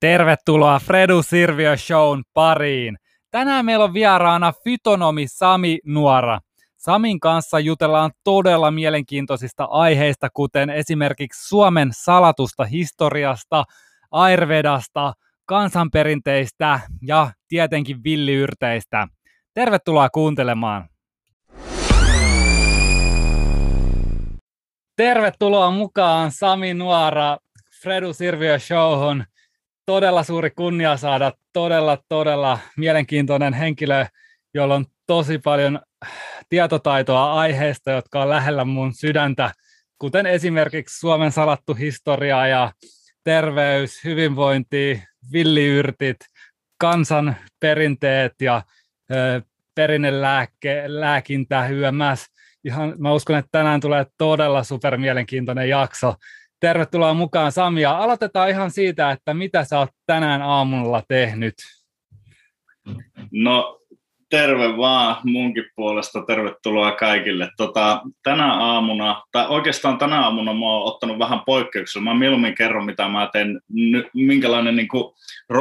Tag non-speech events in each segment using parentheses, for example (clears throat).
Tervetuloa Fredu Sirviö Shown pariin. Tänään meillä on vieraana fytonomi Sami Nuora. Samin kanssa jutellaan todella mielenkiintoisista aiheista, kuten esimerkiksi Suomen salatusta historiasta, Ayurvedasta, kansanperinteistä ja tietenkin villiyrteistä. Tervetuloa kuuntelemaan. Tervetuloa mukaan Sami Nuora Fredu Sirviö Showhon todella suuri kunnia saada todella, todella mielenkiintoinen henkilö, jolla on tosi paljon tietotaitoa aiheesta, jotka on lähellä mun sydäntä, kuten esimerkiksi Suomen salattu historia ja terveys, hyvinvointi, villiyrtit, kansan perinteet ja ö, perinnelääkintä, YMS. Ihan, mä uskon, että tänään tulee todella super mielenkiintoinen jakso. Tervetuloa mukaan Sami ja aloitetaan ihan siitä, että mitä sä oot tänään aamulla tehnyt? No terve vaan munkin puolesta, tervetuloa kaikille. Tota, tänä aamuna, tai oikeastaan tänä aamuna mä oon ottanut vähän poikkeuksella. Mä mieluummin kerron, mitä mä teen, minkälainen niin kuin,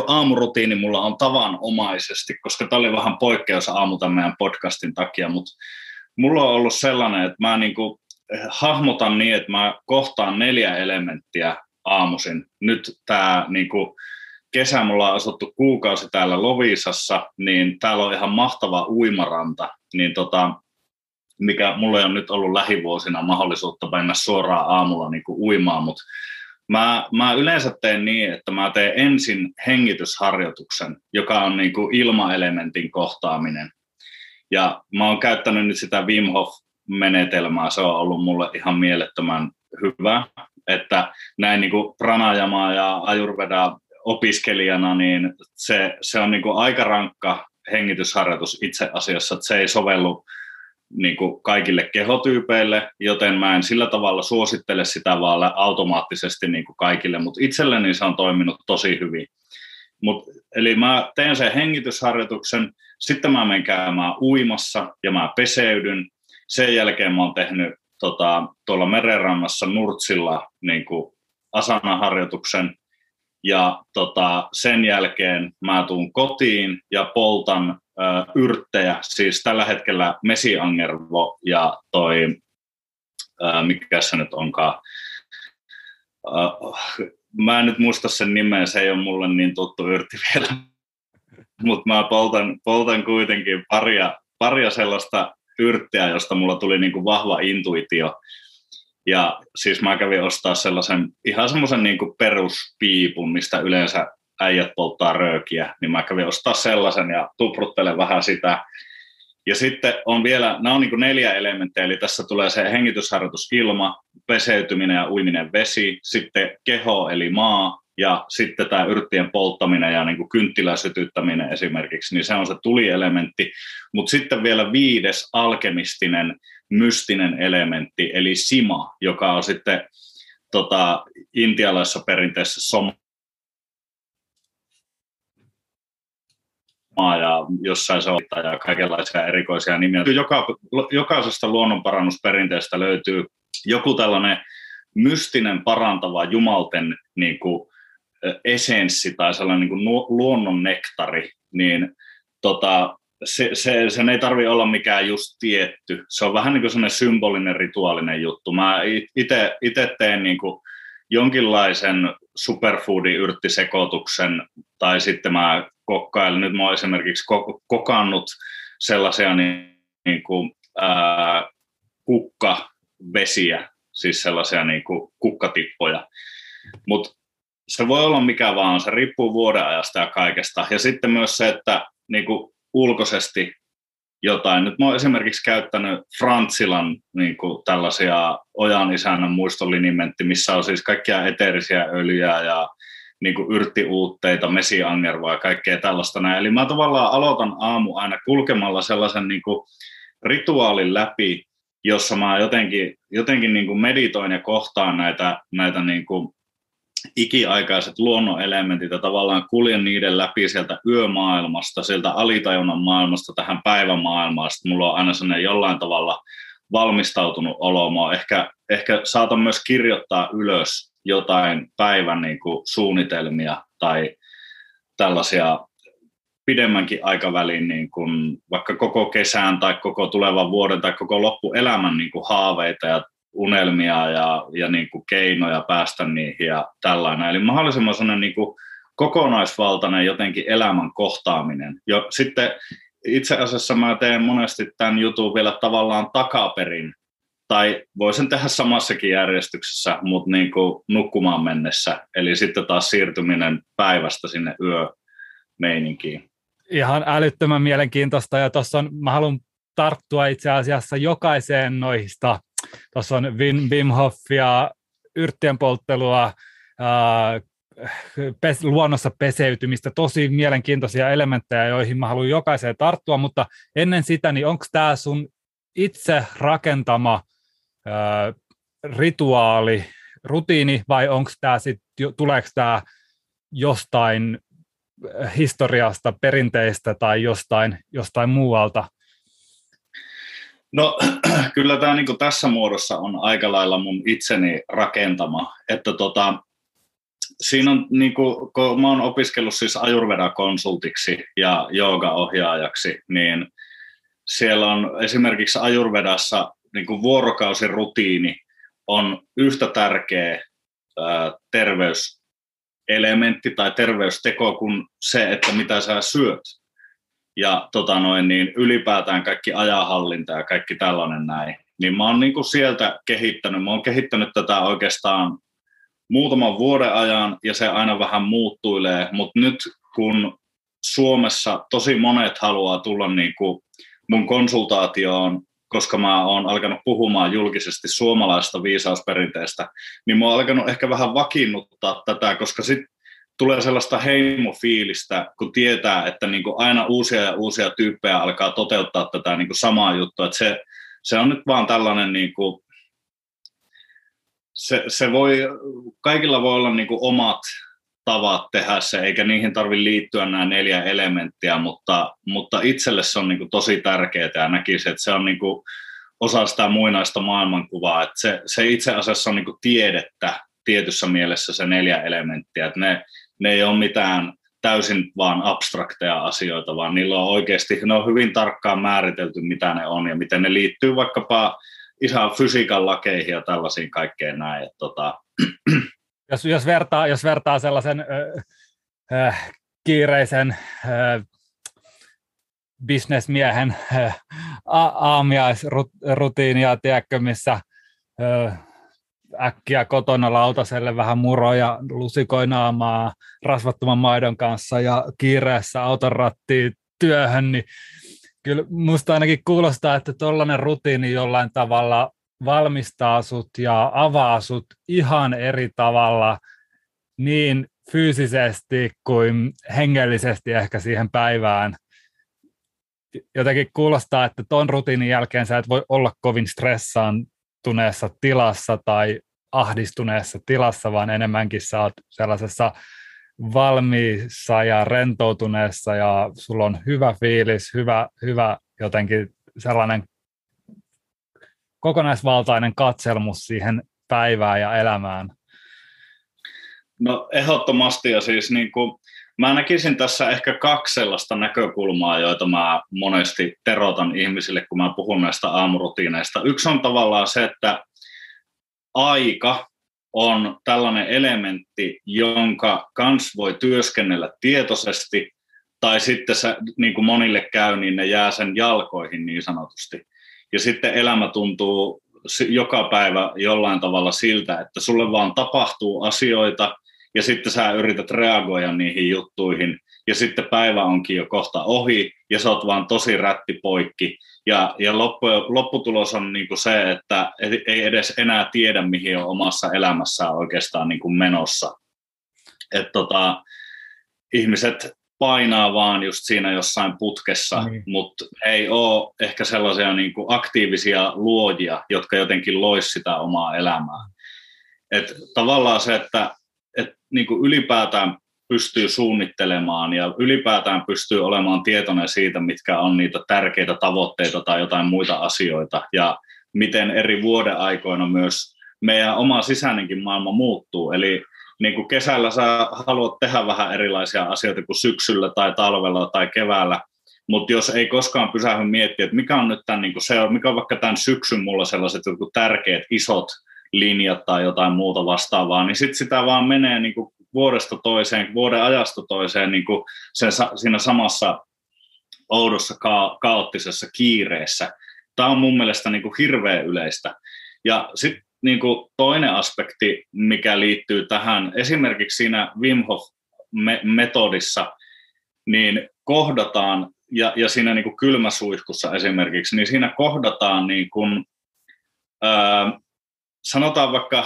aamurutiini mulla on tavanomaisesti, koska tämä oli vähän poikkeus aamu tämän meidän podcastin takia, mutta mulla on ollut sellainen, että mä niin kuin, hahmotan niin, että mä kohtaan neljä elementtiä aamuisin. Nyt tämä niin kuin, kesä mulla on asuttu kuukausi täällä Lovisassa, niin täällä on ihan mahtava uimaranta, niin tota, mikä mulla on nyt ollut lähivuosina mahdollisuutta mennä suoraan aamulla niin kuin uimaan, mutta mä, mä yleensä teen niin, että mä teen ensin hengitysharjoituksen, joka on niin ilmaelementin kohtaaminen. Ja mä oon käyttänyt nyt sitä Wim Hof menetelmää, se on ollut mulle ihan mielettömän hyvä, että näin niin kuin pranajamaa ja ajurveda opiskelijana, niin se, se on niin kuin aika rankka hengitysharjoitus itse asiassa, että se ei sovellu niin kuin kaikille kehotyypeille, joten mä en sillä tavalla suosittele sitä vaan automaattisesti niin kuin kaikille, mutta itselleni se on toiminut tosi hyvin. Mut, eli mä teen sen hengitysharjoituksen, sitten mä menen käymään uimassa ja mä peseydyn, sen jälkeen mä oon tehnyt tota, tuolla merenrannassa Nurtsilla niin kuin asanaharjoituksen, ja tota, sen jälkeen mä tuun kotiin ja poltan ö, yrttejä, siis tällä hetkellä mesiangervo ja toi, ö, mikä se nyt onkaan, ö, mä en nyt muista sen nimeä, se ei ole mulle niin tuttu yrtti vielä, (laughs) mutta mä poltan, poltan kuitenkin paria, paria sellaista yrttiä, josta mulla tuli niin kuin vahva intuitio. Ja siis mä kävin ostaa sellaisen ihan semmoisen niin peruspiipun, mistä yleensä äijät polttaa röökiä, niin mä kävin ostaa sellaisen ja tupruttelen vähän sitä. Ja sitten on vielä, nämä on niin neljä elementtiä, eli tässä tulee se hengitysharjoitus ilma, peseytyminen ja uiminen vesi, sitten keho eli maa, ja sitten tämä yrttien polttaminen ja niin kuin kynttiläsytyttäminen esimerkiksi, niin se on se tulielementti. Mutta sitten vielä viides alkemistinen mystinen elementti, eli sima, joka on sitten tota, intialaisessa perinteessä soma ja jossain se on ja kaikenlaisia erikoisia nimiä. Joka, jokaisesta luonnonparannusperinteestä löytyy joku tällainen mystinen parantava jumalten niin kuin, esenssi tai sellainen niin kuin luonnon nektari, niin tota, se, se, sen ei tarvi olla mikään just tietty. Se on vähän niin kuin sellainen symbolinen, rituaalinen juttu. Mä itse teen niin kuin jonkinlaisen superfoodi-yrttisekoituksen, tai sitten mä kokkailen, nyt mä oon esimerkiksi kokannut sellaisia niin, niin kuin, ää, kukkavesiä, siis sellaisia niin kuin kukkatippoja. Mutta se voi olla mikä vaan, se riippuu vuodenajasta ja kaikesta. Ja sitten myös se, että niin kuin ulkoisesti jotain. Nyt mä oon esimerkiksi käyttänyt Frantsilan niin kuin tällaisia Ojan isännän muistolinimentti, missä on siis kaikkia eteerisiä öljyjä ja niin kuin yrttiuutteita, mesiangervoa ja kaikkea tällaista näin. Eli mä tavallaan aloitan aamu aina kulkemalla sellaisen niin kuin rituaalin läpi, jossa mä jotenkin, jotenkin niin kuin meditoin ja kohtaan näitä, näitä niin kuin ikiaikaiset luonnonelementit ja tavallaan kuljen niiden läpi sieltä yömaailmasta, sieltä alitajunnan maailmasta tähän päivämaailmaan. Sitten mulla on aina sellainen jollain tavalla valmistautunut olo. Mä ehkä, ehkä saatan myös kirjoittaa ylös jotain päivän niin kuin suunnitelmia tai tällaisia pidemmänkin aikavälin, niin kuin vaikka koko kesän tai koko tulevan vuoden tai koko loppuelämän niin kuin haaveita ja unelmia ja, ja niin kuin keinoja päästä niihin ja tällainen. Eli mahdollisimman sellainen niin kuin kokonaisvaltainen jotenkin elämän kohtaaminen. Jo, sitten itse asiassa mä teen monesti tämän jutun vielä tavallaan takaperin, tai voisin tehdä samassakin järjestyksessä, mutta niin kuin nukkumaan mennessä. Eli sitten taas siirtyminen päivästä sinne yömeininkiin. Ihan älyttömän mielenkiintoista, ja tuossa on, mä haluan tarttua itse asiassa jokaiseen noista. Tuossa on Wim, Wim Hofia, yrttien polttelua, ää, pes, luonnossa peseytymistä, tosi mielenkiintoisia elementtejä, joihin mä haluan jokaiseen tarttua, mutta ennen sitä, niin onko tämä sun itse rakentama ää, rituaali, rutiini, vai onko tämä sitten, tuleeko tämä jostain historiasta, perinteistä tai jostain, jostain muualta? No (clears throat) kyllä tämä niin tässä muodossa on aika lailla mun itseni rakentama, että tota, siinä on, niin kuin, kun mä oon opiskellut siis Ajurveda-konsultiksi ja joogaohjaajaksi, niin siellä on esimerkiksi Ajurvedassa niin kuin vuorokausirutiini on yhtä tärkeä ää, terveyselementti tai terveysteko kuin se, että mitä sä syöt. Ja tota noin, niin ylipäätään kaikki ajahallinta ja kaikki tällainen näin. Niin mä oon niin kuin sieltä kehittänyt, mä oon kehittänyt tätä oikeastaan muutaman vuoden ajan ja se aina vähän muuttuilee, mutta nyt kun Suomessa tosi monet haluaa tulla niin kuin mun konsultaatioon, koska mä oon alkanut puhumaan julkisesti suomalaista viisausperinteestä, niin mä oon alkanut ehkä vähän vakiinnuttaa tätä, koska sitten tulee sellaista heimofiilistä, kun tietää, että niin kuin aina uusia ja uusia tyyppejä alkaa toteuttaa tätä niin kuin samaa juttua. Että se, se on nyt vaan tällainen niin kuin se, se voi, kaikilla voi olla niin kuin omat tavat tehdä se, eikä niihin tarvitse liittyä nämä neljä elementtiä, mutta, mutta itselle se on niin kuin tosi tärkeää ja näkisin, että se on niin kuin osa sitä muinaista maailmankuvaa, että se, se itse asiassa on niin kuin tiedettä tietyssä mielessä se neljä elementtiä, että ne, ne ei ole mitään täysin vaan abstrakteja asioita, vaan niillä on oikeasti, ne on hyvin tarkkaan määritelty, mitä ne on ja miten ne liittyy vaikkapa ihan fysiikan lakeihin ja tällaisiin kaikkeen näin. Että tota. (clears throat) jos, jos, vertaa, jos vertaa sellaisen äh, äh, kiireisen äh, bisnesmiehen aamiaisrutiinia, tiedätkö, missä äkkiä kotona lautaselle vähän muroja lusikoinaamaa rasvattoman maidon kanssa ja kiireessä auton rattiin työhön, niin kyllä musta ainakin kuulostaa, että tuollainen rutiini jollain tavalla valmistaa sut ja avaa sut ihan eri tavalla niin fyysisesti kuin hengellisesti ehkä siihen päivään. Jotenkin kuulostaa, että ton rutiinin jälkeen sä et voi olla kovin stressaantuneessa tilassa tai ahdistuneessa tilassa, vaan enemmänkin sä oot sellaisessa valmiissa ja rentoutuneessa ja sulla on hyvä fiilis, hyvä, hyvä jotenkin sellainen kokonaisvaltainen katselmus siihen päivään ja elämään? No ehdottomasti ja siis niin kuin, mä näkisin tässä ehkä kaksi sellaista näkökulmaa, joita mä monesti terotan ihmisille, kun mä puhun näistä aamurutiineista. Yksi on tavallaan se, että aika on tällainen elementti, jonka kans voi työskennellä tietoisesti, tai sitten se, niin kuin monille käy, niin ne jää sen jalkoihin niin sanotusti. Ja sitten elämä tuntuu joka päivä jollain tavalla siltä, että sulle vaan tapahtuu asioita, ja sitten sä yrität reagoida niihin juttuihin, ja sitten päivä onkin jo kohta ohi, ja sä oot vaan tosi rätti poikki, ja, ja loppu, lopputulos on niin kuin se, että ei edes enää tiedä, mihin on omassa elämässään oikeastaan niin kuin menossa. Et tota, ihmiset painaa vaan just siinä jossain putkessa, niin. mutta ei ole ehkä sellaisia niin kuin aktiivisia luojia, jotka jotenkin lois sitä omaa elämää. Et tavallaan se, että et niin kuin ylipäätään pystyy suunnittelemaan ja ylipäätään pystyy olemaan tietoinen siitä, mitkä on niitä tärkeitä tavoitteita tai jotain muita asioita ja miten eri vuoden aikoina myös meidän oma sisäinenkin maailma muuttuu. Eli niin kuin kesällä sä haluat tehdä vähän erilaisia asioita kuin syksyllä tai talvella tai keväällä, mutta jos ei koskaan pysähdy miettiä, että mikä on nyt tämän, niin kuin se, mikä on vaikka tämän syksyn mulla sellaiset jotkut tärkeät isot linjat tai jotain muuta vastaavaa, niin sitten sitä vaan menee niin kuin vuodesta toiseen, vuoden ajasta toiseen niin kuin sen, siinä samassa oudossa ka- kaoottisessa kiireessä. Tämä on mun mielestä niin kuin hirveän yleistä. Ja sitten niin kuin toinen aspekti, mikä liittyy tähän, esimerkiksi siinä Wim Hof-metodissa, niin kohdataan, ja, ja siinä niin kuin kylmäsuihkussa esimerkiksi, niin siinä kohdataan niin kuin, ää, sanotaan vaikka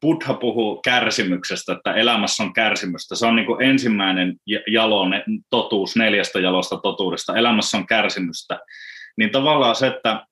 Buddha puhuu kärsimyksestä, että elämässä on kärsimystä. Se on niin kuin ensimmäinen jalo, totuus neljästä jalosta totuudesta. Elämässä on kärsimystä. Niin tavallaan se, että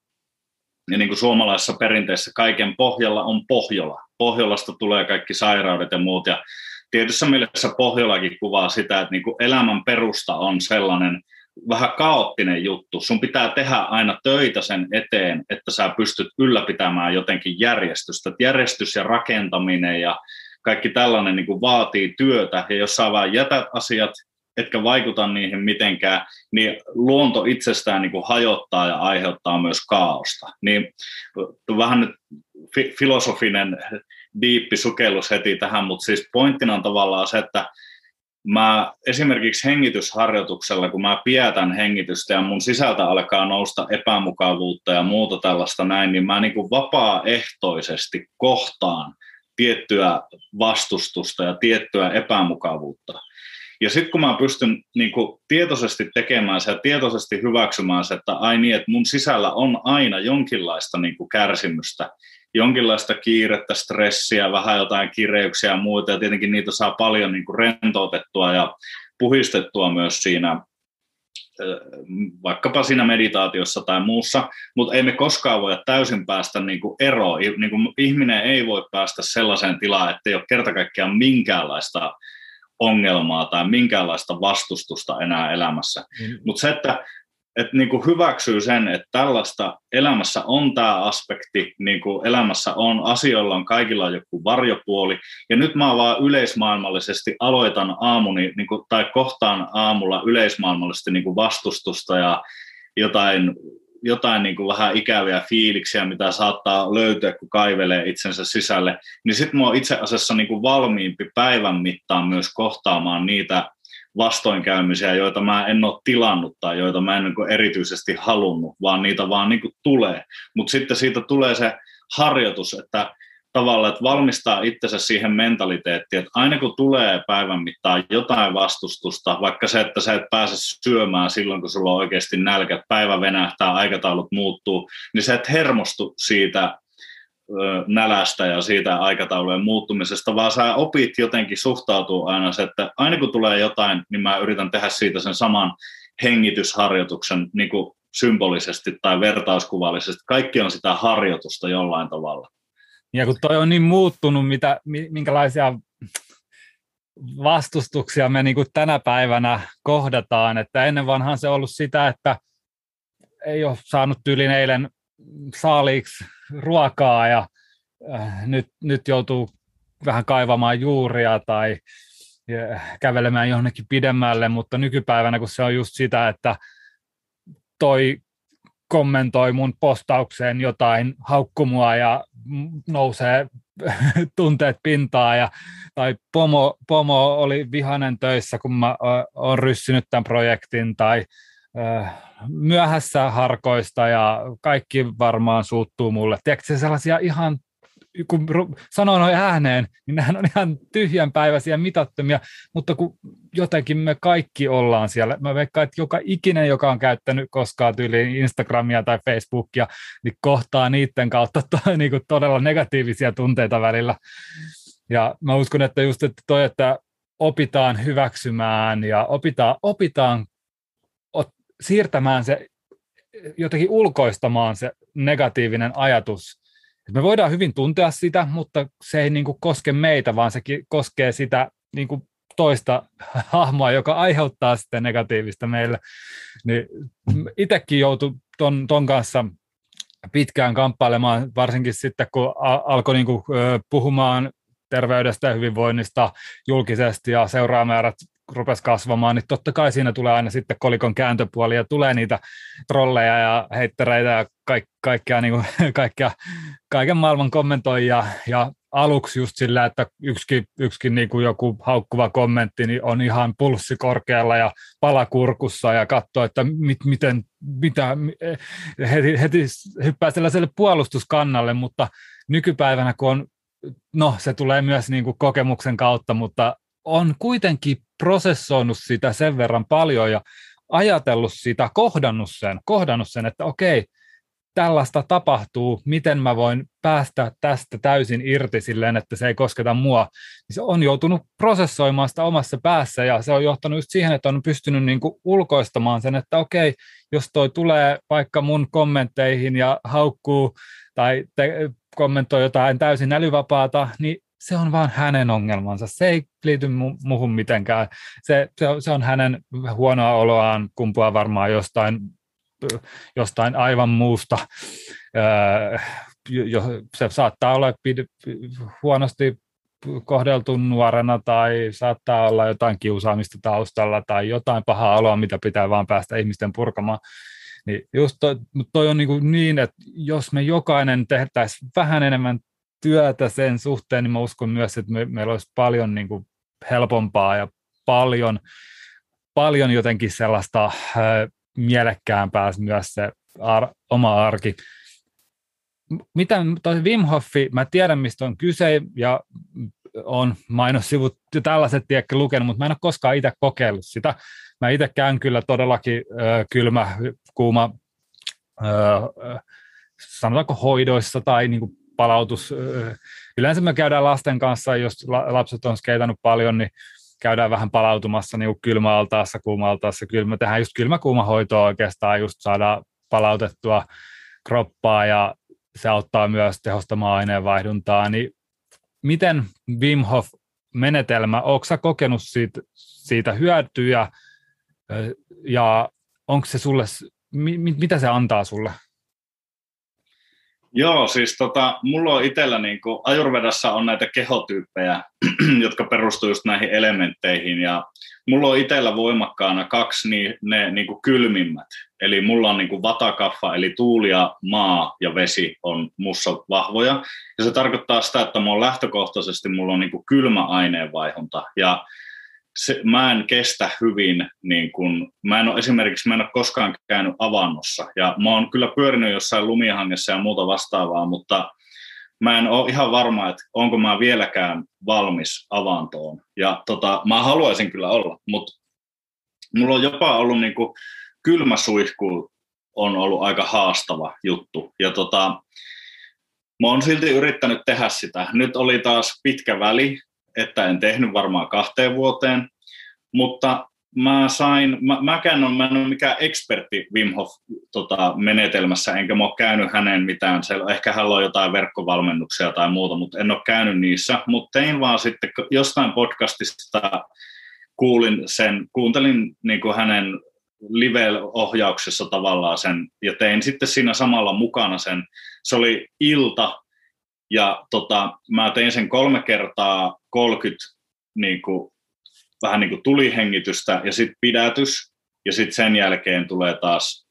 ja niin kuin suomalaisessa perinteessä kaiken pohjalla on Pohjola. Pohjolasta tulee kaikki sairaudet ja muut. Ja tietyssä mielessä Pohjolakin kuvaa sitä, että niin kuin elämän perusta on sellainen vähän kaoottinen juttu. Sun pitää tehdä aina töitä sen eteen, että sä pystyt ylläpitämään jotenkin järjestystä. Järjestys ja rakentaminen ja kaikki tällainen niin kuin vaatii työtä, ja jos sä vaan jätät asiat etkä vaikuta niihin mitenkään, niin luonto itsestään niin kuin hajottaa ja aiheuttaa myös kaaosta. Niin vähän nyt fi- filosofinen diippi sukellus heti tähän, mutta siis pointtina on tavallaan se, että mä esimerkiksi hengitysharjoituksella, kun mä pietän hengitystä ja mun sisältä alkaa nousta epämukavuutta ja muuta tällaista näin, niin mä niin kuin vapaaehtoisesti kohtaan tiettyä vastustusta ja tiettyä epämukavuutta. Ja sitten kun mä pystyn niin kuin, tietoisesti tekemään se ja tietoisesti hyväksymään se, että ai niin, että mun sisällä on aina jonkinlaista niin kuin, kärsimystä, jonkinlaista kiirettä, stressiä, vähän jotain kireyksiä ja muuta, ja tietenkin niitä saa paljon niin kuin, rentoutettua ja puhistettua myös siinä vaikkapa siinä meditaatiossa tai muussa, mutta ei me koskaan voida täysin päästä niin kuin eroon. Niin kuin ihminen ei voi päästä sellaiseen tilaan, että ei ole kerta kaikkiaan minkäänlaista ongelmaa tai minkäänlaista vastustusta enää elämässä. Mm. Mutta se, että että niin kuin hyväksyy sen, että tällaista elämässä on tämä aspekti, niin kuin elämässä on, asioilla on kaikilla joku varjopuoli, ja nyt mä vaan yleismaailmallisesti aloitan aamuni, niin kuin, tai kohtaan aamulla yleismaailmallisesti niin kuin vastustusta ja jotain jotain niin kuin vähän ikäviä fiiliksiä, mitä saattaa löytyä, kun kaivelee itsensä sisälle, niin sitten mä oon itse asiassa niin kuin valmiimpi päivän mittaan myös kohtaamaan niitä vastoinkäymisiä, joita mä en ole tilannut tai joita mä en niin erityisesti halunnut, vaan niitä vaan niin tulee. Mutta sitten siitä tulee se harjoitus, että tavallaan, että valmistaa itsensä siihen mentaliteettiin, että aina kun tulee päivän mittaan jotain vastustusta, vaikka se, että sä et pääse syömään silloin, kun sulla on oikeasti nälkä, päivä venähtää, aikataulut muuttuu, niin sä et hermostu siitä nälästä ja siitä aikataulujen muuttumisesta, vaan sä opit jotenkin suhtautuu aina se, että aina kun tulee jotain, niin mä yritän tehdä siitä sen saman hengitysharjoituksen niin kuin symbolisesti tai vertauskuvallisesti. Kaikki on sitä harjoitusta jollain tavalla. Ja kun toi on niin muuttunut, mitä, minkälaisia vastustuksia me niin kuin tänä päivänä kohdataan, että ennen vanhaan se ollut sitä, että ei ole saanut tyylin eilen saaliiksi ruokaa ja äh, nyt, nyt joutuu vähän kaivamaan juuria tai kävelemään johonkin pidemmälle, mutta nykypäivänä kun se on just sitä, että toi kommentoi mun postaukseen jotain haukkumua ja nousee (laughs) tunteet pintaa ja, tai pomo, pomo oli vihanen töissä, kun mä oon ryssynyt tämän projektin tai myöhässä harkoista ja kaikki varmaan suuttuu mulle. Tiedätkö sellaisia ihan kun sanoo noin ääneen, niin nehän on ihan tyhjänpäiväisiä mitattomia, mutta kun jotenkin me kaikki ollaan siellä, mä veikkaan, että joka ikinen, joka on käyttänyt koskaan tyyliin Instagramia tai Facebookia, niin kohtaa niiden kautta (laughs) toi, niin kuin todella negatiivisia tunteita välillä. Ja mä uskon, että just että toi, että opitaan hyväksymään ja opitaan, opitaan siirtämään se, jotenkin ulkoistamaan se negatiivinen ajatus me voidaan hyvin tuntea sitä, mutta se ei niin kuin koske meitä, vaan se koskee sitä niin kuin toista hahmoa, joka aiheuttaa sitten negatiivista meille. Niin itsekin joutui ton, ton kanssa pitkään kamppailemaan, varsinkin sitten kun alkoi niin puhumaan terveydestä ja hyvinvoinnista julkisesti ja seuraamäärät rupesi kasvamaan, niin totta kai siinä tulee aina sitten kolikon kääntöpuoli ja tulee niitä trolleja ja heittereitä ja kaik, kaikkea, niin kuin, (laughs) kaikkea, kaiken maailman kommentoijia. Ja aluksi just sillä, että yksikin, yksikin niin kuin joku haukkuva kommentti niin on ihan pulssi korkealla ja palakurkussa ja katsoo, että mit, miten, mitä, heti, heti hyppää sellaiselle puolustuskannalle, mutta nykypäivänä kun on, no se tulee myös niin kuin kokemuksen kautta, mutta on kuitenkin prosessoinut sitä sen verran paljon ja ajatellut sitä, kohdannut sen, kohdannut sen että okei, tällaista tapahtuu, miten mä voin päästä tästä täysin irti silleen, että se ei kosketa mua, niin se on joutunut prosessoimaan sitä omassa päässä ja se on johtanut just siihen, että on pystynyt niin kuin ulkoistamaan sen, että okei, jos toi tulee vaikka mun kommentteihin ja haukkuu tai te, kommentoi jotain täysin älyvapaata, niin se on vaan hänen ongelmansa. Se ei liity mu- muuhun mitenkään. Se, se, on, se on hänen huonoa oloaan, kumpua varmaan jostain, jostain aivan muusta. Öö, jo, se saattaa olla pid- huonosti kohdeltu nuorena tai saattaa olla jotain kiusaamista taustalla tai jotain pahaa oloa, mitä pitää vaan päästä ihmisten purkamaan. Niin just toi, toi on niin, niin, että jos me jokainen tehtäisiin vähän enemmän työtä sen suhteen, niin mä uskon myös, että me, meillä olisi paljon niin kuin helpompaa ja paljon, paljon jotenkin sellaista mielekkäämpää myös se ar, oma arki. Mitä toi Wim Hofi, mä tiedän mistä on kyse ja on mainossivut ja tällaiset tiedäkö lukenut, mutta mä en ole koskaan itse kokeillut sitä. Mä itse käyn kyllä todellakin äh, kylmä, kuuma, äh, sanotaanko hoidoissa tai niin kuin palautus. Yleensä me käydään lasten kanssa, jos lapset on skeitannut paljon, niin käydään vähän palautumassa niin kylmäaltaassa, kuumaltaassa. Kyllä me tehdään just kylmäkuumahoitoa oikeastaan, just saada palautettua kroppaa ja se auttaa myös tehostamaan aineenvaihduntaa. Niin miten Wim Hof menetelmä, onko sä kokenut siitä, siitä hyötyä ja onko se sulle, mitä se antaa sulle? Joo, siis tota, mulla on itsellä, niin Ajurvedassa on näitä kehotyyppejä, (clears throat) jotka perustuu just näihin elementteihin, ja mulla on itsellä voimakkaana kaksi niin, ne niin kylmimmät. Eli mulla on niin vatakaffa, eli tuuli ja maa ja vesi on mussa vahvoja, ja se tarkoittaa sitä, että mulla on lähtökohtaisesti mulla on niin kylmä aineenvaihunta, ja se, mä en kestä hyvin, niin kun, mä en ole esimerkiksi mä en ole koskaan käynyt avannossa, ja mä oon kyllä pyörinyt jossain lumihangessa ja muuta vastaavaa, mutta mä en ole ihan varma, että onko mä vieläkään valmis avantoon. Ja tota, mä haluaisin kyllä olla, mutta mulla on jopa ollut niin kuin, kylmä suihku on ollut aika haastava juttu. Ja tota, mä oon silti yrittänyt tehdä sitä. Nyt oli taas pitkä väli, että en tehnyt varmaan kahteen vuoteen, mutta mä sain, mä, mäkään on, mä en ole mikään ekspertti Wim Hof tota, menetelmässä, enkä mä ole käynyt hänen mitään, se, ehkä hän on jotain verkkovalmennuksia tai muuta, mutta en ole käynyt niissä, mutta tein vaan sitten jostain podcastista, kuulin sen, kuuntelin niin kuin hänen live-ohjauksessa tavallaan sen, ja tein sitten siinä samalla mukana sen, se oli ilta, ja tota, mä tein sen kolme kertaa 30 niin kuin, vähän niin kuin tulihengitystä ja sitten pidätys. Ja sitten sen jälkeen tulee taas,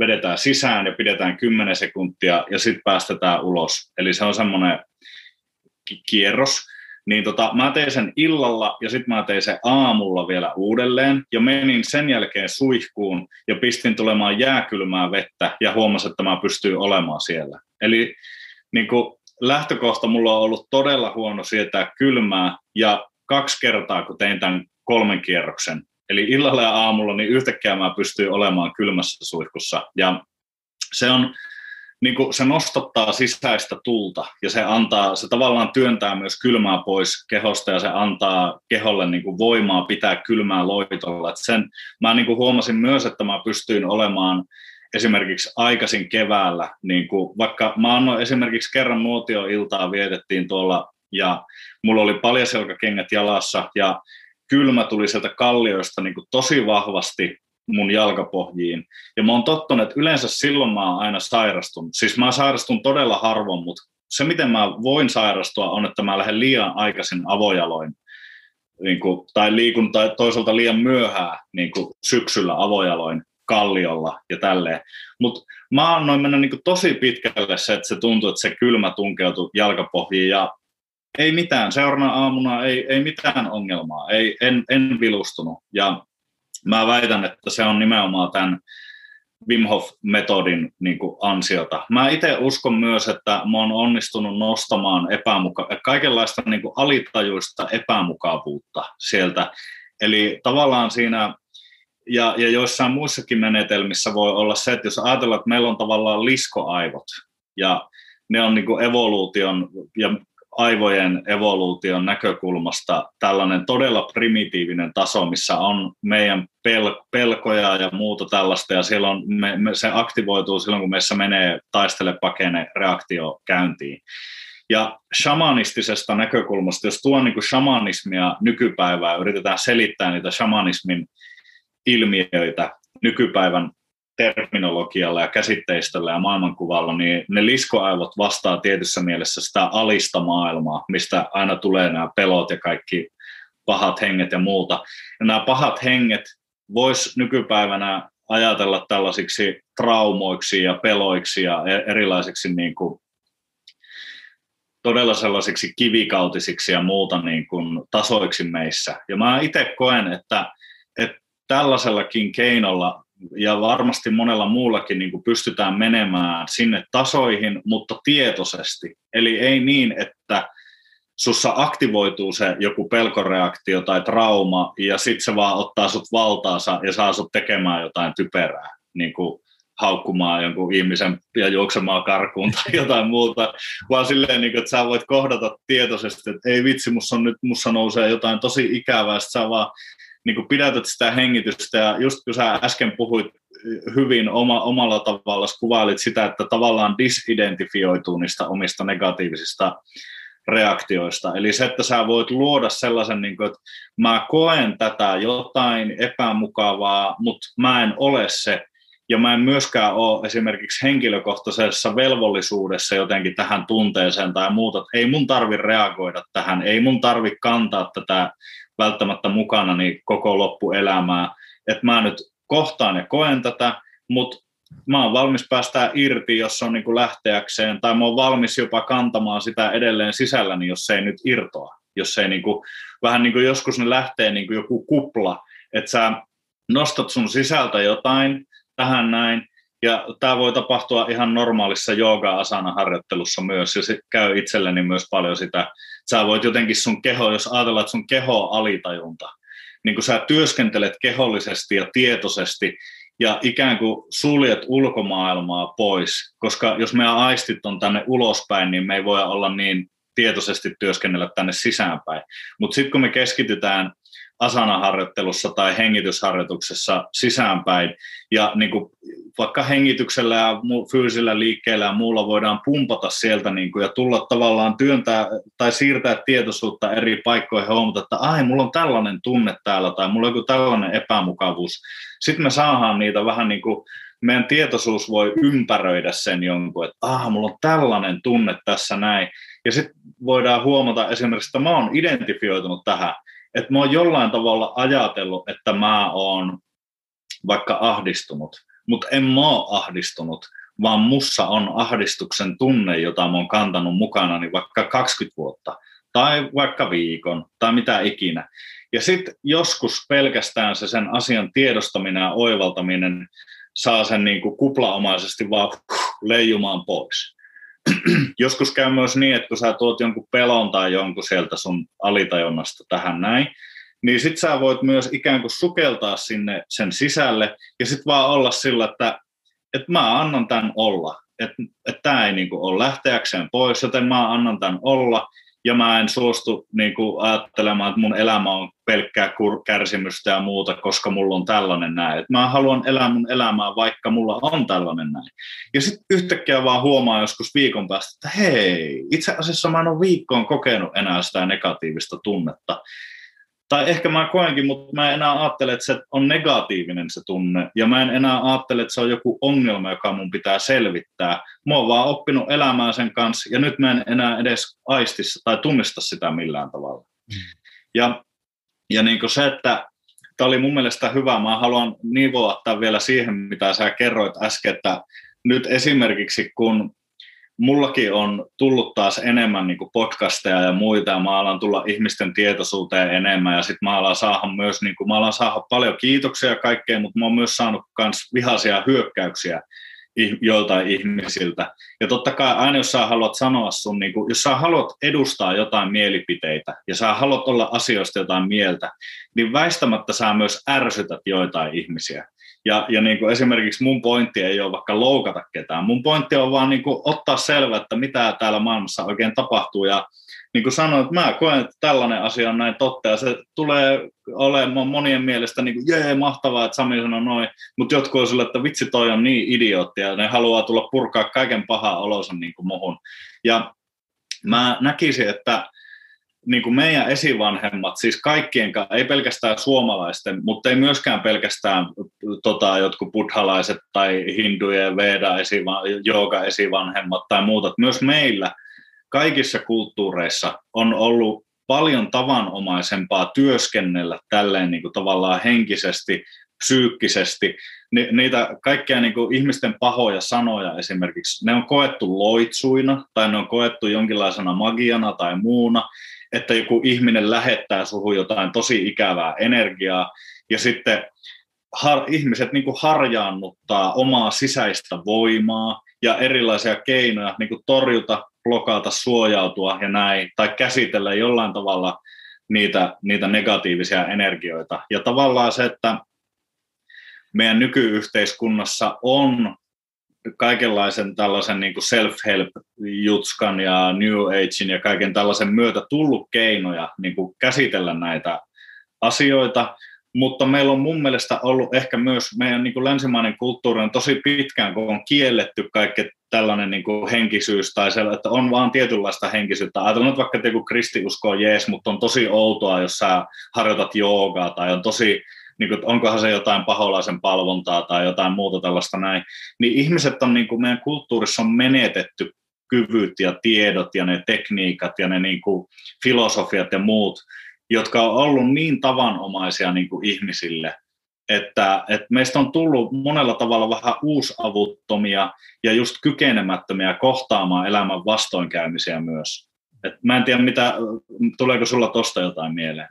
vedetään sisään ja pidetään 10 sekuntia ja sitten päästetään ulos. Eli se on semmoinen kierros. Niin tota, mä tein sen illalla ja sitten mä tein sen aamulla vielä uudelleen ja menin sen jälkeen suihkuun ja pistin tulemaan jääkylmää vettä ja huomasin, että mä pystyin olemaan siellä. Eli niin kuin lähtökohta mulla on ollut todella huono sietää kylmää ja kaksi kertaa, kun tein tämän kolmen kierroksen, eli illalla ja aamulla, niin yhtäkkiä mä pystyin olemaan kylmässä suihkussa. Ja se on, niin kuin se nostattaa sisäistä tulta ja se antaa, se tavallaan työntää myös kylmää pois kehosta ja se antaa keholle niin kuin voimaa pitää kylmää loitolla. Et sen, mä niin kuin huomasin myös, että mä pystyin olemaan esimerkiksi aikaisin keväällä, niin kuin, vaikka mä annoin esimerkiksi kerran nuotioiltaa vietettiin tuolla ja mulla oli paljaselkakengät jalassa ja kylmä tuli sieltä kallioista niin kuin tosi vahvasti mun jalkapohjiin. Ja mä oon tottunut, että yleensä silloin mä oon aina sairastunut. Siis mä sairastun todella harvoin, mutta se, miten mä voin sairastua, on, että mä lähden liian aikaisin avojaloin niin kuin, tai liikun tai toisaalta liian myöhään niin kuin syksyllä avojaloin kalliolla ja tälleen. Mutta mä annoin mennä niin tosi pitkälle se, että se tuntuu, että se kylmä tunkeutui jalkapohjiin ja ei mitään, seuraavana aamuna ei, ei mitään ongelmaa, ei, en, en vilustunut. Ja mä väitän, että se on nimenomaan tämän Wim Hof-metodin niin ansiota. Mä itse uskon myös, että mä oon onnistunut nostamaan epämuka- kaikenlaista niin kuin alitajuista epämukavuutta sieltä. Eli tavallaan siinä, ja, ja joissain muissakin menetelmissä voi olla se, että jos ajatellaan, että meillä on tavallaan liskoaivot, ja ne on niin kuin evoluution ja aivojen evoluution näkökulmasta tällainen todella primitiivinen taso, missä on meidän pel- pelkoja ja muuta tällaista, ja silloin me, me, se aktivoituu silloin, kun meissä menee taistele pakene reaktio käyntiin. Ja shamanistisesta näkökulmasta, jos tuon niin shamanismia nykypäivää, yritetään selittää niitä shamanismin ilmiöitä nykypäivän terminologialla ja käsitteistöllä ja maailmankuvalla, niin ne liskoaivot vastaa tietyssä mielessä sitä alista maailmaa, mistä aina tulee nämä pelot ja kaikki pahat henget ja muuta. Ja nämä pahat henget vois nykypäivänä ajatella tällaisiksi traumoiksi ja peloiksi ja e- erilaisiksi niin kuin todella sellaisiksi kivikautisiksi ja muuta niin kuin tasoiksi meissä. Ja mä itse koen, että, että tällaisellakin keinolla ja varmasti monella muullakin niin kuin pystytään menemään sinne tasoihin, mutta tietoisesti. Eli ei niin, että sussa aktivoituu se joku pelkoreaktio tai trauma, ja sitten se vaan ottaa sut valtaansa ja saa sut tekemään jotain typerää, niin kuin haukkumaan jonkun ihmisen ja juoksemaan karkuun tai (laughs) jotain muuta, vaan silleen, niin kuin, että sä voit kohdata tietoisesti, että ei vitsi, mussa, on nyt, mussa nousee jotain tosi ikävää, että sä vaan niin kuin pidätät sitä hengitystä ja just kun sä äsken puhuit hyvin oma, omalla tavalla, kuvailit sitä, että tavallaan disidentifioituu niistä omista negatiivisista reaktioista. Eli se, että sä voit luoda sellaisen, niin kuin, että mä koen tätä jotain epämukavaa, mutta mä en ole se, ja mä en myöskään ole esimerkiksi henkilökohtaisessa velvollisuudessa jotenkin tähän tunteeseen tai muuta. Ei mun tarvi reagoida tähän, ei mun tarvi kantaa tätä välttämättä mukana niin koko loppuelämää. Että mä nyt kohtaan ja koen tätä, mutta mä oon valmis päästää irti, jos se on niin kuin lähteäkseen, tai mä oon valmis jopa kantamaan sitä edelleen sisälläni, jos se ei nyt irtoa. Jos se ei niin kuin, vähän niin kuin joskus ne lähtee niin kuin joku kupla, että sä nostat sun sisältä jotain tähän näin, ja tämä voi tapahtua ihan normaalissa jooga-asana harjoittelussa myös, ja se käy itselleni myös paljon sitä. Sä voit jotenkin sun keho, jos ajatellaan, että sun keho on alitajunta, niin kun sä työskentelet kehollisesti ja tietoisesti, ja ikään kuin suljet ulkomaailmaa pois, koska jos meidän aistit on tänne ulospäin, niin me ei voi olla niin tietoisesti työskennellä tänne sisäänpäin. Mutta sitten kun me keskitytään asanaharjoittelussa tai hengitysharjoituksessa sisäänpäin. Ja niin kuin vaikka hengityksellä ja fyysillä liikkeellä ja muulla voidaan pumpata sieltä niin kuin, ja tulla tavallaan työntää tai siirtää tietoisuutta eri paikkoihin ja huomata, että ai, mulla on tällainen tunne täällä tai mulla on joku tällainen epämukavuus. Sitten me saadaan niitä vähän niin kuin, meidän tietoisuus voi ympäröidä sen jonkun, että ah, mulla on tällainen tunne tässä näin. Ja sitten voidaan huomata esimerkiksi, että mä oon identifioitunut tähän, että mä oon jollain tavalla ajatellut, että mä oon vaikka ahdistunut, mutta en mä oon ahdistunut, vaan mussa on ahdistuksen tunne, jota mä oon kantanut mukana niin vaikka 20 vuotta tai vaikka viikon tai mitä ikinä. Ja sitten joskus pelkästään se sen asian tiedostaminen ja oivaltaminen saa sen niin kuin kuplaomaisesti vaan leijumaan pois. (clears throat) joskus käy myös niin, että kun sä tuot jonkun pelon tai jonkun sieltä sun alitajunnasta tähän näin, niin sit sä voit myös ikään kuin sukeltaa sinne sen sisälle ja sitten vaan olla sillä, että, että mä annan tämän olla, että, että tämä ei niin kuin ole lähteäkseen pois, joten mä annan tämän olla ja mä en suostu niin kuin, ajattelemaan, että mun elämä on pelkkää kärsimystä ja muuta, koska mulla on tällainen näin. Et mä haluan elää mun elämää, vaikka mulla on tällainen näin. Ja sitten yhtäkkiä vaan huomaa joskus viikon päästä, että hei, itse asiassa mä en ole viikkoon kokenut enää sitä negatiivista tunnetta. Tai ehkä mä koenkin, mutta mä en enää ajattele, että se on negatiivinen se tunne, ja mä en enää ajattele, että se on joku ongelma, joka mun pitää selvittää. Mä oon vaan oppinut elämään sen kanssa, ja nyt mä en enää edes aistissa tai tunnista sitä millään tavalla. Mm. Ja, ja niin se, että tämä oli mun mielestä hyvä, mä haluan nivoa vielä siihen, mitä sä kerroit äsken, että nyt esimerkiksi kun mullakin on tullut taas enemmän niin kuin podcasteja ja muita, ja mä alan tulla ihmisten tietoisuuteen enemmän, ja sitten mä alan saada myös, niin kuin, mä alan saada paljon kiitoksia ja kaikkea, mutta mä oon myös saanut myös vihaisia hyökkäyksiä joiltain ihmisiltä. Ja totta kai aina, jos sä haluat sanoa sun, niin kuin, jos sä haluat edustaa jotain mielipiteitä, ja sä haluat olla asioista jotain mieltä, niin väistämättä sä myös ärsytät joitain ihmisiä. Ja, ja niin kuin esimerkiksi mun pointti ei ole vaikka loukata ketään. Mun pointti on vaan niin kuin ottaa selvä, että mitä täällä maailmassa oikein tapahtuu. Ja niin kuin sanoin, mä koen, että tällainen asia on näin totta. Ja se tulee olemaan monien mielestä niin kuin, jee, mahtavaa, että Sami sanoi noin. Mutta jotkut on sille, että vitsi toi on niin idiootti ja ne haluaa tulla purkaa kaiken pahaa olonsa niin kuin muhun. Ja mä näkisin, että niin kuin meidän esivanhemmat, siis kaikkien, ei pelkästään suomalaisten, mutta ei myöskään pelkästään tota, jotkut buddhalaiset tai hindujen veda esiva, jooga esivanhemmat tai muuta, myös meillä kaikissa kulttuureissa on ollut paljon tavanomaisempaa työskennellä tälleen niin kuin tavallaan henkisesti, psyykkisesti. Ni, niitä kaikkia niin kuin ihmisten pahoja sanoja esimerkiksi, ne on koettu loitsuina tai ne on koettu jonkinlaisena magiana tai muuna, että joku ihminen lähettää suhun jotain tosi ikävää energiaa, ja sitten har, ihmiset niin harjaannuttaa omaa sisäistä voimaa ja erilaisia keinoja niin kuin torjuta, blokata, suojautua ja näin, tai käsitellä jollain tavalla niitä, niitä negatiivisia energioita. Ja tavallaan se, että meidän nykyyhteiskunnassa on kaikenlaisen tällaisen niin kuin self-help-jutskan ja New Agein ja kaiken tällaisen myötä tullut keinoja niin kuin käsitellä näitä asioita, mutta meillä on mun mielestä ollut ehkä myös meidän niin kuin länsimainen kulttuuri on tosi pitkään, kun on kielletty kaikki tällainen niin kuin henkisyys tai se, että on vaan tietynlaista henkisyyttä. Ajatellaan vaikka, että joku kristiusko on jees, mutta on tosi outoa, jos sä harjoitat joogaa tai on tosi niin kuin, onkohan se jotain paholaisen palvontaa tai jotain muuta tällaista näin, niin ihmiset on niin kuin meidän kulttuurissa on menetetty kyvyt ja tiedot ja ne tekniikat ja ne niin kuin filosofiat ja muut, jotka on ollut niin tavanomaisia niin kuin ihmisille, että, että meistä on tullut monella tavalla vähän uusavuttomia ja just kykenemättömiä kohtaamaan elämän vastoinkäymisiä myös. Et mä en tiedä, mitä, tuleeko sulla tuosta jotain mieleen?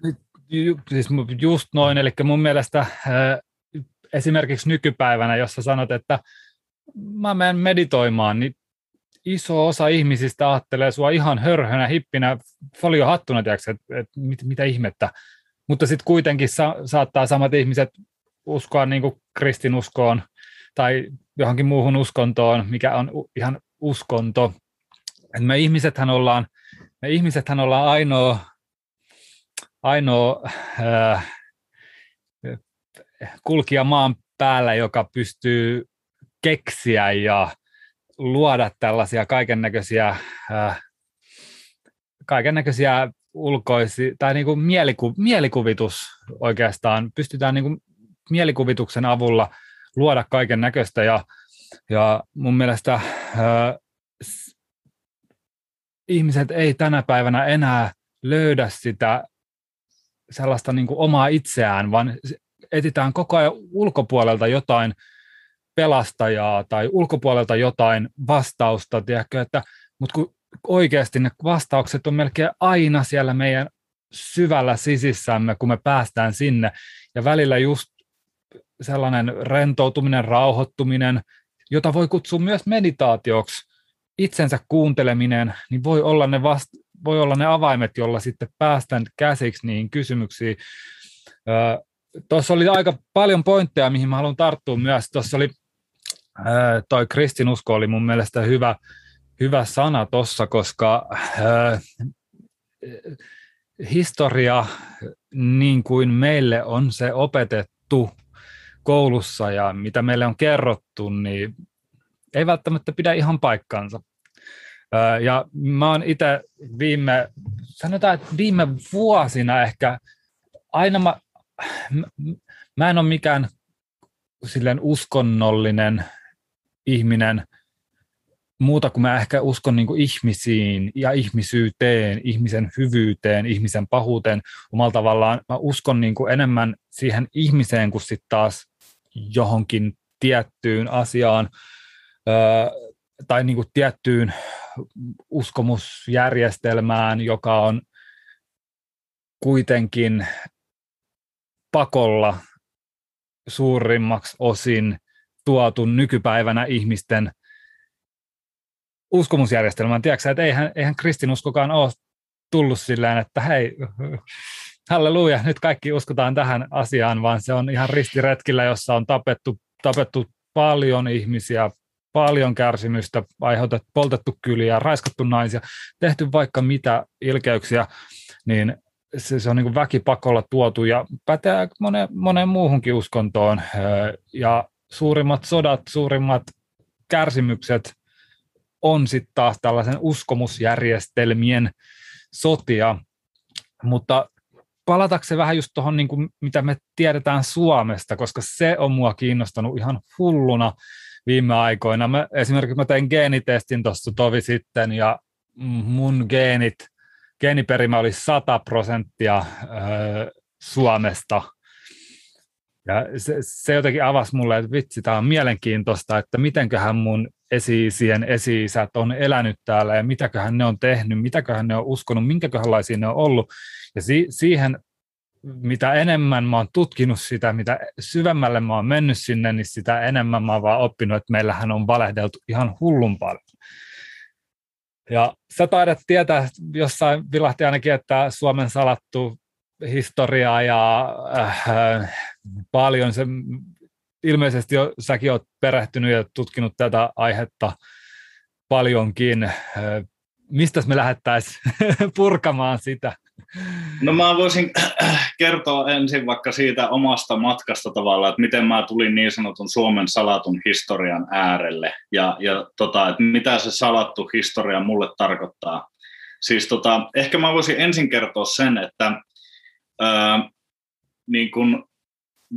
Siis just noin, eli mun mielestä esimerkiksi nykypäivänä, jos sä sanot, että mä menen meditoimaan, niin iso osa ihmisistä ajattelee sua ihan hörhönä, hippinä, foliohattuna, että et, mit, mitä ihmettä. Mutta sitten kuitenkin sa- saattaa samat ihmiset uskoa niin kuin kristinuskoon tai johonkin muuhun uskontoon, mikä on ihan uskonto. Et me ihmisethän ollaan, me ihmisethän ollaan ainoa ainoa äh, kulkija maan päällä, joka pystyy keksiä ja luoda tällaisia kaiken näköisiä äh, kaiken näköisiä tai niin kuin mieliku, mielikuvitus oikeastaan, pystytään niin kuin mielikuvituksen avulla luoda kaiken näköistä, ja, ja mun mielestä äh, ihmiset ei tänä päivänä enää löydä sitä sellaista niin kuin omaa itseään, vaan etsitään koko ajan ulkopuolelta jotain pelastajaa tai ulkopuolelta jotain vastausta, tiedätkö, että, mutta kun oikeasti ne vastaukset on melkein aina siellä meidän syvällä sisissämme, kun me päästään sinne, ja välillä just sellainen rentoutuminen, rauhoittuminen, jota voi kutsua myös meditaatioksi, itsensä kuunteleminen, niin voi olla ne vast- voi olla ne avaimet, joilla sitten päästään käsiksi niihin kysymyksiin. Tuossa oli aika paljon pointteja, mihin mä haluan tarttua myös. Tuossa oli toi kristinusko oli mun mielestä hyvä, hyvä sana tuossa, koska historia, niin kuin meille on se opetettu koulussa ja mitä meille on kerrottu, niin ei välttämättä pidä ihan paikkaansa. Ja mä oon itse viime, sanotaan, että viime vuosina ehkä aina mä, mä, en ole mikään silleen uskonnollinen ihminen, muuta kuin mä ehkä uskon niin kuin ihmisiin ja ihmisyyteen, ihmisen hyvyyteen, ihmisen pahuuteen omalla tavallaan. Mä uskon niin kuin enemmän siihen ihmiseen kuin sitten taas johonkin tiettyyn asiaan öö, tai niin kuin tiettyyn uskomusjärjestelmään, joka on kuitenkin pakolla suurimmaksi osin tuotu nykypäivänä ihmisten uskomusjärjestelmään. Tiedätkö, että eihän, eihän kristinuskokaan ole tullut silleen, että hei, (laughs) halleluja, nyt kaikki uskotaan tähän asiaan, vaan se on ihan ristiretkillä, jossa on tapettu, tapettu paljon ihmisiä, paljon kärsimystä, aiheutettu, poltettu kyliä, raiskattu naisia, tehty vaikka mitä ilkeyksiä, niin se, se on niin väkipakolla tuotu ja pätee moneen, moneen muuhunkin uskontoon. Ja suurimmat sodat, suurimmat kärsimykset on sitten taas tällaisen uskomusjärjestelmien sotia. Mutta palatakseni vähän just tuohon, niin mitä me tiedetään Suomesta, koska se on mua kiinnostanut ihan hulluna viime aikoina. Mä, esimerkiksi mä tein geenitestin tuossa tovi sitten ja mun geenit, geeniperimä oli 100 prosenttia äh, Suomesta. Ja se, se jotenkin avasi mulle, että vitsi, tämä on mielenkiintoista, että mitenköhän mun esi-isien esi-isät on elänyt täällä ja mitäköhän ne on tehnyt, mitäköhän ne on uskonut, minkäköhänlaisia ne on ollut. Ja si- siihen mitä enemmän mä oon tutkinut sitä, mitä syvemmälle mä oon mennyt sinne, niin sitä enemmän mä oon vaan oppinut, että meillähän on valehdeltu ihan hullun paljon. Ja sä taidat tietää, jossain vilahti ainakin, että Suomen salattu historia ja äh, paljon se, ilmeisesti jo, säkin oot perehtynyt ja tutkinut tätä aihetta paljonkin. Äh, mistä me lähettäisiin (laughs) purkamaan sitä? No mä voisin kertoa ensin vaikka siitä omasta matkasta tavallaan, että miten mä tulin niin sanotun Suomen salatun historian äärelle ja, ja tota, että mitä se salattu historia mulle tarkoittaa. Siis tota, ehkä mä voisin ensin kertoa sen, että ää, niin kun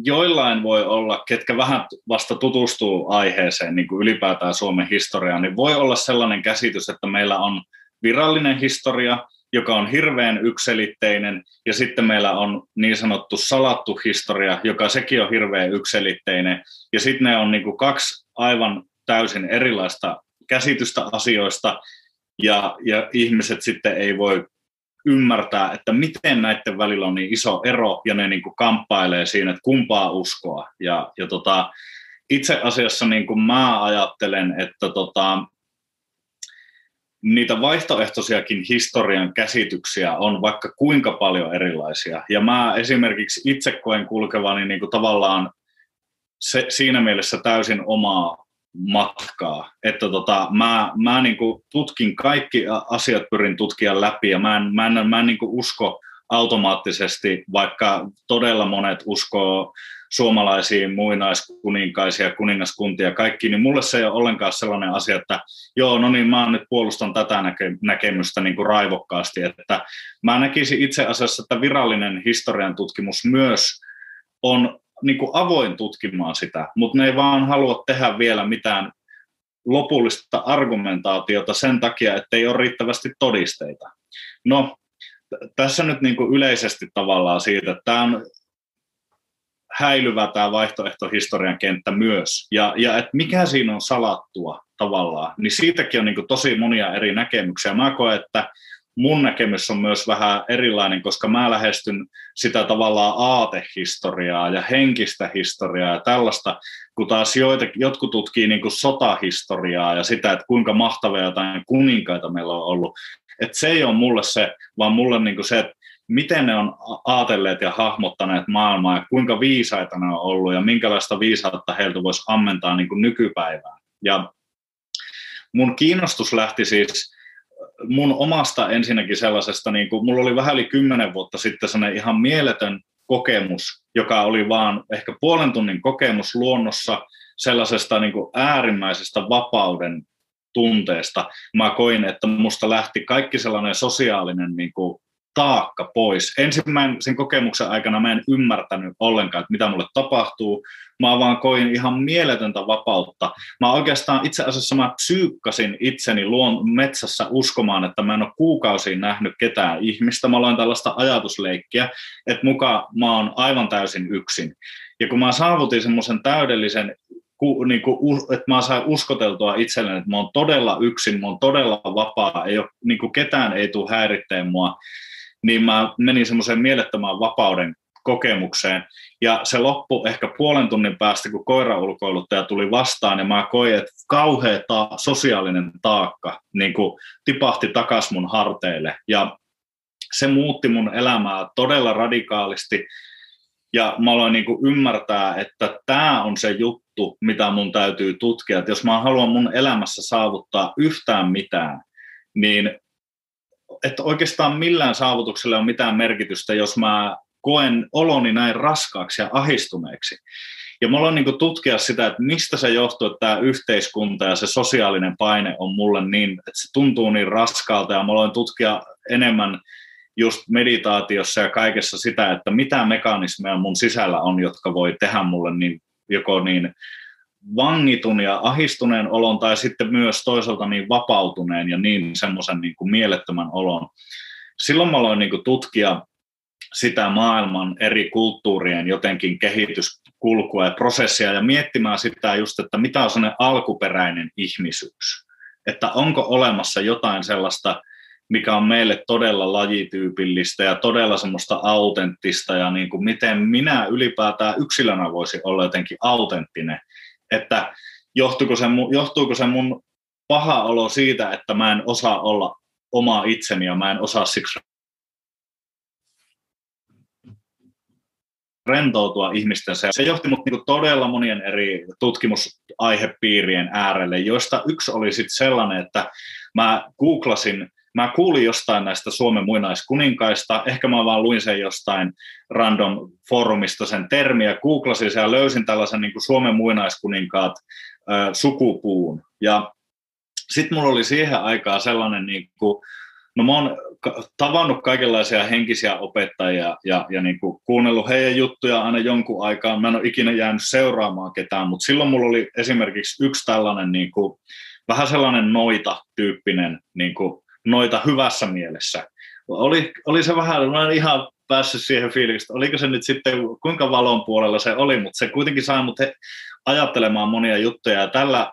joillain voi olla, ketkä vähän vasta tutustuu aiheeseen, niin ylipäätään Suomen historiaan, niin voi olla sellainen käsitys, että meillä on virallinen historia, joka on hirveän ykselitteinen, ja sitten meillä on niin sanottu salattu historia, joka sekin on hirveän ykselitteinen, ja sitten ne on niin kuin kaksi aivan täysin erilaista käsitystä asioista, ja, ja ihmiset sitten ei voi ymmärtää, että miten näiden välillä on niin iso ero, ja ne niin kuin kamppailee siinä, että kumpaa uskoa. Ja, ja tota, itse asiassa niin kuin mä ajattelen, että tota, niitä vaihtoehtoisiakin historian käsityksiä on vaikka kuinka paljon erilaisia. Ja mä esimerkiksi itse koen kulkevani niin kuin tavallaan se, siinä mielessä täysin omaa matkaa. Että tota, mä, mä niin kuin tutkin kaikki asiat, pyrin tutkia läpi ja mä en, mä en, mä en niin kuin usko automaattisesti, vaikka todella monet uskoo suomalaisiin muinaiskuninkaisia kuningaskuntia kaikki, niin mulle se ei ole ollenkaan sellainen asia, että joo, no niin, mä nyt puolustan tätä näke- näkemystä niin kuin raivokkaasti, että mä näkisin itse asiassa, että virallinen historian tutkimus myös on niin kuin avoin tutkimaan sitä, mutta ne ei vaan halua tehdä vielä mitään lopullista argumentaatiota sen takia, että ei ole riittävästi todisteita. No, tässä nyt niin kuin yleisesti tavallaan siitä, että tämä on häilyvä tämä vaihtoehtohistorian kenttä myös. Ja, ja että mikä siinä on salattua tavallaan, niin siitäkin on niin tosi monia eri näkemyksiä. Mä koen, että mun näkemys on myös vähän erilainen, koska mä lähestyn sitä tavallaan aatehistoriaa ja henkistä historiaa ja tällaista, kun taas joita, jotkut tutkii niin kuin sotahistoriaa ja sitä, että kuinka mahtavia jotain kuninkaita meillä on ollut. Että se ei ole mulle se, vaan mulle niin kuin se, että miten ne on ajatelleet ja hahmottaneet maailmaa ja kuinka viisaita ne on ollut ja minkälaista viisautta heiltä voisi ammentaa niin kuin nykypäivään. Ja mun kiinnostus lähti siis mun omasta ensinnäkin sellaisesta, niin kuin, mulla oli vähän yli kymmenen vuotta sitten sellainen ihan mieletön kokemus, joka oli vaan ehkä puolen tunnin kokemus luonnossa sellaisesta niin kuin äärimmäisestä vapauden tunteesta. Mä koin, että musta lähti kaikki sellainen sosiaalinen niin kuin taakka pois. Ensimmäisen sen kokemuksen aikana mä en ymmärtänyt ollenkaan, että mitä mulle tapahtuu. Mä vaan koin ihan mieletöntä vapautta. Mä oikeastaan itse asiassa mä psyykkasin itseni luon metsässä uskomaan, että mä en ole kuukausiin nähnyt ketään ihmistä. Mä aloin tällaista ajatusleikkiä, että muka mä oon aivan täysin yksin. Ja kun mä saavutin semmoisen täydellisen ku, niin kuin, että mä saan uskoteltua itselleni, että mä oon todella yksin, mä oon todella vapaa, ei ole, niin kuin ketään ei tule häiritteen mua, niin mä menin semmoiseen mielettömään vapauden kokemukseen. Ja se loppu ehkä puolen tunnin päästä, kun koiraulkoiluttaja tuli vastaan, ja mä koin, että kauhea ta- sosiaalinen taakka niin kuin tipahti takas mun harteille. Ja se muutti mun elämää todella radikaalisti. Ja mä aloin niin kuin ymmärtää, että tämä on se juttu, mitä mun täytyy tutkia. Että jos mä haluan mun elämässä saavuttaa yhtään mitään, niin että oikeastaan millään saavutuksella on mitään merkitystä, jos mä koen oloni näin raskaaksi ja ahistuneeksi. Ja mä aloin niin tutkia sitä, että mistä se johtuu, että tämä yhteiskunta ja se sosiaalinen paine on mulle niin, että se tuntuu niin raskaalta. Ja mä aloin tutkia enemmän just meditaatiossa ja kaikessa sitä, että mitä mekanismeja mun sisällä on, jotka voi tehdä mulle niin, joko niin vangitun ja ahistuneen olon tai sitten myös toisaalta niin vapautuneen ja niin semmoisen niin kuin mielettömän olon. Silloin mä aloin niin kuin tutkia sitä maailman eri kulttuurien jotenkin kehityskulkua ja prosessia ja miettimään sitä just, että mitä on sellainen alkuperäinen ihmisyys. Että onko olemassa jotain sellaista, mikä on meille todella lajityypillistä ja todella semmoista autenttista ja niin kuin miten minä ylipäätään yksilönä voisi olla jotenkin autenttinen että johtuuko se, johtuuko se mun paha olo siitä, että mä en osaa olla oma itseni ja mä en osaa siksi rentoutua ihmisten se. Se johti mut niinku todella monien eri tutkimusaihepiirien äärelle, joista yksi oli sitten sellainen, että mä googlasin mä kuulin jostain näistä Suomen muinaiskuninkaista, ehkä mä vaan luin sen jostain random foorumista sen termiä, googlasin sen ja löysin tällaisen niin kuin Suomen muinaiskuninkaat äh, sukupuun. Ja sitten mulla oli siihen aikaan sellainen, niin kuin, no mä oon tavannut kaikenlaisia henkisiä opettajia ja, ja niin kuin kuunnellut heidän juttuja aina jonkun aikaa. Mä en ole ikinä jäänyt seuraamaan ketään, mutta silloin mulla oli esimerkiksi yksi tällainen niin kuin, vähän sellainen noita-tyyppinen niin kuin, noita hyvässä mielessä. Oli, oli se vähän, mä en ihan päässyt siihen fiiliksi, oliko se nyt sitten, kuinka valon puolella se oli, mutta se kuitenkin sai mut ajattelemaan monia juttuja, ja tällä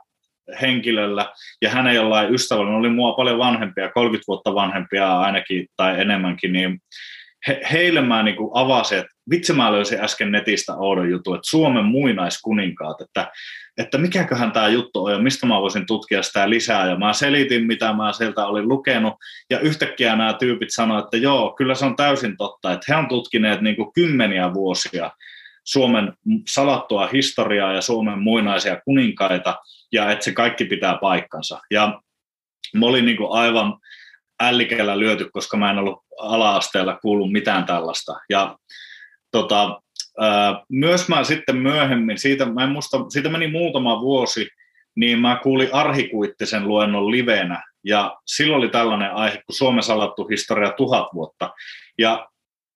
henkilöllä ja hänen jollain ystävällä, oli mua paljon vanhempia, 30 vuotta vanhempia ainakin tai enemmänkin, niin he, heille mä niin avasin, että vitsi mä löysin äsken netistä oudon jutun, että Suomen muinaiskuninkaat, että, että mikäköhän tämä juttu on ja mistä mä voisin tutkia sitä lisää. Ja mä selitin, mitä mä sieltä olin lukenut ja yhtäkkiä nämä tyypit sanoivat, että joo, kyllä se on täysin totta, että he on tutkineet niin kymmeniä vuosia Suomen salattua historiaa ja Suomen muinaisia kuninkaita ja että se kaikki pitää paikkansa. Ja mä olin niin aivan ällikellä lyöty, koska mä en ollut ala-asteella kuullut mitään tällaista. Ja tota, ää, myös mä sitten myöhemmin, siitä, mä en muista, siitä meni muutama vuosi, niin mä kuulin Arhikuittisen luennon livenä, ja silloin oli tällainen aihe kuin Suomen salattu historia tuhat vuotta. Ja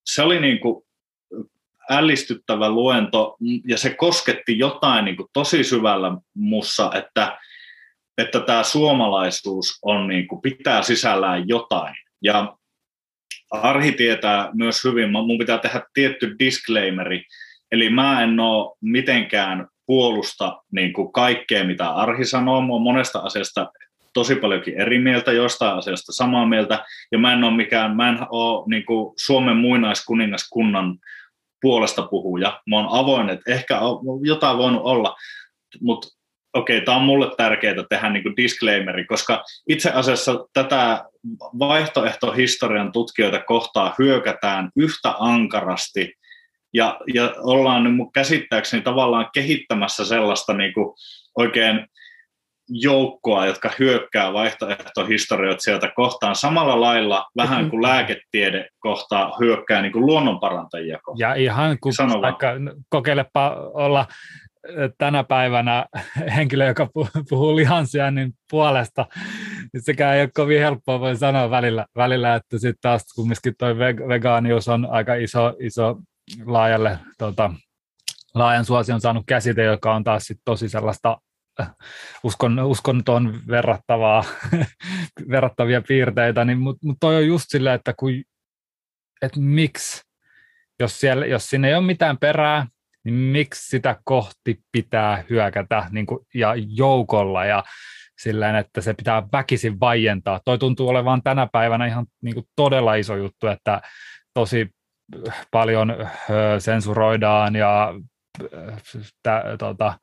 se oli niin kuin ällistyttävä luento, ja se kosketti jotain niin kuin tosi syvällä mussa, että, että tämä suomalaisuus on, niin kuin, pitää sisällään jotain. Ja Arhi tietää myös hyvin, mun pitää tehdä tietty disclaimeri, eli mä en ole mitenkään puolusta niin kuin kaikkea, mitä Arhi sanoo. Mä monesta asiasta tosi paljonkin eri mieltä, jostain asiasta samaa mieltä, ja mä en ole mikään, mä en ole niin kuin Suomen muinaiskuningaskunnan puolesta puhuja. Mä oon avoin, että ehkä jotain voinut olla, mutta okei, okay, tämä on mulle tärkeää tehdä niin kuin disclaimeri, koska itse asiassa tätä vaihtoehtohistorian tutkijoita kohtaa hyökätään yhtä ankarasti. Ja, ja ollaan niin käsittääkseni tavallaan kehittämässä sellaista niin kuin oikein joukkoa, jotka hyökkää vaihtoehtohistorioitsijoita kohtaan. Samalla lailla vähän kuin lääketiede kohtaa hyökkää niin kuin luonnonparantajia kohtaan. Ja ihan kun vaikka kokeilepa olla tänä päivänä (laughs) henkilö, joka puhuu lihansyönnin puolesta, sekään ei ole kovin helppoa, voi sanoa välillä, välillä että sitten taas kumminkin toi vegaanius on aika iso, iso laajalle, tota, laajan suosion saanut käsite, joka on taas sit tosi sellaista äh, uskon, uskontoon verrattavaa, (laughs) verrattavia piirteitä, niin, mutta mut toi on just silleen, että kun, et miksi, jos, siellä, jos siinä ei ole mitään perää, niin miksi sitä kohti pitää hyökätä niin kuin, ja joukolla ja silleen, että se pitää väkisin vaientaa. Toi tuntuu olevan tänä päivänä ihan niin kuin todella iso juttu, että tosi paljon sensuroidaan ja tä, tota,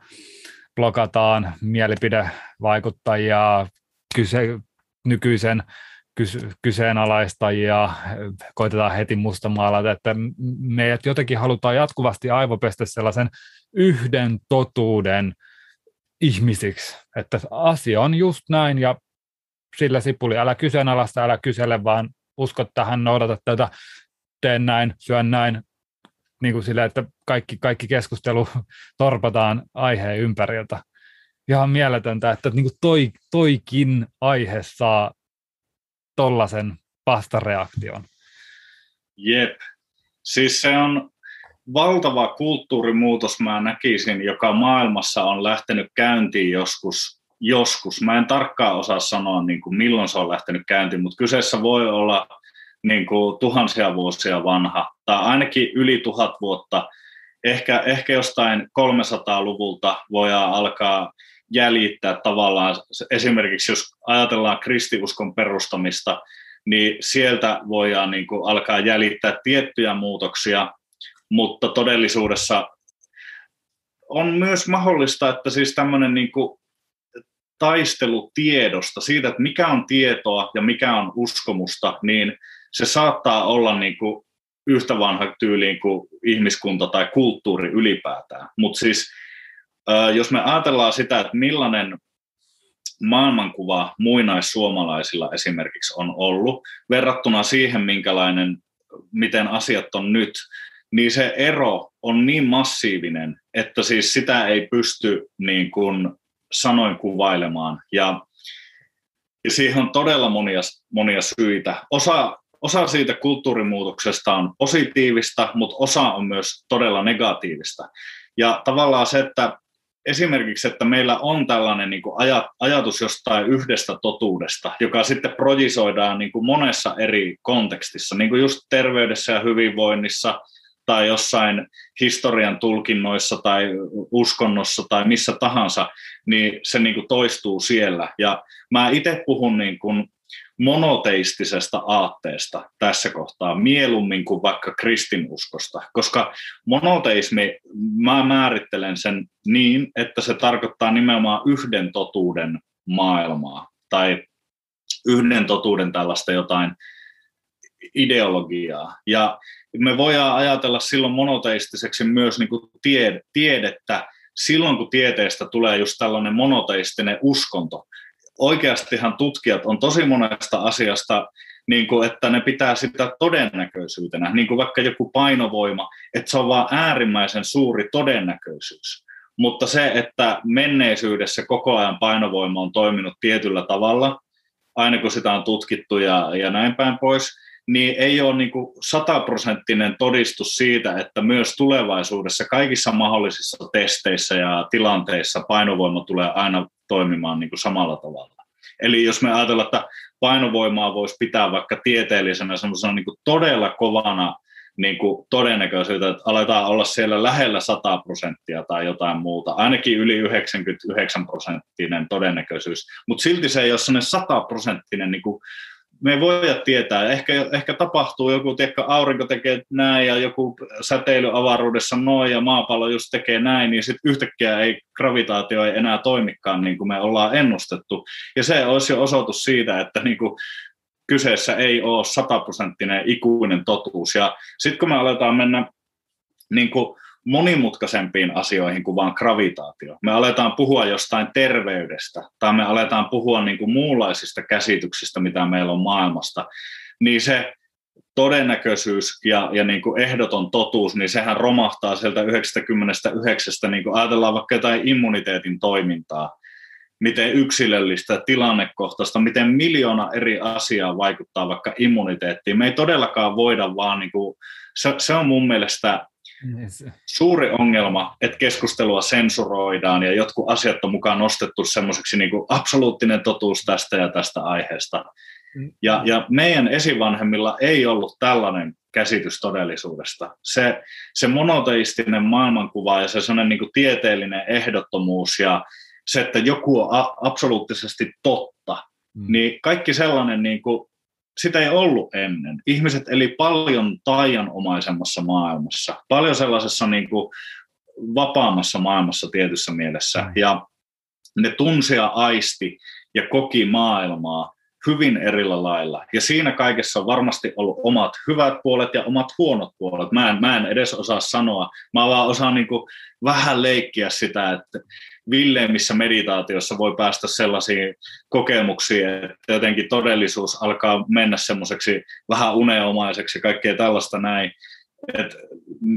blokataan mielipidevaikuttajia, kyse, nykyisen kyseenalaistajia, koitetaan heti mustamaalata, että meidät jotenkin halutaan jatkuvasti aivopestä sellaisen yhden totuuden ihmisiksi, että asia on just näin ja sillä sipuli, älä kyseenalaista, älä kysele, vaan usko tähän, noudata tätä, teen näin, syön näin, niin kuin sillä, että kaikki, kaikki keskustelu (laughs) torpataan aiheen ympäriltä. Ihan mieletöntä, että niin kuin toi, toikin aihe saa tollaisen vastareaktion. Jep. Siis se on valtava kulttuurimuutos, mä näkisin, joka maailmassa on lähtenyt käyntiin joskus. joskus. Mä en tarkkaan osaa sanoa, niin kuin milloin se on lähtenyt käyntiin, mutta kyseessä voi olla niin kuin tuhansia vuosia vanha, tai ainakin yli tuhat vuotta. Ehkä, ehkä jostain 300-luvulta voidaan alkaa jäljittää tavallaan, esimerkiksi jos ajatellaan kristiuskon perustamista, niin sieltä voidaan niin kuin alkaa jäljittää tiettyjä muutoksia, mutta todellisuudessa on myös mahdollista, että siis tämmöinen niin kuin taistelu tiedosta, siitä, että mikä on tietoa ja mikä on uskomusta, niin se saattaa olla niin kuin yhtä vanha tyyliin kuin ihmiskunta tai kulttuuri ylipäätään. Mutta siis jos me ajatellaan sitä, että millainen maailmankuva muinaissuomalaisilla esimerkiksi on ollut verrattuna siihen, minkälainen, miten asiat on nyt, niin se ero on niin massiivinen, että siis sitä ei pysty niin kuin sanoin kuvailemaan. Ja siihen on todella monia, monia syitä. Osa, osa siitä kulttuurimuutoksesta on positiivista, mutta osa on myös todella negatiivista. Ja tavallaan se, että esimerkiksi, että meillä on tällainen niin kuin ajatus jostain yhdestä totuudesta, joka sitten projisoidaan niin kuin monessa eri kontekstissa, niin kuin just terveydessä ja hyvinvoinnissa tai jossain historian tulkinnoissa tai uskonnossa tai missä tahansa, niin se niin kuin toistuu siellä. Ja mä itse puhun niin kuin monoteistisesta aatteesta tässä kohtaa mieluummin kuin vaikka kristinuskosta, koska monoteismi, mä määrittelen sen niin, että se tarkoittaa nimenomaan yhden totuuden maailmaa tai yhden totuuden tällaista jotain ideologiaa. Ja me voidaan ajatella silloin monoteistiseksi myös niin kuin tiedettä, silloin kun tieteestä tulee just tällainen monoteistinen uskonto, oikeastihan tutkijat on tosi monesta asiasta, niin kuin, että ne pitää sitä todennäköisyytenä, niin kuin vaikka joku painovoima, että se on vaan äärimmäisen suuri todennäköisyys. Mutta se, että menneisyydessä koko ajan painovoima on toiminut tietyllä tavalla, aina kun sitä on tutkittu ja, ja näin päin pois, niin ei ole niin sataprosenttinen todistus siitä, että myös tulevaisuudessa kaikissa mahdollisissa testeissä ja tilanteissa painovoima tulee aina toimimaan niin kuin samalla tavalla. Eli jos me ajatellaan, että painovoimaa voisi pitää vaikka tieteellisenä niin todella kovana niin kuin todennäköisyyttä, että aletaan olla siellä lähellä 100 prosenttia tai jotain muuta, ainakin yli 99 prosenttinen todennäköisyys, mutta silti se ei ole sellainen 100 prosenttinen niin me ei voida tietää. Ehkä, ehkä tapahtuu joku, tiedätkö, aurinko tekee näin ja joku säteily avaruudessa noin ja maapallo just tekee näin, niin sitten yhtäkkiä ei gravitaatio ei enää toimikaan niin kuin me ollaan ennustettu. Ja se olisi jo osoitus siitä, että niin kuin kyseessä ei ole sataprosenttinen ikuinen totuus. Ja sitten kun me aletaan mennä niin kuin monimutkaisempiin asioihin kuin vain gravitaatio. Me aletaan puhua jostain terveydestä tai me aletaan puhua niin kuin muunlaisista käsityksistä, mitä meillä on maailmasta, niin se todennäköisyys ja, ja niin kuin ehdoton totuus, niin sehän romahtaa sieltä 99, niin kuin ajatellaan vaikka jotain immuniteetin toimintaa, miten yksilöllistä, tilannekohtaista, miten miljoona eri asiaa vaikuttaa vaikka immuniteettiin. Me ei todellakaan voida vaan, niin kuin, se, se on mun mielestä suuri ongelma, että keskustelua sensuroidaan ja jotkut asiat on mukaan nostettu semmoiseksi niin absoluuttinen totuus tästä ja tästä aiheesta. Mm. Ja, ja meidän esivanhemmilla ei ollut tällainen käsitys todellisuudesta. Se, se monoteistinen maailmankuva ja se sellainen niin kuin tieteellinen ehdottomuus ja se, että joku on a- absoluuttisesti totta, mm. niin kaikki sellainen, niin kuin, sitä ei ollut ennen. Ihmiset eli paljon taianomaisemmassa maailmassa, paljon sellaisessa niin kuin, vapaammassa maailmassa tietyssä mielessä. Mm. Ja ne tunsia aisti ja koki maailmaa hyvin erillä lailla. Ja siinä kaikessa on varmasti ollut omat hyvät puolet ja omat huonot puolet. Mä en, mä en edes osaa sanoa. Mä vaan osaan niin kuin vähän leikkiä sitä, että villeimmissä meditaatiossa voi päästä sellaisiin kokemuksiin, että jotenkin todellisuus alkaa mennä semmoiseksi vähän uneomaiseksi ja kaikkea tällaista näin. Et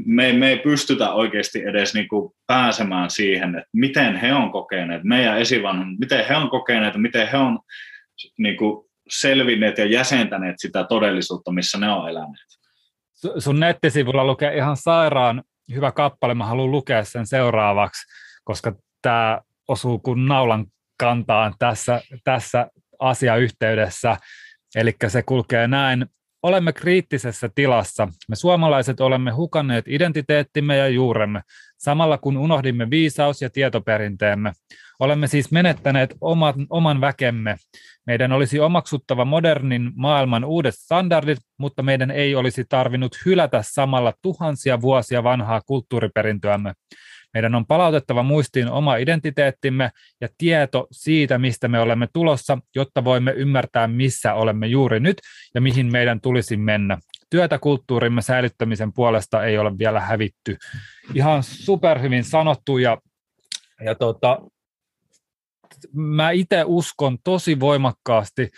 me, me ei pystytä oikeasti edes niinku pääsemään siihen, että miten he on kokeneet, meidän esivanhemmat, miten he on kokeneet, miten he on niinku selvinneet ja jäsentäneet sitä todellisuutta, missä ne on eläneet. Sun nettisivulla lukee ihan sairaan hyvä kappale, mä haluan lukea sen seuraavaksi, koska tämä osuu kuin naulan kantaan tässä, tässä asiayhteydessä. Eli se kulkee näin. Olemme kriittisessä tilassa. Me suomalaiset olemme hukanneet identiteettimme ja juuremme, samalla kun unohdimme viisaus- ja tietoperinteemme. Olemme siis menettäneet oman, oman väkemme. Meidän olisi omaksuttava modernin maailman uudet standardit, mutta meidän ei olisi tarvinnut hylätä samalla tuhansia vuosia vanhaa kulttuuriperintöämme. Meidän on palautettava muistiin oma identiteettimme ja tieto siitä, mistä me olemme tulossa, jotta voimme ymmärtää, missä olemme juuri nyt ja mihin meidän tulisi mennä. Työtä kulttuurimme säilyttämisen puolesta ei ole vielä hävitty. Ihan superhyvin sanottu ja, ja tota, mä itse uskon tosi voimakkaasti,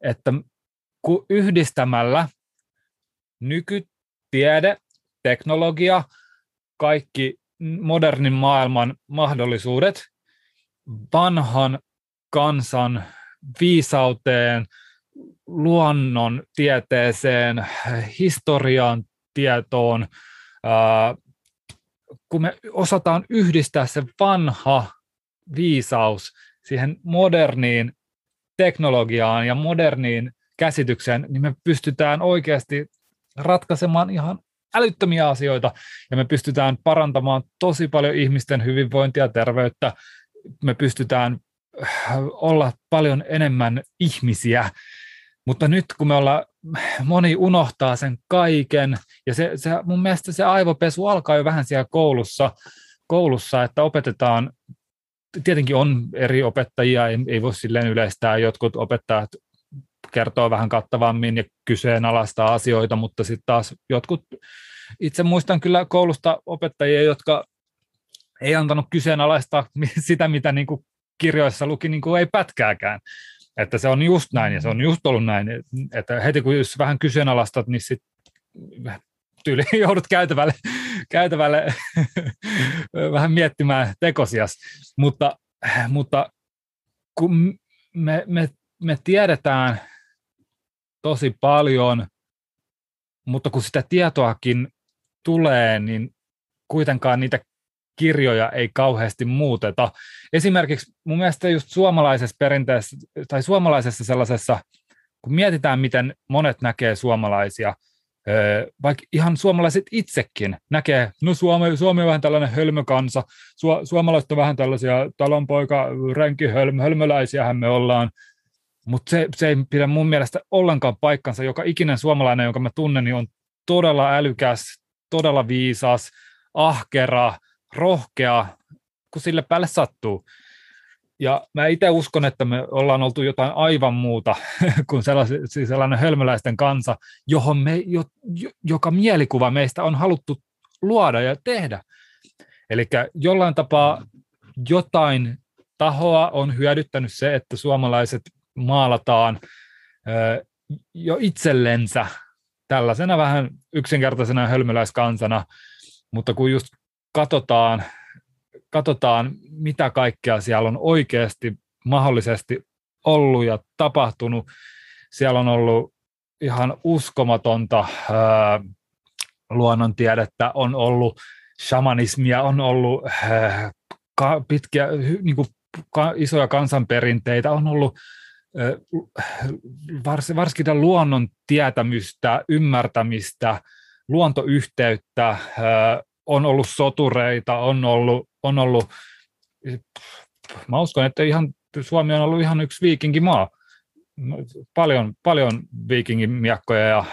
että kun yhdistämällä nykytiede, teknologia, kaikki modernin maailman mahdollisuudet vanhan kansan viisauteen, luonnon tieteeseen, historian tietoon, kun me osataan yhdistää se vanha viisaus siihen moderniin teknologiaan ja moderniin käsitykseen, niin me pystytään oikeasti ratkaisemaan ihan älyttömiä asioita ja me pystytään parantamaan tosi paljon ihmisten hyvinvointia ja terveyttä. Me pystytään olla paljon enemmän ihmisiä, mutta nyt kun me ollaan, moni unohtaa sen kaiken ja se, se, mun mielestä se aivopesu alkaa jo vähän siellä koulussa, koulussa että opetetaan tietenkin on eri opettajia, ei, ei voi silleen yleistää, jotkut opettajat kertoo vähän kattavammin ja kyseenalaistaa asioita, mutta sitten taas jotkut, itse muistan kyllä koulusta opettajia, jotka ei antanut kyseenalaistaa (laughs) sitä, mitä niin kuin kirjoissa luki, niin kuin ei pätkääkään. Että se on just näin ja se on just ollut näin, että heti kun jos vähän kyseenalaistat, niin sitten tyyli (laughs) joudut käytävälle, käytävälle (laughs) vähän miettimään tekosias. Mutta, mutta kun me, me, me tiedetään tosi paljon, mutta kun sitä tietoakin tulee, niin kuitenkaan niitä kirjoja ei kauheasti muuteta. Esimerkiksi mun mielestä just suomalaisessa perinteessä tai suomalaisessa sellaisessa, kun mietitään, miten monet näkee suomalaisia, vaikka ihan suomalaiset itsekin näkee, no Suomi, Suomi on vähän tällainen hölmökansa, Su, suomalaiset on vähän tällaisia talonpoika, renki, hölmö, hölmöläisiähän me ollaan, mutta se, se ei pidä mun mielestä ollenkaan paikkansa. Joka ikinen suomalainen, jonka mä tunnen, niin on todella älykäs, todella viisas, ahkera, rohkea, kun sille päälle sattuu. Ja mä itse uskon, että me ollaan oltu jotain aivan muuta (laughs) kuin sellainen, siis sellainen hölmöläisten kansa, johon me, jo, joka mielikuva meistä on haluttu luoda ja tehdä. Eli jollain tapaa jotain tahoa on hyödyttänyt se, että suomalaiset maalataan jo itsellensä tällaisena vähän yksinkertaisena hölmöläiskansana, mutta kun just katsotaan, katsotaan mitä kaikkea siellä on oikeasti mahdollisesti ollut ja tapahtunut. Siellä on ollut ihan uskomatonta ää, luonnontiedettä, on ollut shamanismia, on ollut ää, ka, pitkiä, niin kuin, ka, isoja kansanperinteitä, on ollut vars, varsinkin luonnon tietämystä, ymmärtämistä, luontoyhteyttä, on ollut sotureita, on ollut, on ollut mä uskon, että ihan, Suomi on ollut ihan yksi viikinkimaa. Paljon, paljon viikingin miakkoja ja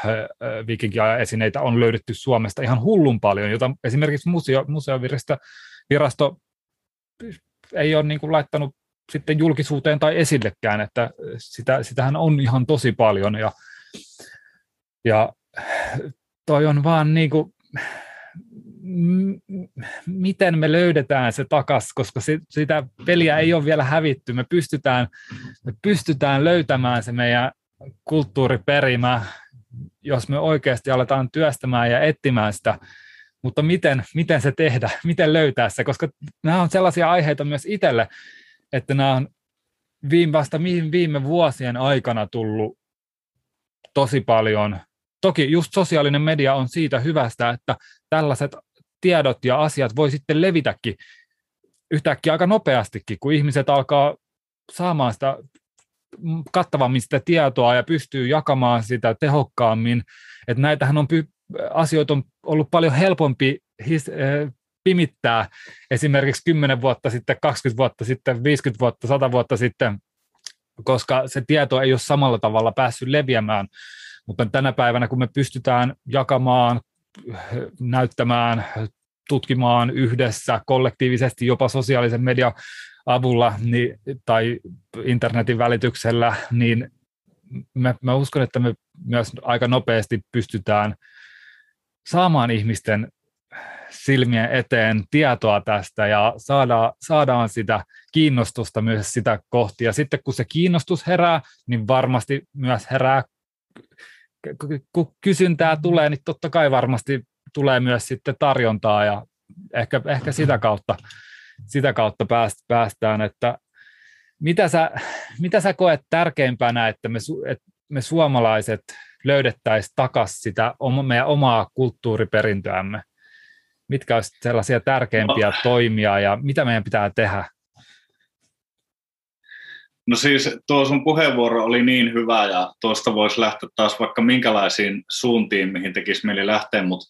viikinkiajan esineitä on löydetty Suomesta ihan hullun paljon, jota esimerkiksi museo, museovirasto virasto ei ole niin kuin laittanut sitten julkisuuteen tai esillekään, että sitä, sitähän on ihan tosi paljon ja, ja toi on vaan niin kuin, miten me löydetään se takas, koska sitä peliä ei ole vielä hävitty. Me pystytään, me pystytään löytämään se meidän kulttuuriperimä, jos me oikeasti aletaan työstämään ja etsimään sitä, mutta miten, miten se tehdä, miten löytää se, koska nämä on sellaisia aiheita myös itselle, että nämä on viime, vasta viime vuosien aikana tullut tosi paljon. Toki just sosiaalinen media on siitä hyvästä, että tällaiset tiedot ja asiat voi sitten levitäkin yhtäkkiä aika nopeastikin, kun ihmiset alkaa saamaan sitä kattavammin sitä tietoa ja pystyy jakamaan sitä tehokkaammin. Että näitähän on py- asioita on ollut paljon helpompi his- äh, pimittää esimerkiksi 10 vuotta sitten, 20 vuotta sitten, 50 vuotta, 100 vuotta sitten, koska se tieto ei ole samalla tavalla päässyt leviämään. Mutta tänä päivänä, kun me pystytään jakamaan, (laughs) näyttämään, tutkimaan yhdessä, kollektiivisesti, jopa sosiaalisen median avulla niin, tai internetin välityksellä, niin mä, mä uskon, että me myös aika nopeasti pystytään saamaan ihmisten silmien eteen tietoa tästä ja saadaan, saadaan sitä kiinnostusta myös sitä kohti. Ja sitten kun se kiinnostus herää, niin varmasti myös herää, kun kysyntää tulee, niin totta kai varmasti tulee myös sitten tarjontaa ja ehkä, ehkä sitä kautta, sitä kautta päästään, että mitä sä, mitä sä koet tärkeimpänä, että me, että me suomalaiset löydettäisiin takaisin sitä meidän omaa kulttuuriperintöämme? Mitkä olisivat sellaisia tärkeimpiä no. toimia ja mitä meidän pitää tehdä? No siis tuo sun puheenvuoro oli niin hyvä ja tuosta voisi lähteä taas vaikka minkälaisiin suuntiin, mihin tekisi mieli lähteä, mutta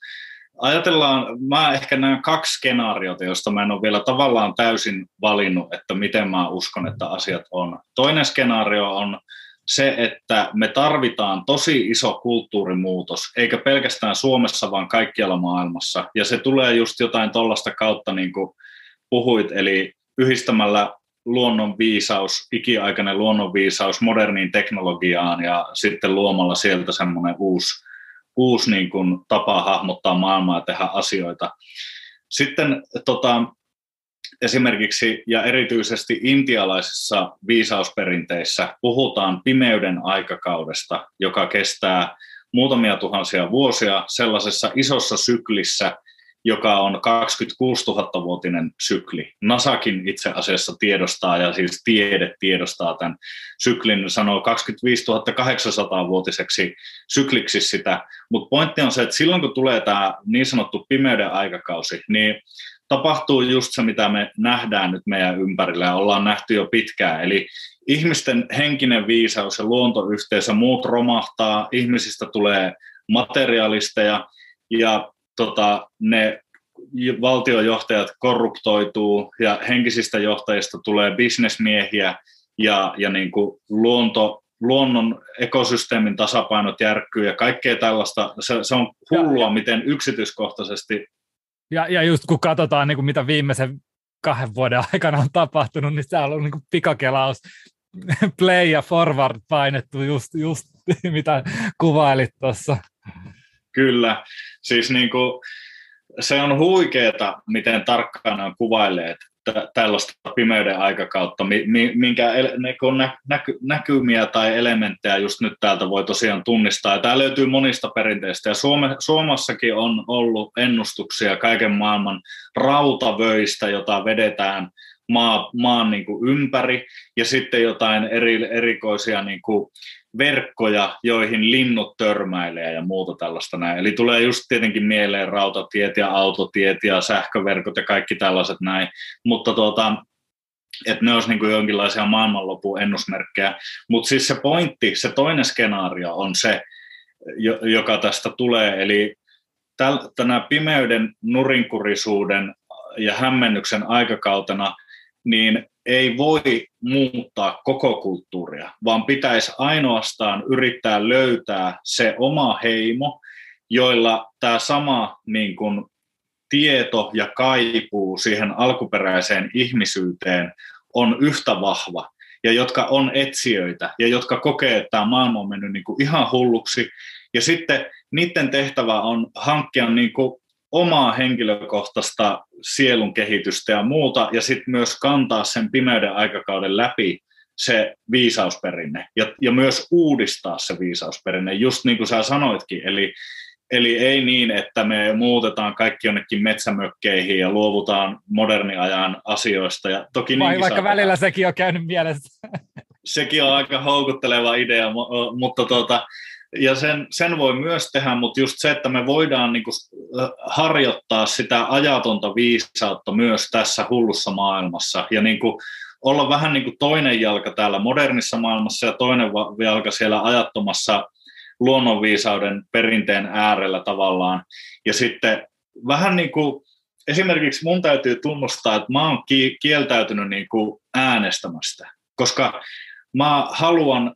ajatellaan, mä ehkä näen kaksi skenaariota, joista mä en ole vielä tavallaan täysin valinnut, että miten mä uskon, että asiat on. Toinen skenaario on se, että me tarvitaan tosi iso kulttuurimuutos, eikä pelkästään Suomessa, vaan kaikkialla maailmassa. Ja se tulee just jotain tuollaista kautta, niin kuin puhuit, eli yhdistämällä luonnon viisaus, ikiaikainen luonnon viisaus moderniin teknologiaan ja sitten luomalla sieltä semmoinen uusi, uusi niin kuin tapa hahmottaa maailmaa ja tehdä asioita. Sitten tota, esimerkiksi ja erityisesti intialaisissa viisausperinteissä puhutaan pimeyden aikakaudesta, joka kestää muutamia tuhansia vuosia sellaisessa isossa syklissä, joka on 26 000-vuotinen sykli. NASAkin itse asiassa tiedostaa, ja siis tiede tiedostaa tämän syklin, sanoo 25 800-vuotiseksi sykliksi sitä, mutta pointti on se, että silloin kun tulee tämä niin sanottu pimeyden aikakausi, niin tapahtuu just se, mitä me nähdään nyt meidän ympärillä ja ollaan nähty jo pitkään. Eli ihmisten henkinen viisaus ja luontoyhteisö, muut romahtaa, ihmisistä tulee materialisteja ja tota, ne valtiojohtajat korruptoituu ja henkisistä johtajista tulee bisnesmiehiä ja, ja niin kuin luonto, luonnon ekosysteemin tasapainot järkkyy ja kaikkea tällaista. Se, se on hullua, miten yksityiskohtaisesti ja, ja just kun katsotaan, niin kuin mitä viimeisen kahden vuoden (laughs) aikana on tapahtunut, niin se on ollut niin kuin pikakelaus, (laughs) play ja forward painettu just, just (laughs) mitä kuvailit tuossa. Kyllä, siis niin kuin, se on huikeeta, miten tarkkaan on kuvailee, tällaista pimeyden aikakautta, minkä näky, näkymiä tai elementtejä just nyt täältä voi tosiaan tunnistaa. Ja tämä löytyy monista perinteistä ja Suome, Suomessakin on ollut ennustuksia kaiken maailman rautavöistä, jota vedetään maa, maan niin kuin ympäri ja sitten jotain eri, erikoisia niin kuin verkkoja, joihin linnut törmäilee ja muuta tällaista näin. Eli tulee just tietenkin mieleen rautatiet ja autotiet ja sähköverkot ja kaikki tällaiset näin, mutta tuota, että ne olisi niin kuin jonkinlaisia maailmanlopun ennusmerkkejä. Mutta siis se pointti, se toinen skenaario on se, joka tästä tulee, eli tänä pimeyden, nurinkurisuuden ja hämmennyksen aikakautena, niin ei voi muuttaa koko kulttuuria, vaan pitäisi ainoastaan yrittää löytää se oma heimo, joilla tämä sama niin kuin, tieto ja kaipuu siihen alkuperäiseen ihmisyyteen on yhtä vahva ja jotka on etsijöitä ja jotka kokee, että tämä maailma on mennyt niin kuin ihan hulluksi. Ja sitten niiden tehtävä on hankkia niin kuin omaa henkilökohtaista sielun kehitystä ja muuta, ja sitten myös kantaa sen pimeyden aikakauden läpi se viisausperinne, ja, ja myös uudistaa se viisausperinne, just niin kuin sä sanoitkin, eli Eli ei niin, että me muutetaan kaikki jonnekin metsämökkeihin ja luovutaan moderniajan asioista. Ja toki Vai, vaikka saadaan. välillä sekin on käynyt mielessä. Sekin on aika houkutteleva idea, mutta tuota, ja sen, sen voi myös tehdä, mutta just se, että me voidaan niin kuin harjoittaa sitä ajatonta viisautta myös tässä hullussa maailmassa ja niin kuin olla vähän niin kuin toinen jalka täällä modernissa maailmassa ja toinen jalka siellä ajattomassa luonnonviisauden perinteen äärellä tavallaan. Ja sitten vähän niin kuin, esimerkiksi mun täytyy tunnustaa, että mä oon kieltäytynyt niin kuin äänestämästä, koska mä haluan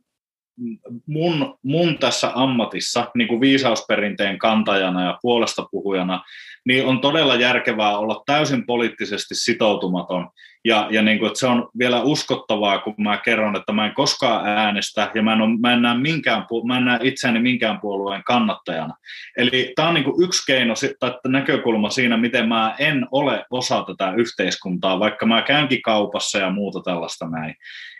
mun, mun tässä ammatissa niin kuin viisausperinteen kantajana ja puolesta puhujana, niin on todella järkevää olla täysin poliittisesti sitoutumaton. Ja, ja niin kuin, että se on vielä uskottavaa, kun mä kerron, että mä en koskaan äänestä ja mä en, ole, mä en, näe, minkään, mä en näe itseäni minkään puolueen kannattajana. Eli tämä on niin kuin yksi keino tai näkökulma siinä, miten mä en ole osa tätä yhteiskuntaa, vaikka mä käynkin kaupassa ja muuta tällaista näin.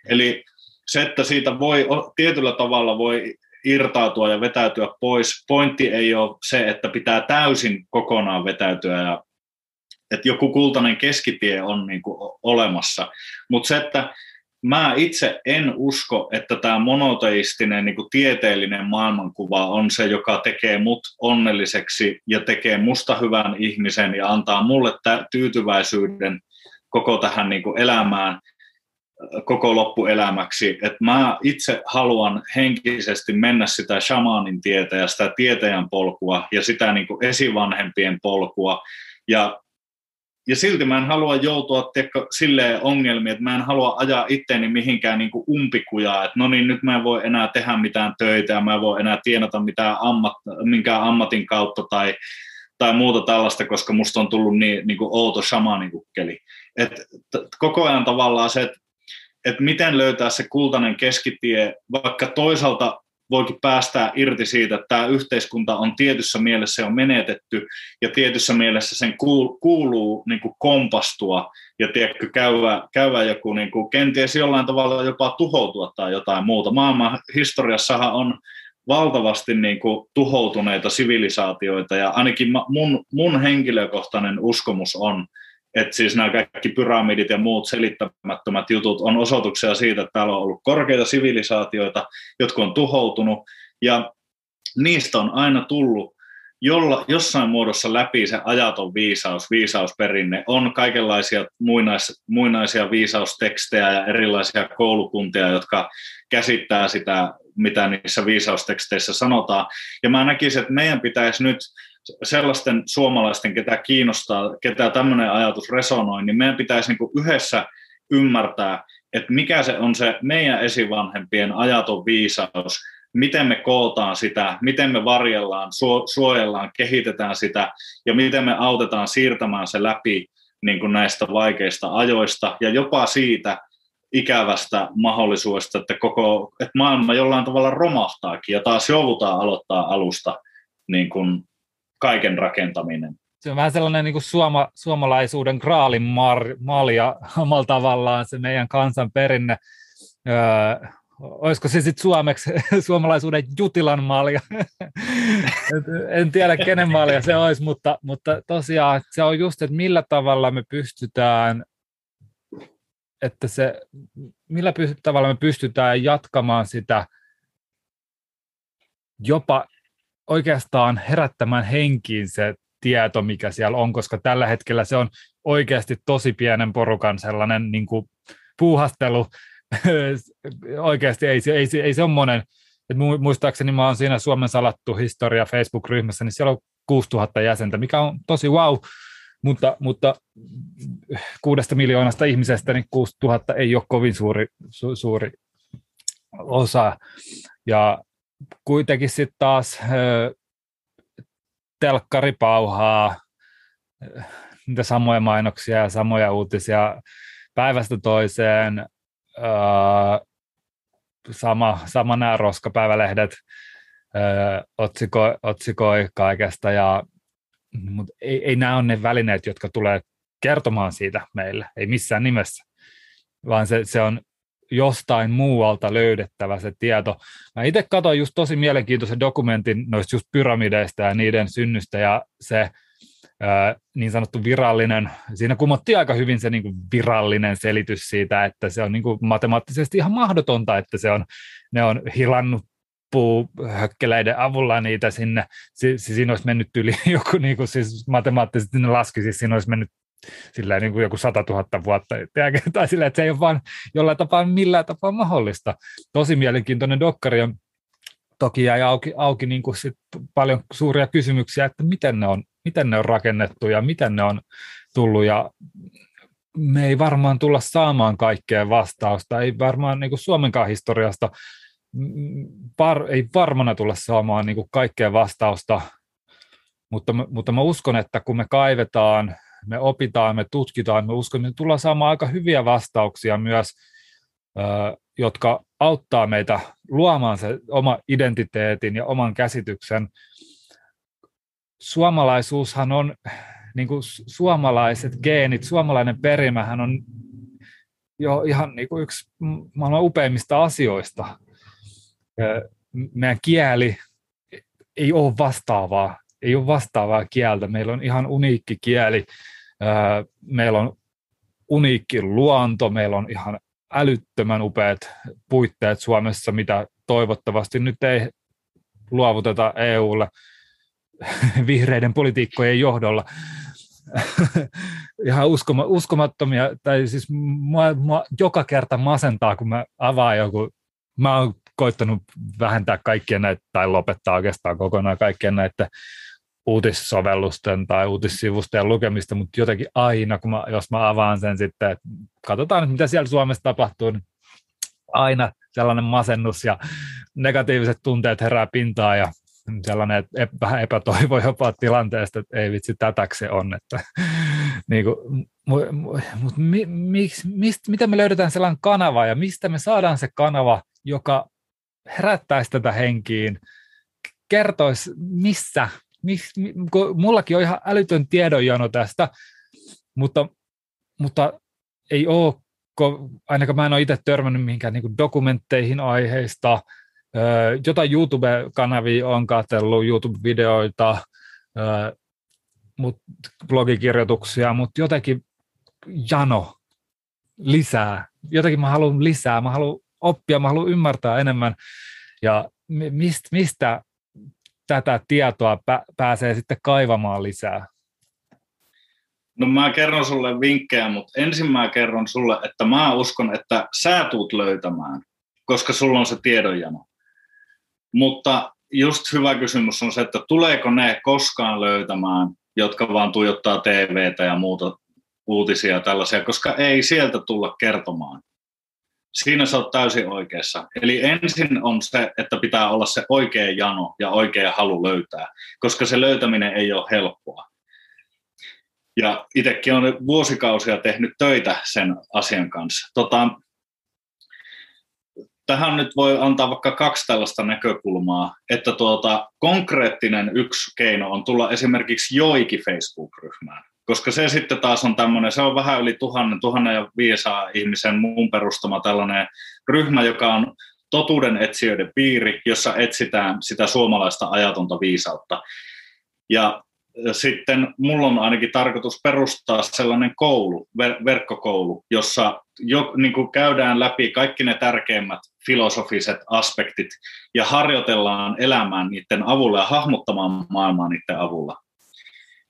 Eli se, että siitä voi tietyllä tavalla voi irtautua ja vetäytyä pois. Pointti ei ole se, että pitää täysin kokonaan vetäytyä ja että joku kultainen keskitie on niin kuin olemassa. Mutta se, että mä itse en usko, että tämä monoteistinen niin kuin tieteellinen maailmankuva on se, joka tekee mut onnelliseksi ja tekee musta hyvän ihmisen ja antaa mulle tyytyväisyyden koko tähän niin kuin elämään koko loppuelämäksi. Et mä itse haluan henkisesti mennä sitä shamanin tietä ja sitä tietäjän polkua ja sitä niin kuin esivanhempien polkua. Ja, ja silti mä en halua joutua tiedätkö, silleen ongelmiin, että mä en halua ajaa itteeni mihinkään niin kuin umpikujaa, että no niin, nyt mä en voi enää tehdä mitään töitä ja mä en voi enää tienata mitään ammat, minkään ammatin kautta tai, tai muuta tällaista, koska musta on tullut niin, niin kuin outo shamanikukkeli. Et, koko ajan tavallaan se, että että miten löytää se kultainen keskitie, vaikka toisaalta voikin päästää irti siitä, että tämä yhteiskunta on tietyssä mielessä on menetetty ja tietyssä mielessä sen kuuluu, kuuluu niin kuin kompastua ja tiedätkö, käydä, käydä joku niin kuin, kenties jollain tavalla jopa tuhoutua tai jotain muuta. Maailman historiassahan on valtavasti niin kuin, tuhoutuneita sivilisaatioita ja ainakin mun, mun henkilökohtainen uskomus on, että siis nämä kaikki pyramidit ja muut selittämättömät jutut on osoituksia siitä, että täällä on ollut korkeita sivilisaatioita, jotka on tuhoutunut, ja niistä on aina tullut jolla, jossain muodossa läpi se ajaton viisaus, viisausperinne. On kaikenlaisia muinais, muinaisia viisaustekstejä ja erilaisia koulukuntia, jotka käsittää sitä, mitä niissä viisausteksteissä sanotaan. Ja mä näkisin, että meidän pitäisi nyt sellaisten suomalaisten, ketä kiinnostaa, ketä tämmöinen ajatus resonoi, niin meidän pitäisi niin yhdessä ymmärtää, että mikä se on se meidän esivanhempien ajaton viisaus, miten me kootaan sitä, miten me varjellaan, suojellaan, kehitetään sitä ja miten me autetaan siirtämään se läpi niin kuin näistä vaikeista ajoista ja jopa siitä ikävästä mahdollisuudesta, että koko että maailma jollain tavalla romahtaakin ja taas joudutaan aloittaa alusta niin kuin kaiken rakentaminen. Se on vähän sellainen niin kuin suoma, suomalaisuuden graalin mar, malja omalla tavallaan se meidän kansan perinne. Öö, olisiko se sitten suomeksi (laughs) suomalaisuuden jutilan malja? (laughs) en tiedä, kenen malja se olisi, mutta, mutta tosiaan se on just, että millä tavalla me pystytään että se, millä tavalla me pystytään jatkamaan sitä jopa oikeastaan herättämään henkiin se tieto, mikä siellä on, koska tällä hetkellä se on oikeasti tosi pienen porukan sellainen niin kuin puuhastelu. (laughs) oikeasti ei, ei, ei, ei se ole monen. Et muistaakseni mä oon siinä Suomen salattu historia Facebook-ryhmässä, niin siellä on 6000 jäsentä, mikä on tosi wow, mutta, mutta kuudesta miljoonasta ihmisestä niin 6000 ei ole kovin suuri, su, suuri osa. Ja kuitenkin sitten taas telkkari pauhaa, niitä samoja mainoksia ja samoja uutisia päivästä toiseen, sama, sama nämä roskapäivälehdet otsikoi, otsikoi kaikesta, ja, mutta ei, ei nämä ole ne välineet, jotka tulee kertomaan siitä meille, ei missään nimessä, vaan se, se on jostain muualta löydettävä se tieto. Mä itse katsoin just tosi mielenkiintoisen dokumentin noista just pyramideista ja niiden synnystä ja se niin sanottu virallinen, siinä kumottiin aika hyvin se niin kuin virallinen selitys siitä, että se on niin kuin matemaattisesti ihan mahdotonta, että se on, ne on hilannut puuhökkeleiden avulla niitä sinne, si, si, siinä olisi mennyt yli (laughs) joku, niin kuin, siis matemaattisesti ne laski, siis siinä olisi mennyt sillä niin kuin joku 100 000 vuotta, (laughs) tai sillä, että se ei ole vain jollain tapaa millään tapaa mahdollista. Tosi mielenkiintoinen dokkari on toki jäi auki, auki niin kuin sit paljon suuria kysymyksiä, että miten ne, on, miten ne on rakennettu ja miten ne on tullut ja me ei varmaan tulla saamaan kaikkea vastausta, ei varmaan niin kuin Suomenkaan historiasta var, ei varmana tulla saamaan niin kuin kaikkea vastausta, mutta, mutta mä uskon, että kun me kaivetaan me opitaan, me tutkitaan, me uskon, että tullaan saamaan aika hyviä vastauksia myös, jotka auttaa meitä luomaan se oma identiteetin ja oman käsityksen. Suomalaisuushan on, niin kuin suomalaiset geenit, suomalainen perimähän on jo ihan niin kuin yksi maailman upeimmista asioista. Meidän kieli ei ole vastaavaa, ei ole vastaavaa kieltä. Meillä on ihan uniikki kieli meillä on uniikki luonto, meillä on ihan älyttömän upeat puitteet Suomessa, mitä toivottavasti nyt ei luovuteta EUlle (laughs) vihreiden politiikkojen johdolla. (laughs) ihan uskoma, uskomattomia, tai siis mua, mua joka kerta masentaa, kun mä avaan joku, mä oon koittanut vähentää kaikkien näitä, tai lopettaa oikeastaan kokonaan kaikkien näitä uutissovellusten tai uutissivustojen lukemista, mutta jotenkin aina, kun mä, jos mä avaan sen sitten, että katsotaan, mitä siellä Suomessa tapahtuu, niin aina sellainen masennus ja negatiiviset tunteet herää pintaan ja sellainen että vähän epätoivo jopa tilanteesta, että ei vitsi, tätäkö se on. Että, (laughs) niin kuin, mutta mi, mi, mist, miten me löydetään sellainen kanava ja mistä me saadaan se kanava, joka herättäisi tätä henkiin, kertoisi, missä miksi, mullakin on ihan älytön tiedonjano tästä, mutta, mutta ei ole, ainakaan mä en ole itse törmännyt mihinkään niin dokumentteihin aiheista, jotain YouTube-kanavia on katsellut, YouTube-videoita, mut, blogikirjoituksia, mutta jotenkin jano lisää. Jotenkin mä haluan lisää, mä haluan oppia, mä haluan ymmärtää enemmän. Ja mistä, mistä tätä tietoa pääsee sitten kaivamaan lisää? No mä kerron sulle vinkkejä, mutta ensin mä kerron sulle, että mä uskon, että sä tuut löytämään, koska sulla on se tiedonjano. Mutta just hyvä kysymys on se, että tuleeko ne koskaan löytämään, jotka vaan tuijottaa TVtä ja muuta uutisia tällaisia, koska ei sieltä tulla kertomaan. Siinä sä oot täysin oikeassa. Eli ensin on se, että pitää olla se oikea jano ja oikea halu löytää, koska se löytäminen ei ole helppoa. Ja itsekin olen vuosikausia tehnyt töitä sen asian kanssa. Tota, tähän nyt voi antaa vaikka kaksi tällaista näkökulmaa, että tuota, konkreettinen yksi keino on tulla esimerkiksi joiki Facebook-ryhmään koska se sitten taas on tämmöinen, se on vähän yli tuhannen, tuhannen ja viisaa ihmisen muun perustama tällainen ryhmä, joka on totuuden etsijöiden piiri, jossa etsitään sitä suomalaista ajatonta viisautta. Ja sitten mulla on ainakin tarkoitus perustaa sellainen koulu, ver- verkkokoulu, jossa jo, niin kuin käydään läpi kaikki ne tärkeimmät filosofiset aspektit ja harjoitellaan elämään niiden avulla ja hahmottamaan maailmaa niiden avulla.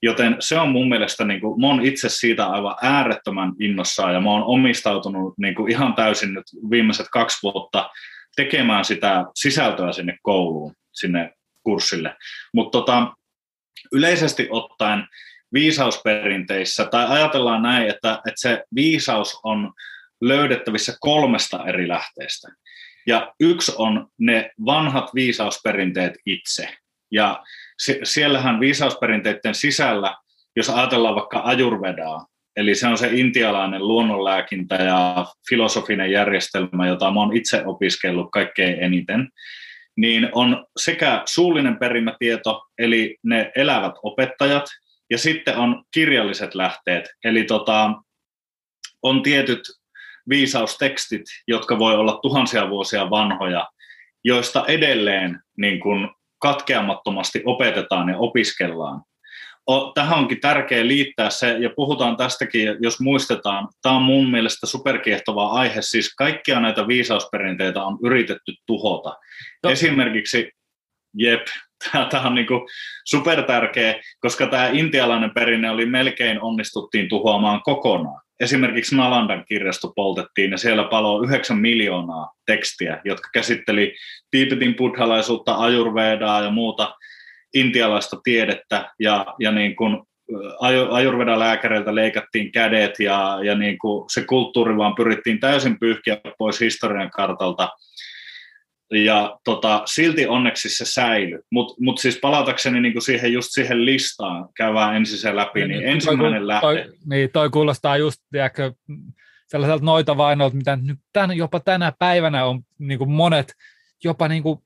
Joten se on mun mielestä, niin kuin, mä oon itse siitä aivan äärettömän innossaan ja mä oon omistautunut niin kuin ihan täysin nyt viimeiset kaksi vuotta tekemään sitä sisältöä sinne kouluun, sinne kurssille. Mutta tota, yleisesti ottaen viisausperinteissä, tai ajatellaan näin, että, että se viisaus on löydettävissä kolmesta eri lähteestä. Ja yksi on ne vanhat viisausperinteet itse. Ja siellähän viisausperinteiden sisällä, jos ajatellaan vaikka ajurvedaa, eli se on se intialainen luonnonlääkintä ja filosofinen järjestelmä, jota oon itse opiskellut kaikkein eniten, niin on sekä suullinen perimätieto, eli ne elävät opettajat, ja sitten on kirjalliset lähteet, eli tota, on tietyt viisaustekstit, jotka voi olla tuhansia vuosia vanhoja, joista edelleen niin kun katkeamattomasti opetetaan ja opiskellaan. Tähän onkin tärkeää liittää se, ja puhutaan tästäkin, jos muistetaan, tämä on mun mielestä superkiehtova aihe, siis kaikkia näitä viisausperinteitä on yritetty tuhota. Totta. Esimerkiksi, jep, tämä on niin super tärkeä, koska tämä intialainen perinne oli melkein onnistuttiin tuhoamaan kokonaan. Esimerkiksi Nalandan kirjasto poltettiin ja siellä paloi 9 miljoonaa tekstiä, jotka käsitteli Tiipetin buddhalaisuutta, ajurvedaa ja muuta intialaista tiedettä ja, ja niin kuin ajurvedan lääkäreiltä leikattiin kädet ja, ja niin kuin se kulttuuri vaan pyrittiin täysin pyyhkiä pois historian kartalta ja tota, silti onneksi se säilyi. Mutta mut siis palatakseni niinku siihen, just siihen listaan, käydään ensin se läpi, niin, niin ensimmäinen lähtö. Toi, niin, toi kuulostaa just, tiedätkö, sellaiselta noita vainolta, mitä nyt tän, jopa tänä päivänä on niinku monet, jopa niinku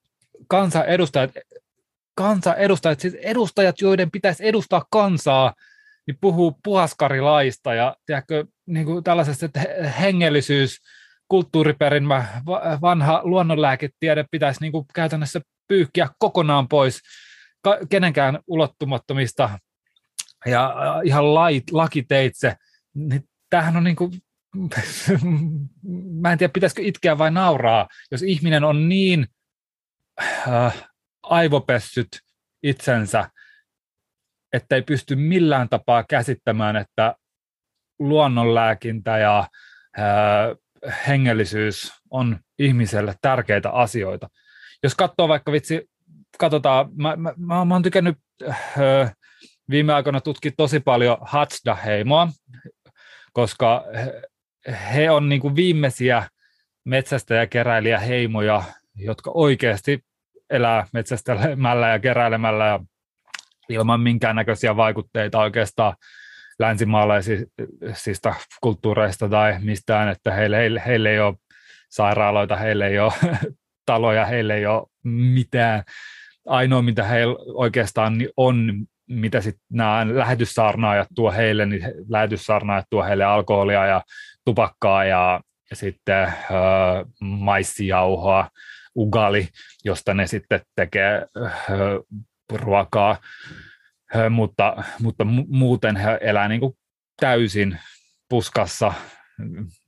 kansanedustajat, kansanedustajat, siis edustajat, joiden pitäisi edustaa kansaa, niin puhuu puhaskarilaista ja tiedätkö, niinku tällaisesta hengellisyys, kulttuuriperimä, vanha luonnonlääketiede pitäisi niin kuin käytännössä pyyhkiä kokonaan pois kenenkään ulottumattomista ja ihan lait, lakiteitse. Niin tämähän on niin kuin, (laughs) mä en tiedä pitäisikö itkeä vai nauraa, jos ihminen on niin äh, aivopessyt itsensä, että ei pysty millään tapaa käsittämään, että luonnonlääkintä ja äh, hengellisyys on ihmiselle tärkeitä asioita. Jos katsoo vaikka vitsi, katsotaan, mä, mä, mä, mä oon tykännyt äh, viime aikoina tutkia tosi paljon Hatsda-heimoa, koska he, he on niin kuin viimeisiä metsästäjäkeräilijäheimoja, jotka oikeasti elää metsästämällä ja keräilemällä ja ilman minkäännäköisiä vaikutteita oikeastaan länsimaalaisista kulttuureista tai mistään, että heille, heille, heille ei ole sairaaloita, heille ei ole (laughs) taloja, heille ei ole mitään. Ainoa, mitä heillä oikeastaan on, mitä sitten nämä lähetyssaarnaajat tuo heille, niin lähetyssaarnaajat tuo heille alkoholia ja tupakkaa ja sitten äh, maissijauhoa, ugali, josta ne sitten tekee äh, ruokaa mutta, mutta muuten he elää niin kuin täysin puskassa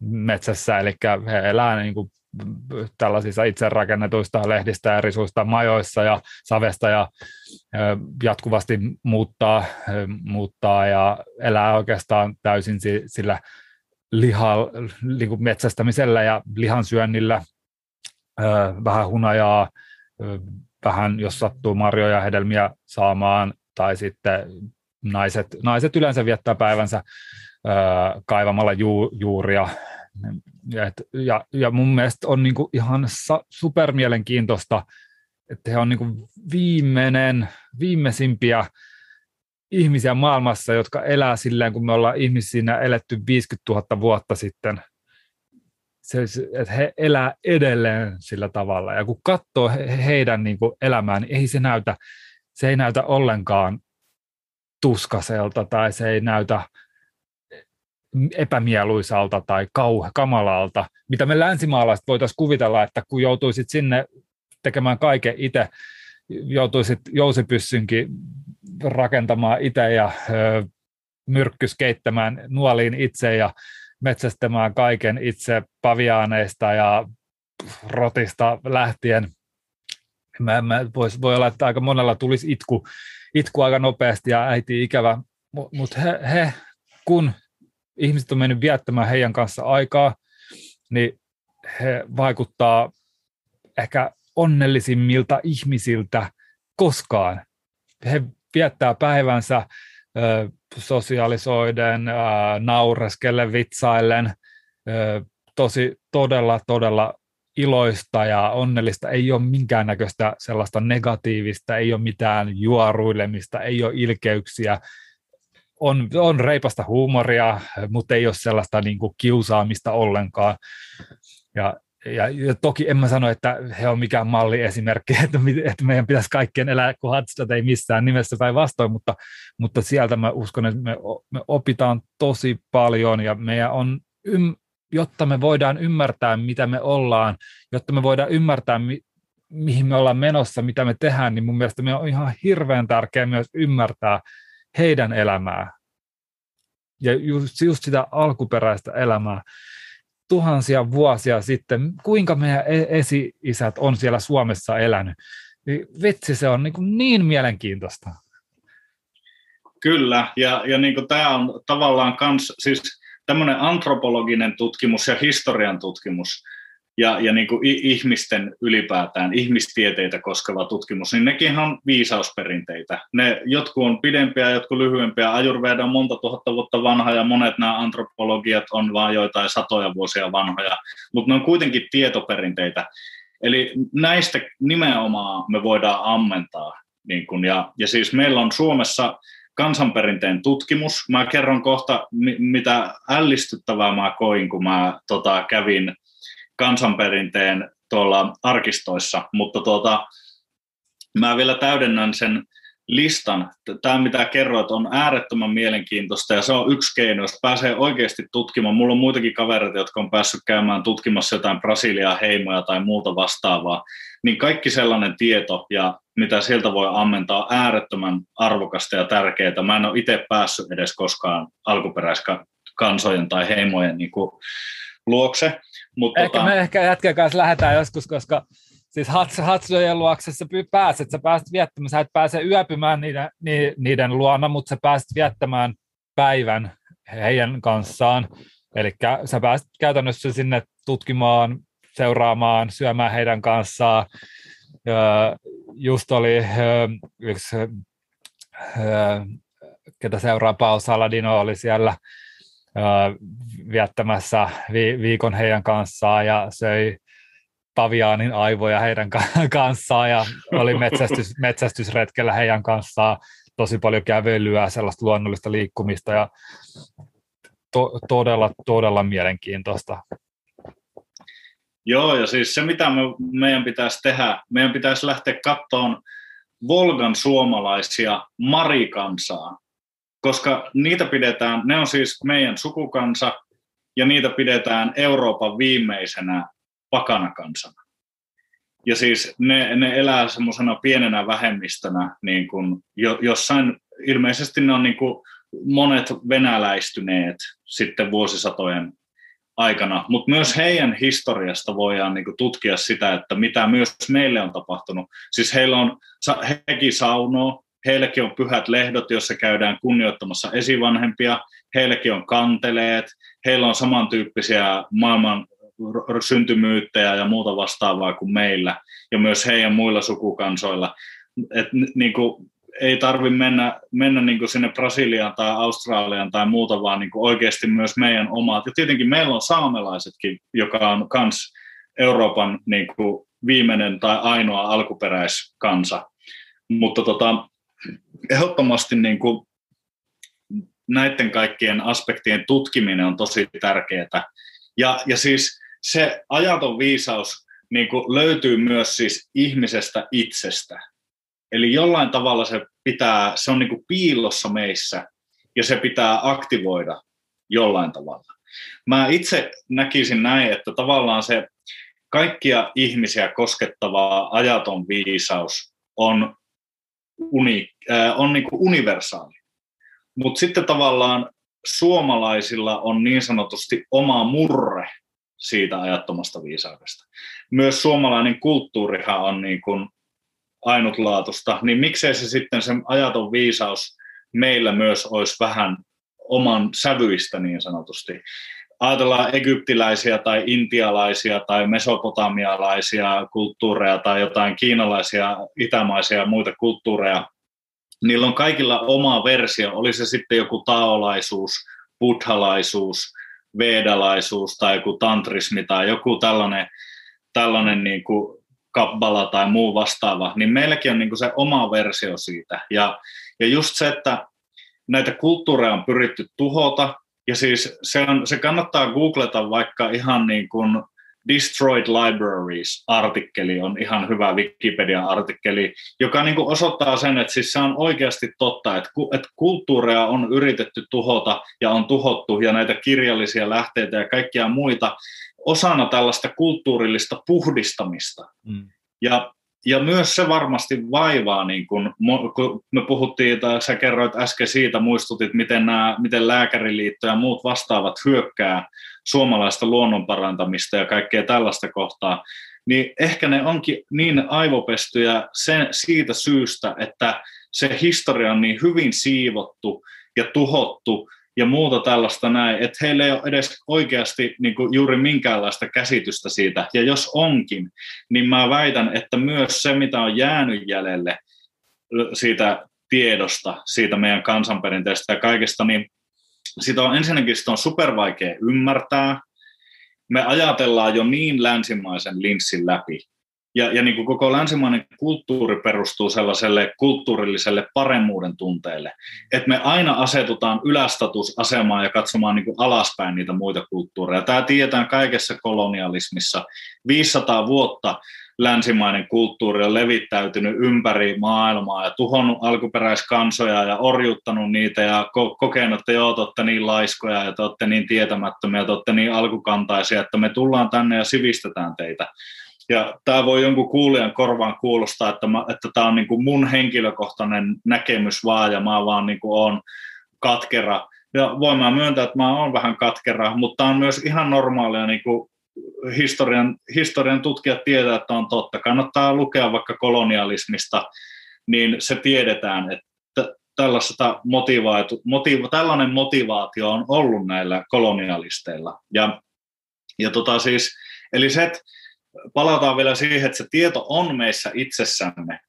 metsässä, eli he elää niin kuin tällaisissa itse rakennetuista lehdistä ja risuista majoissa ja savesta ja jatkuvasti muuttaa, muuttaa ja elää oikeastaan täysin sillä liha, niin kuin metsästämisellä ja lihansyönnillä, vähän hunajaa, vähän jos sattuu marjoja hedelmiä saamaan, tai sitten naiset, naiset yleensä viettää päivänsä ö, kaivamalla ju, juuria. Ja, ja, ja mun mielestä on niinku ihan sa, supermielenkiintoista, että he on niinku viimeinen, viimeisimpiä ihmisiä maailmassa, jotka elää silleen, kun me ollaan ihmisinä eletty 50 000 vuotta sitten. Se, että he elää edelleen sillä tavalla. Ja kun katsoo he, heidän niin kuin elämään, niin ei se näytä se ei näytä ollenkaan tuskaselta tai se ei näytä epämieluisalta tai kauhe, kamalalta, mitä me länsimaalaiset voitaisiin kuvitella, että kun joutuisit sinne tekemään kaiken itse joutuisit jousipyssynkin rakentamaan itse ja myrkkys keittämään nuoliin itse ja metsästämään kaiken itse paviaaneista ja rotista lähtien. Mä, mä vois, voi olla, että aika monella tulisi itku, itku aika nopeasti ja äiti ikävä, mutta he, he, kun ihmiset on mennyt viettämään heidän kanssa aikaa, niin he vaikuttaa ehkä onnellisimmilta ihmisiltä koskaan. He viettää päivänsä sosiaalisoiden, naureskellen, vitsaillen, tosi todella, todella iloista ja onnellista, ei ole minkäännäköistä sellaista negatiivista, ei ole mitään juoruilemista, ei ole ilkeyksiä, on, on reipasta huumoria, mutta ei ole sellaista niin kuin kiusaamista ollenkaan. Ja, ja, ja toki en mä sano, että he on mikään malliesimerkki, (laughs) että, että meidän pitäisi kaikkien elää kuin Hatstat, ei missään nimessä päinvastoin, mutta, mutta sieltä mä uskon, että me, me opitaan tosi paljon ja meidän on, jotta me voidaan ymmärtää, mitä me ollaan, jotta me voidaan ymmärtää, mi, mihin me ollaan menossa, mitä me tehdään, niin mun mielestä me on ihan hirveän tärkeää myös ymmärtää heidän elämää ja just, just sitä alkuperäistä elämää tuhansia vuosia sitten, kuinka meidän e-, esi-isät on siellä Suomessa elänyt. Niin vitsi, se on niin, kuin niin mielenkiintoista. Kyllä, ja, ja niin kuin tämä on tavallaan kans, siis tämmöinen antropologinen tutkimus ja historian tutkimus, ja, ja niin kuin ihmisten ylipäätään, ihmistieteitä koskeva tutkimus, niin nekin on viisausperinteitä. Ne jotkut on pidempiä, jotkut lyhyempiä. Ajurveda on monta tuhatta vuotta vanha ja monet nämä antropologiat on vain joitain satoja vuosia vanhoja, mutta ne on kuitenkin tietoperinteitä. Eli näistä nimenomaan me voidaan ammentaa. Niin kun, ja, ja siis meillä on Suomessa kansanperinteen tutkimus. Mä kerron kohta, mitä ällistyttävää mä koin, kun mä tota, kävin – kansanperinteen tuolla arkistoissa, mutta tuota, mä vielä täydennän sen listan. Tämä, mitä kerroit, on äärettömän mielenkiintoista ja se on yksi keino, jos pääsee oikeasti tutkimaan. Mulla on muitakin kavereita, jotka on päässyt käymään tutkimassa jotain Brasiliaa heimoja tai muuta vastaavaa. Niin kaikki sellainen tieto ja mitä sieltä voi ammentaa, on äärettömän arvokasta ja tärkeää. Mä en ole itse päässyt edes koskaan alkuperäiskansojen tai heimojen niin kuin, luokse. Mutta ehkä tota... me ehkä jätkän kanssa lähdetään joskus, koska siis Hatsojen luokse sä pääset, sä pääset viettämään, sä et pääse yöpymään niiden, niiden luona, mutta sä pääset viettämään päivän heidän kanssaan. Eli sä pääset käytännössä sinne tutkimaan, seuraamaan, syömään heidän kanssaan. Just oli yksi, ketä seuraa Paul Saladino, oli siellä viettämässä vi- viikon heidän kanssaan ja söi paviaanin aivoja heidän (laughs) kanssaan ja oli metsästys, metsästysretkellä heidän kanssaan tosi paljon kävelyä, sellaista luonnollista liikkumista ja to- todella, todella mielenkiintoista. Joo, ja siis se mitä me, meidän pitäisi tehdä, meidän pitäisi lähteä kattoon Volgan suomalaisia marikansaa, koska niitä pidetään, ne on siis meidän sukukansa, ja niitä pidetään Euroopan viimeisenä pakanakansana. Ja siis ne, ne elää semmoisena pienenä vähemmistönä, niin kuin jo, jossain, ilmeisesti ne on niin kuin monet venäläistyneet sitten vuosisatojen aikana, mutta myös heidän historiasta voidaan niin tutkia sitä, että mitä myös meille on tapahtunut. Siis heillä on, hekin saunoo, heilläkin on pyhät lehdot, joissa käydään kunnioittamassa esivanhempia, heilläkin on kanteleet, heillä on samantyyppisiä maailman syntymyyttejä ja muuta vastaavaa kuin meillä, ja myös heidän muilla sukukansoilla. Et, niin kuin, ei tarvitse mennä, mennä niin kuin sinne Brasiliaan tai Australiaan tai muuta, vaan niin kuin oikeasti myös meidän omat. Ja tietenkin meillä on saamelaisetkin, joka on myös Euroopan niin kuin viimeinen tai ainoa alkuperäiskansa. Mutta tota, ehdottomasti niin kuin näiden kaikkien aspektien tutkiminen on tosi tärkeää. Ja, ja siis se ajaton viisaus niin kuin löytyy myös siis ihmisestä itsestä. Eli jollain tavalla se pitää, se on niin kuin piilossa meissä ja se pitää aktivoida jollain tavalla. Mä itse näkisin näin, että tavallaan se kaikkia ihmisiä koskettava ajaton viisaus on, uni, äh, on niin kuin universaali. Mutta sitten tavallaan suomalaisilla on niin sanotusti oma murre siitä ajattomasta viisaudesta. Myös suomalainen kulttuurihan on niin kuin ainutlaatusta, niin miksei se sitten se ajaton viisaus meillä myös olisi vähän oman sävyistä niin sanotusti. Ajatellaan egyptiläisiä tai intialaisia tai mesopotamialaisia kulttuureja tai jotain kiinalaisia, itämaisia ja muita kulttuureja. Niillä on kaikilla oma versio, oli se sitten joku taolaisuus, buddhalaisuus, vedalaisuus tai joku tantrismi tai joku tällainen, tällainen niin kuin kabbala tai muu vastaava, niin meilläkin on niin kuin se oma versio siitä. Ja, ja just se, että näitä kulttuureja on pyritty tuhota, ja siis se, on, se kannattaa googleta vaikka ihan niin kuin Destroyed Libraries-artikkeli on ihan hyvä Wikipedia-artikkeli, joka niin kuin osoittaa sen, että siis se on oikeasti totta, että, että kulttuureja on yritetty tuhota ja on tuhottu ja näitä kirjallisia lähteitä ja kaikkia muita osana tällaista kulttuurillista puhdistamista. Mm. Ja ja myös se varmasti vaivaa, niin kun, kun me puhuttiin, tai sä kerroit äsken siitä, muistutit, miten, nämä, miten lääkäriliitto ja muut vastaavat hyökkää suomalaista luonnonparantamista ja kaikkea tällaista kohtaa, niin ehkä ne onkin niin aivopestyjä sen, siitä syystä, että se historia on niin hyvin siivottu ja tuhottu, ja muuta tällaista näin, että heillä ei ole edes oikeasti niin kuin juuri minkäänlaista käsitystä siitä. Ja jos onkin, niin mä väitän, että myös se, mitä on jäänyt jäljelle siitä tiedosta, siitä meidän kansanperinteestä ja kaikesta, niin sitä on ensinnäkin sitä on supervaikea ymmärtää. Me ajatellaan jo niin länsimaisen linssin läpi, ja, ja niin kuin koko länsimainen kulttuuri perustuu sellaiselle kulttuurilliselle paremmuuden tunteelle, että me aina asetutaan ylästatusasemaan ja katsomaan niin kuin alaspäin niitä muita kulttuureja. Tämä tiedetään kaikessa kolonialismissa. 500 vuotta länsimainen kulttuuri on levittäytynyt ympäri maailmaa ja tuhonnut alkuperäiskansoja ja orjuttanut niitä ja ko- kokenut, että joo, te olette niin laiskoja ja te olette niin tietämättömiä, te olette niin alkukantaisia, että me tullaan tänne ja sivistetään teitä. Ja tämä voi jonkun kuulijan korvaan kuulostaa, että, mä, että tämä on niin kuin mun henkilökohtainen näkemys vaan ja mä vaan niin kuin on katkera. Ja voin mä myöntää, että mä oon vähän katkera, mutta on myös ihan normaalia niin kuin historian, historian tutkijat tietää, että on totta. Kannattaa lukea vaikka kolonialismista, niin se tiedetään, että tällaista motivaatu, motiva, tällainen motivaatio on ollut näillä kolonialisteilla. Ja, ja tota siis, eli se, että palataan vielä siihen, että se tieto on meissä itsessämme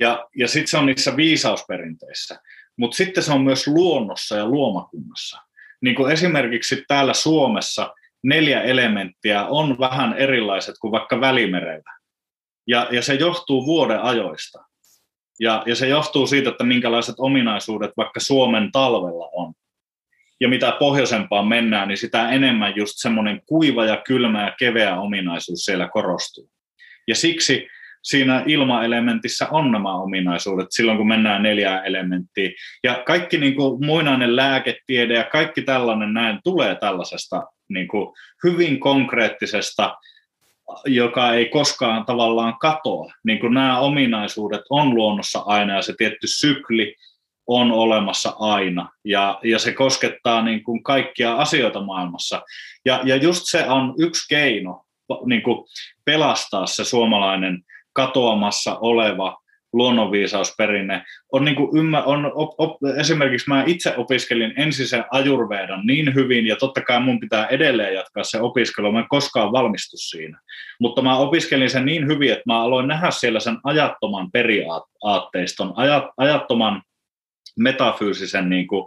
ja, ja sitten se on niissä viisausperinteissä, mutta sitten se on myös luonnossa ja luomakunnassa. Niin kuin esimerkiksi täällä Suomessa neljä elementtiä on vähän erilaiset kuin vaikka Välimerellä. Ja, ja se johtuu vuoden ajoista. Ja, ja se johtuu siitä, että minkälaiset ominaisuudet vaikka Suomen talvella on ja mitä pohjoisempaan mennään, niin sitä enemmän just semmoinen kuiva ja kylmä ja keveä ominaisuus siellä korostuu. Ja siksi siinä ilmaelementissä on nämä ominaisuudet silloin, kun mennään neljään elementtiin. Ja kaikki niin kuin muinainen lääketiede ja kaikki tällainen näin tulee tällaisesta niin kuin hyvin konkreettisesta, joka ei koskaan tavallaan katoa. Niin kuin nämä ominaisuudet on luonnossa aina ja se tietty sykli, on olemassa aina ja, ja se koskettaa niin kuin kaikkia asioita maailmassa. Ja, ja just se on yksi keino niin kuin pelastaa se suomalainen katoamassa oleva luonnonviisausperinne. On niin kuin ymmär, on, op, op, esimerkiksi mä itse opiskelin ensin sen ajurvedan niin hyvin, ja totta kai mun pitää edelleen jatkaa se opiskelu, mä en koskaan valmistu siinä. Mutta mä opiskelin sen niin hyvin, että mä aloin nähdä siellä sen ajattoman periaatteiston, ajat, ajattoman metafyysisen niin kuin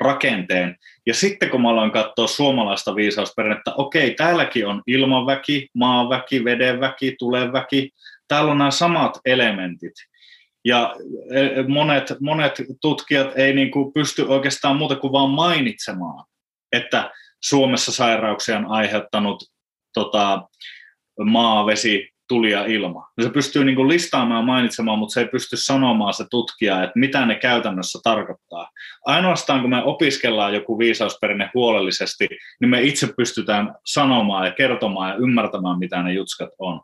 rakenteen. Ja sitten kun mä aloin katsoa suomalaista viisausperinnettä, okei, täälläkin on ilmanväki, maanväki, vedenväki, tuleväki, täällä on nämä samat elementit. Ja e, monet, monet tutkijat ei niin kuin pysty oikeastaan muuta kuin vaan mainitsemaan, että Suomessa sairauksia on aiheuttanut tota, maa, vesi, tuli ja ilma. Se pystyy niin kuin listaamaan ja mainitsemaan, mutta se ei pysty sanomaan se tutkija, että mitä ne käytännössä tarkoittaa. Ainoastaan kun me opiskellaan joku viisausperinne huolellisesti, niin me itse pystytään sanomaan ja kertomaan ja ymmärtämään, mitä ne jutskat on.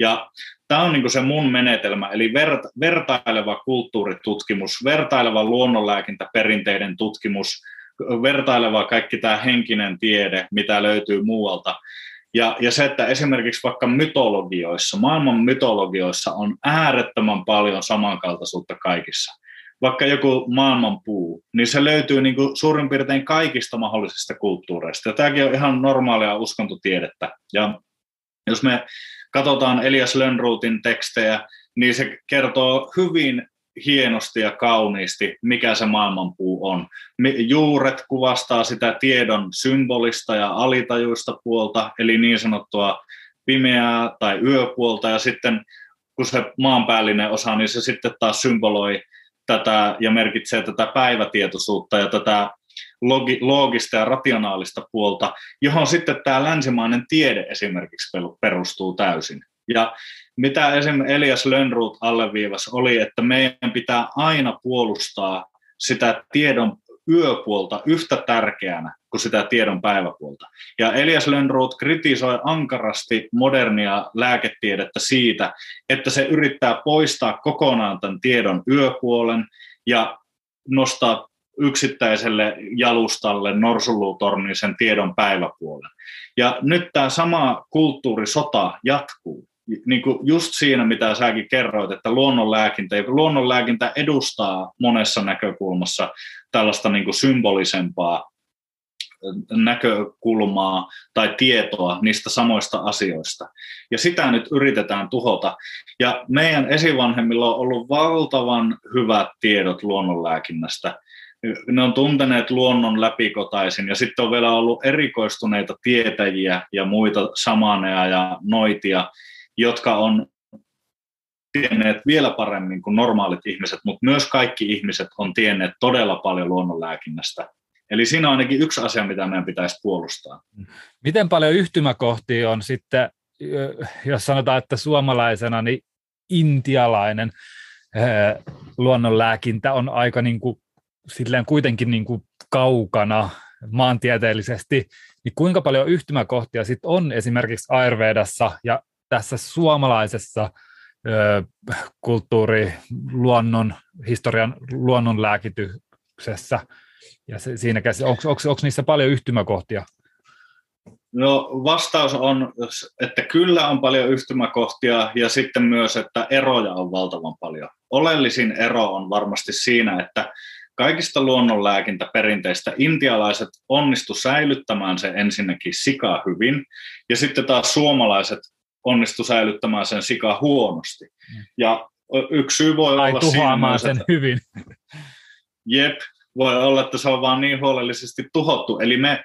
Ja tämä on niin se mun menetelmä, eli verta, vertaileva kulttuuritutkimus, vertaileva luonnonlääkintäperinteiden tutkimus, vertaileva kaikki tämä henkinen tiede, mitä löytyy muualta. Ja, ja se, että esimerkiksi vaikka mytologioissa, maailman mytologioissa on äärettömän paljon samankaltaisuutta kaikissa. Vaikka joku maailman puu, niin se löytyy niin kuin suurin piirtein kaikista mahdollisista kulttuureista. Ja tämäkin on ihan normaalia uskontotiedettä. Ja jos me katsotaan Elias Lönnruutin tekstejä, niin se kertoo hyvin hienosti ja kauniisti, mikä se maailmanpuu on. Juuret kuvastaa sitä tiedon symbolista ja alitajuista puolta, eli niin sanottua pimeää tai yöpuolta, ja sitten kun se maanpäällinen osa, niin se sitten taas symboloi tätä ja merkitsee tätä päivätietoisuutta ja tätä logi, loogista ja rationaalista puolta, johon sitten tämä länsimainen tiede esimerkiksi perustuu täysin. Ja mitä esimerkiksi Elias Lönnruut alleviivasi oli, että meidän pitää aina puolustaa sitä tiedon yöpuolta yhtä tärkeänä kuin sitä tiedon päiväpuolta. Ja Elias Lönnruut kritisoi ankarasti modernia lääketiedettä siitä, että se yrittää poistaa kokonaan tämän tiedon yöpuolen ja nostaa yksittäiselle jalustalle norsulutornisen tiedon päiväpuolen. Ja nyt tämä sama kulttuurisota jatkuu niin kuin just siinä, mitä säkin kerroit, että luonnonlääkintä, luonnonlääkintä edustaa monessa näkökulmassa tällaista niin kuin symbolisempaa näkökulmaa tai tietoa niistä samoista asioista. Ja sitä nyt yritetään tuhota. Ja meidän esivanhemmilla on ollut valtavan hyvät tiedot luonnonlääkinnästä. Ne on tunteneet luonnon läpikotaisin ja sitten on vielä ollut erikoistuneita tietäjiä ja muita samaneja ja noitia, jotka on tienneet vielä paremmin kuin normaalit ihmiset, mutta myös kaikki ihmiset on tienneet todella paljon luonnonlääkinnästä. Eli siinä on ainakin yksi asia, mitä meidän pitäisi puolustaa. Miten paljon yhtymäkohtia on sitten, jos sanotaan, että suomalaisena, niin intialainen luonnonlääkintä on aika niin kuin, silleen kuitenkin niin kuin kaukana maantieteellisesti, niin kuinka paljon yhtymäkohtia sitten on esimerkiksi Ayurvedassa ja tässä suomalaisessa ö, kulttuuri, luonnon, historian luonnonlääkityksessä, ja se, siinä onko, niissä paljon yhtymäkohtia? No vastaus on, että kyllä on paljon yhtymäkohtia ja sitten myös, että eroja on valtavan paljon. Oleellisin ero on varmasti siinä, että kaikista luonnonlääkintäperinteistä intialaiset onnistu säilyttämään se ensinnäkin sika hyvin, ja sitten taas suomalaiset onnistu säilyttämään sen sika huonosti. Mm. Ja yksi syy voi tai olla siinä sen että, hyvin. (laughs) Jep, voi olla, että se on vaan niin huolellisesti tuhottu. Eli me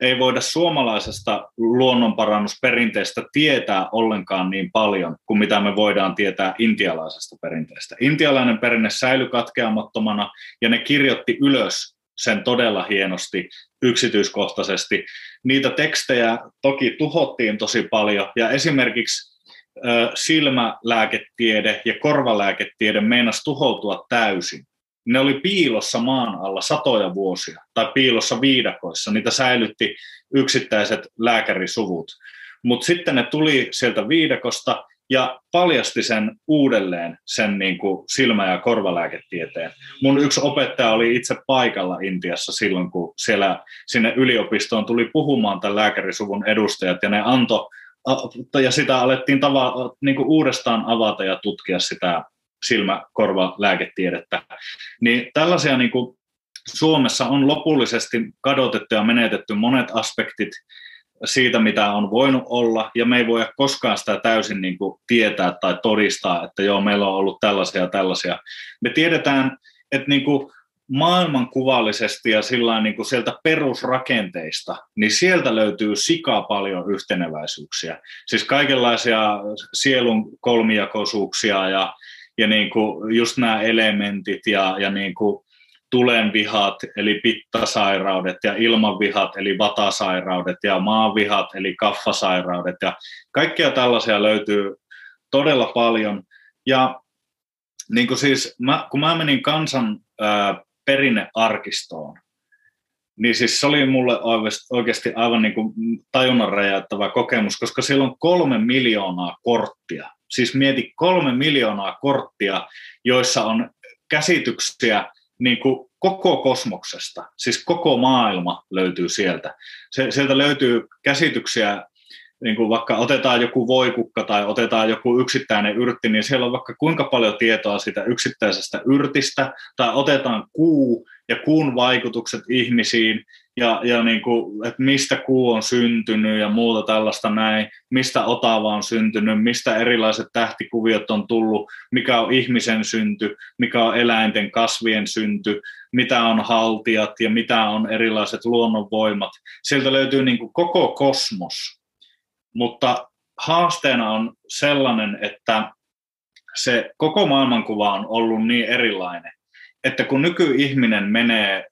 ei voida suomalaisesta luonnonparannusperinteestä tietää ollenkaan niin paljon kuin mitä me voidaan tietää intialaisesta perinteestä. Intialainen perinne säilyi katkeamattomana ja ne kirjoitti ylös sen todella hienosti yksityiskohtaisesti. Niitä tekstejä toki tuhottiin tosi paljon ja esimerkiksi silmälääketiede ja korvalääketiede meinasi tuhoutua täysin. Ne oli piilossa maan alla satoja vuosia tai piilossa viidakoissa. Niitä säilytti yksittäiset lääkärisuvut. Mutta sitten ne tuli sieltä viidakosta ja paljasti sen uudelleen, sen niin kuin silmä- ja korvalääketieteen. Mun yksi opettaja oli itse paikalla Intiassa silloin, kun siellä sinne yliopistoon tuli puhumaan tämän lääkärisuvun edustajat, ja ne antoi, ja sitä alettiin tava, niin kuin uudestaan avata ja tutkia sitä silmä-korvalääketiedettä. Niin tällaisia niin kuin Suomessa on lopullisesti kadotettu ja menetetty monet aspektit siitä, mitä on voinut olla, ja me ei voi koskaan sitä täysin niin kuin tietää tai todistaa, että joo, meillä on ollut tällaisia ja tällaisia. Me tiedetään, että niin kuin maailmankuvallisesti ja sillä niin kuin sieltä perusrakenteista, niin sieltä löytyy sika paljon yhteneväisyyksiä. Siis kaikenlaisia sielun kolmijakoisuuksia ja, ja niin kuin just nämä elementit ja, ja niin kuin tulenvihat eli pittasairaudet ja ilmanvihat eli vatasairaudet ja maanvihat eli kaffasairaudet ja kaikkia tällaisia löytyy todella paljon. Ja niin kuin siis, mä, kun mä menin kansan ää, perinnearkistoon, niin siis se oli mulle oikeasti aivan niin kuin tajunnan räjäyttävä kokemus, koska siellä on kolme miljoonaa korttia. Siis mieti kolme miljoonaa korttia, joissa on käsityksiä niin kuin koko kosmoksesta, siis koko maailma löytyy sieltä. Se, sieltä löytyy käsityksiä, niin kuin vaikka otetaan joku voikukka tai otetaan joku yksittäinen yrtti, niin siellä on vaikka kuinka paljon tietoa siitä yksittäisestä yrtistä, tai otetaan kuu ja kuun vaikutukset ihmisiin, ja, ja niin kuin, että mistä kuu on syntynyt ja muuta tällaista näin, mistä Otava on syntynyt, mistä erilaiset tähtikuviot on tullut, mikä on ihmisen synty, mikä on eläinten kasvien synty, mitä on haltijat ja mitä on erilaiset luonnonvoimat. Sieltä löytyy niin kuin koko kosmos, mutta haasteena on sellainen, että se koko maailmankuva on ollut niin erilainen, että kun nykyihminen menee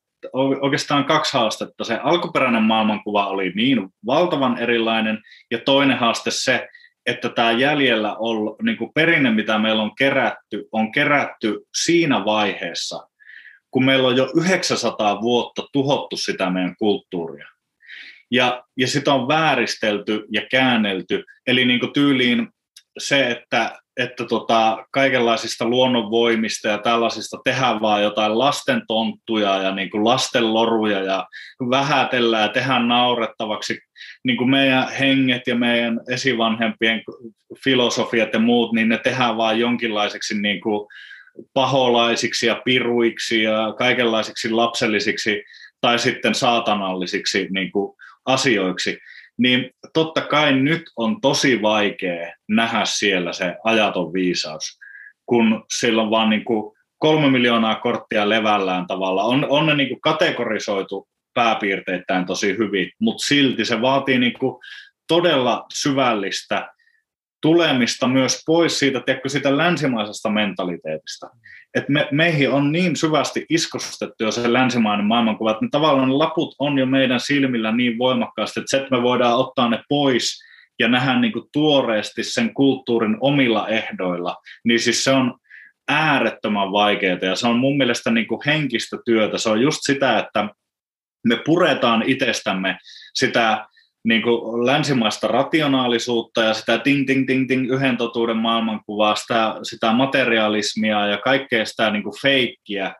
oikeastaan kaksi haastetta. Se alkuperäinen maailmankuva oli niin valtavan erilainen, ja toinen haaste se, että tämä jäljellä on niin kuin perinne, mitä meillä on kerätty, on kerätty siinä vaiheessa, kun meillä on jo 900 vuotta tuhottu sitä meidän kulttuuria. Ja, ja sitä on vääristelty ja käännelty. Eli niin kuin tyyliin se, että että tota, kaikenlaisista luonnonvoimista ja tällaisista tehdään vaan jotain lasten tonttuja ja niin kuin lasten loruja ja vähätellään ja tehdään naurettavaksi. Niin kuin meidän henget ja meidän esivanhempien filosofiat ja muut, niin ne tehdään vaan jonkinlaiseksi niin kuin paholaisiksi ja piruiksi ja kaikenlaisiksi lapsellisiksi tai sitten saatanallisiksi niin kuin asioiksi niin totta kai nyt on tosi vaikea nähdä siellä se ajaton viisaus, kun sillä on vaan niin kuin kolme miljoonaa korttia levällään tavalla. On, on ne niin kuin kategorisoitu pääpiirteittäin tosi hyvin, mutta silti se vaatii niin kuin todella syvällistä tulemista myös pois siitä, tiedätkö, siitä länsimaisesta mentaliteetista. Et me, meihin on niin syvästi iskostettu jo se länsimainen maailmankuva, että ne tavallaan laput on jo meidän silmillä niin voimakkaasti, että se, että me voidaan ottaa ne pois ja nähdä niin kuin tuoreesti sen kulttuurin omilla ehdoilla, niin siis se on äärettömän vaikeaa ja se on mun mielestä niin kuin henkistä työtä. Se on just sitä, että me puretaan itsestämme sitä niin kuin länsimaista rationaalisuutta ja sitä ting ting ting ting yhden totuuden maailmankuvaa, sitä, sitä materialismia ja kaikkea sitä niin kuin feikkiä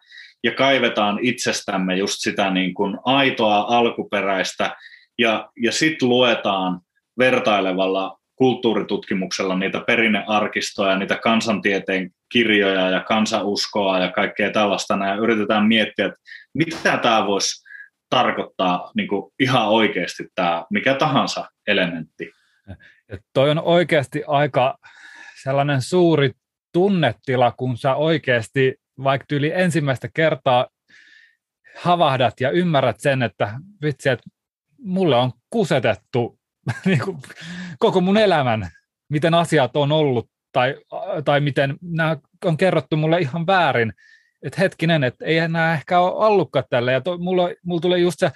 ja kaivetaan itsestämme just sitä niin kuin aitoa alkuperäistä ja, ja sitten luetaan vertailevalla kulttuuritutkimuksella niitä perinnearkistoja, niitä kansantieteen kirjoja ja kansauskoa ja kaikkea tällaista ja yritetään miettiä, että mitä tämä voisi tarkoittaa niin kuin ihan oikeasti tämä mikä tahansa elementti. Ja toi on oikeasti aika sellainen suuri tunnetila, kun sä oikeasti vaikka yli ensimmäistä kertaa havahdat ja ymmärrät sen, että vitsi, että mulle on kusetettu (laughs) niin kuin, koko mun elämän, miten asiat on ollut tai, tai miten nämä on kerrottu mulle ihan väärin että hetkinen, että ei enää ehkä ole ollutkaan tälle. Ja to, mulla, mulla tuli just se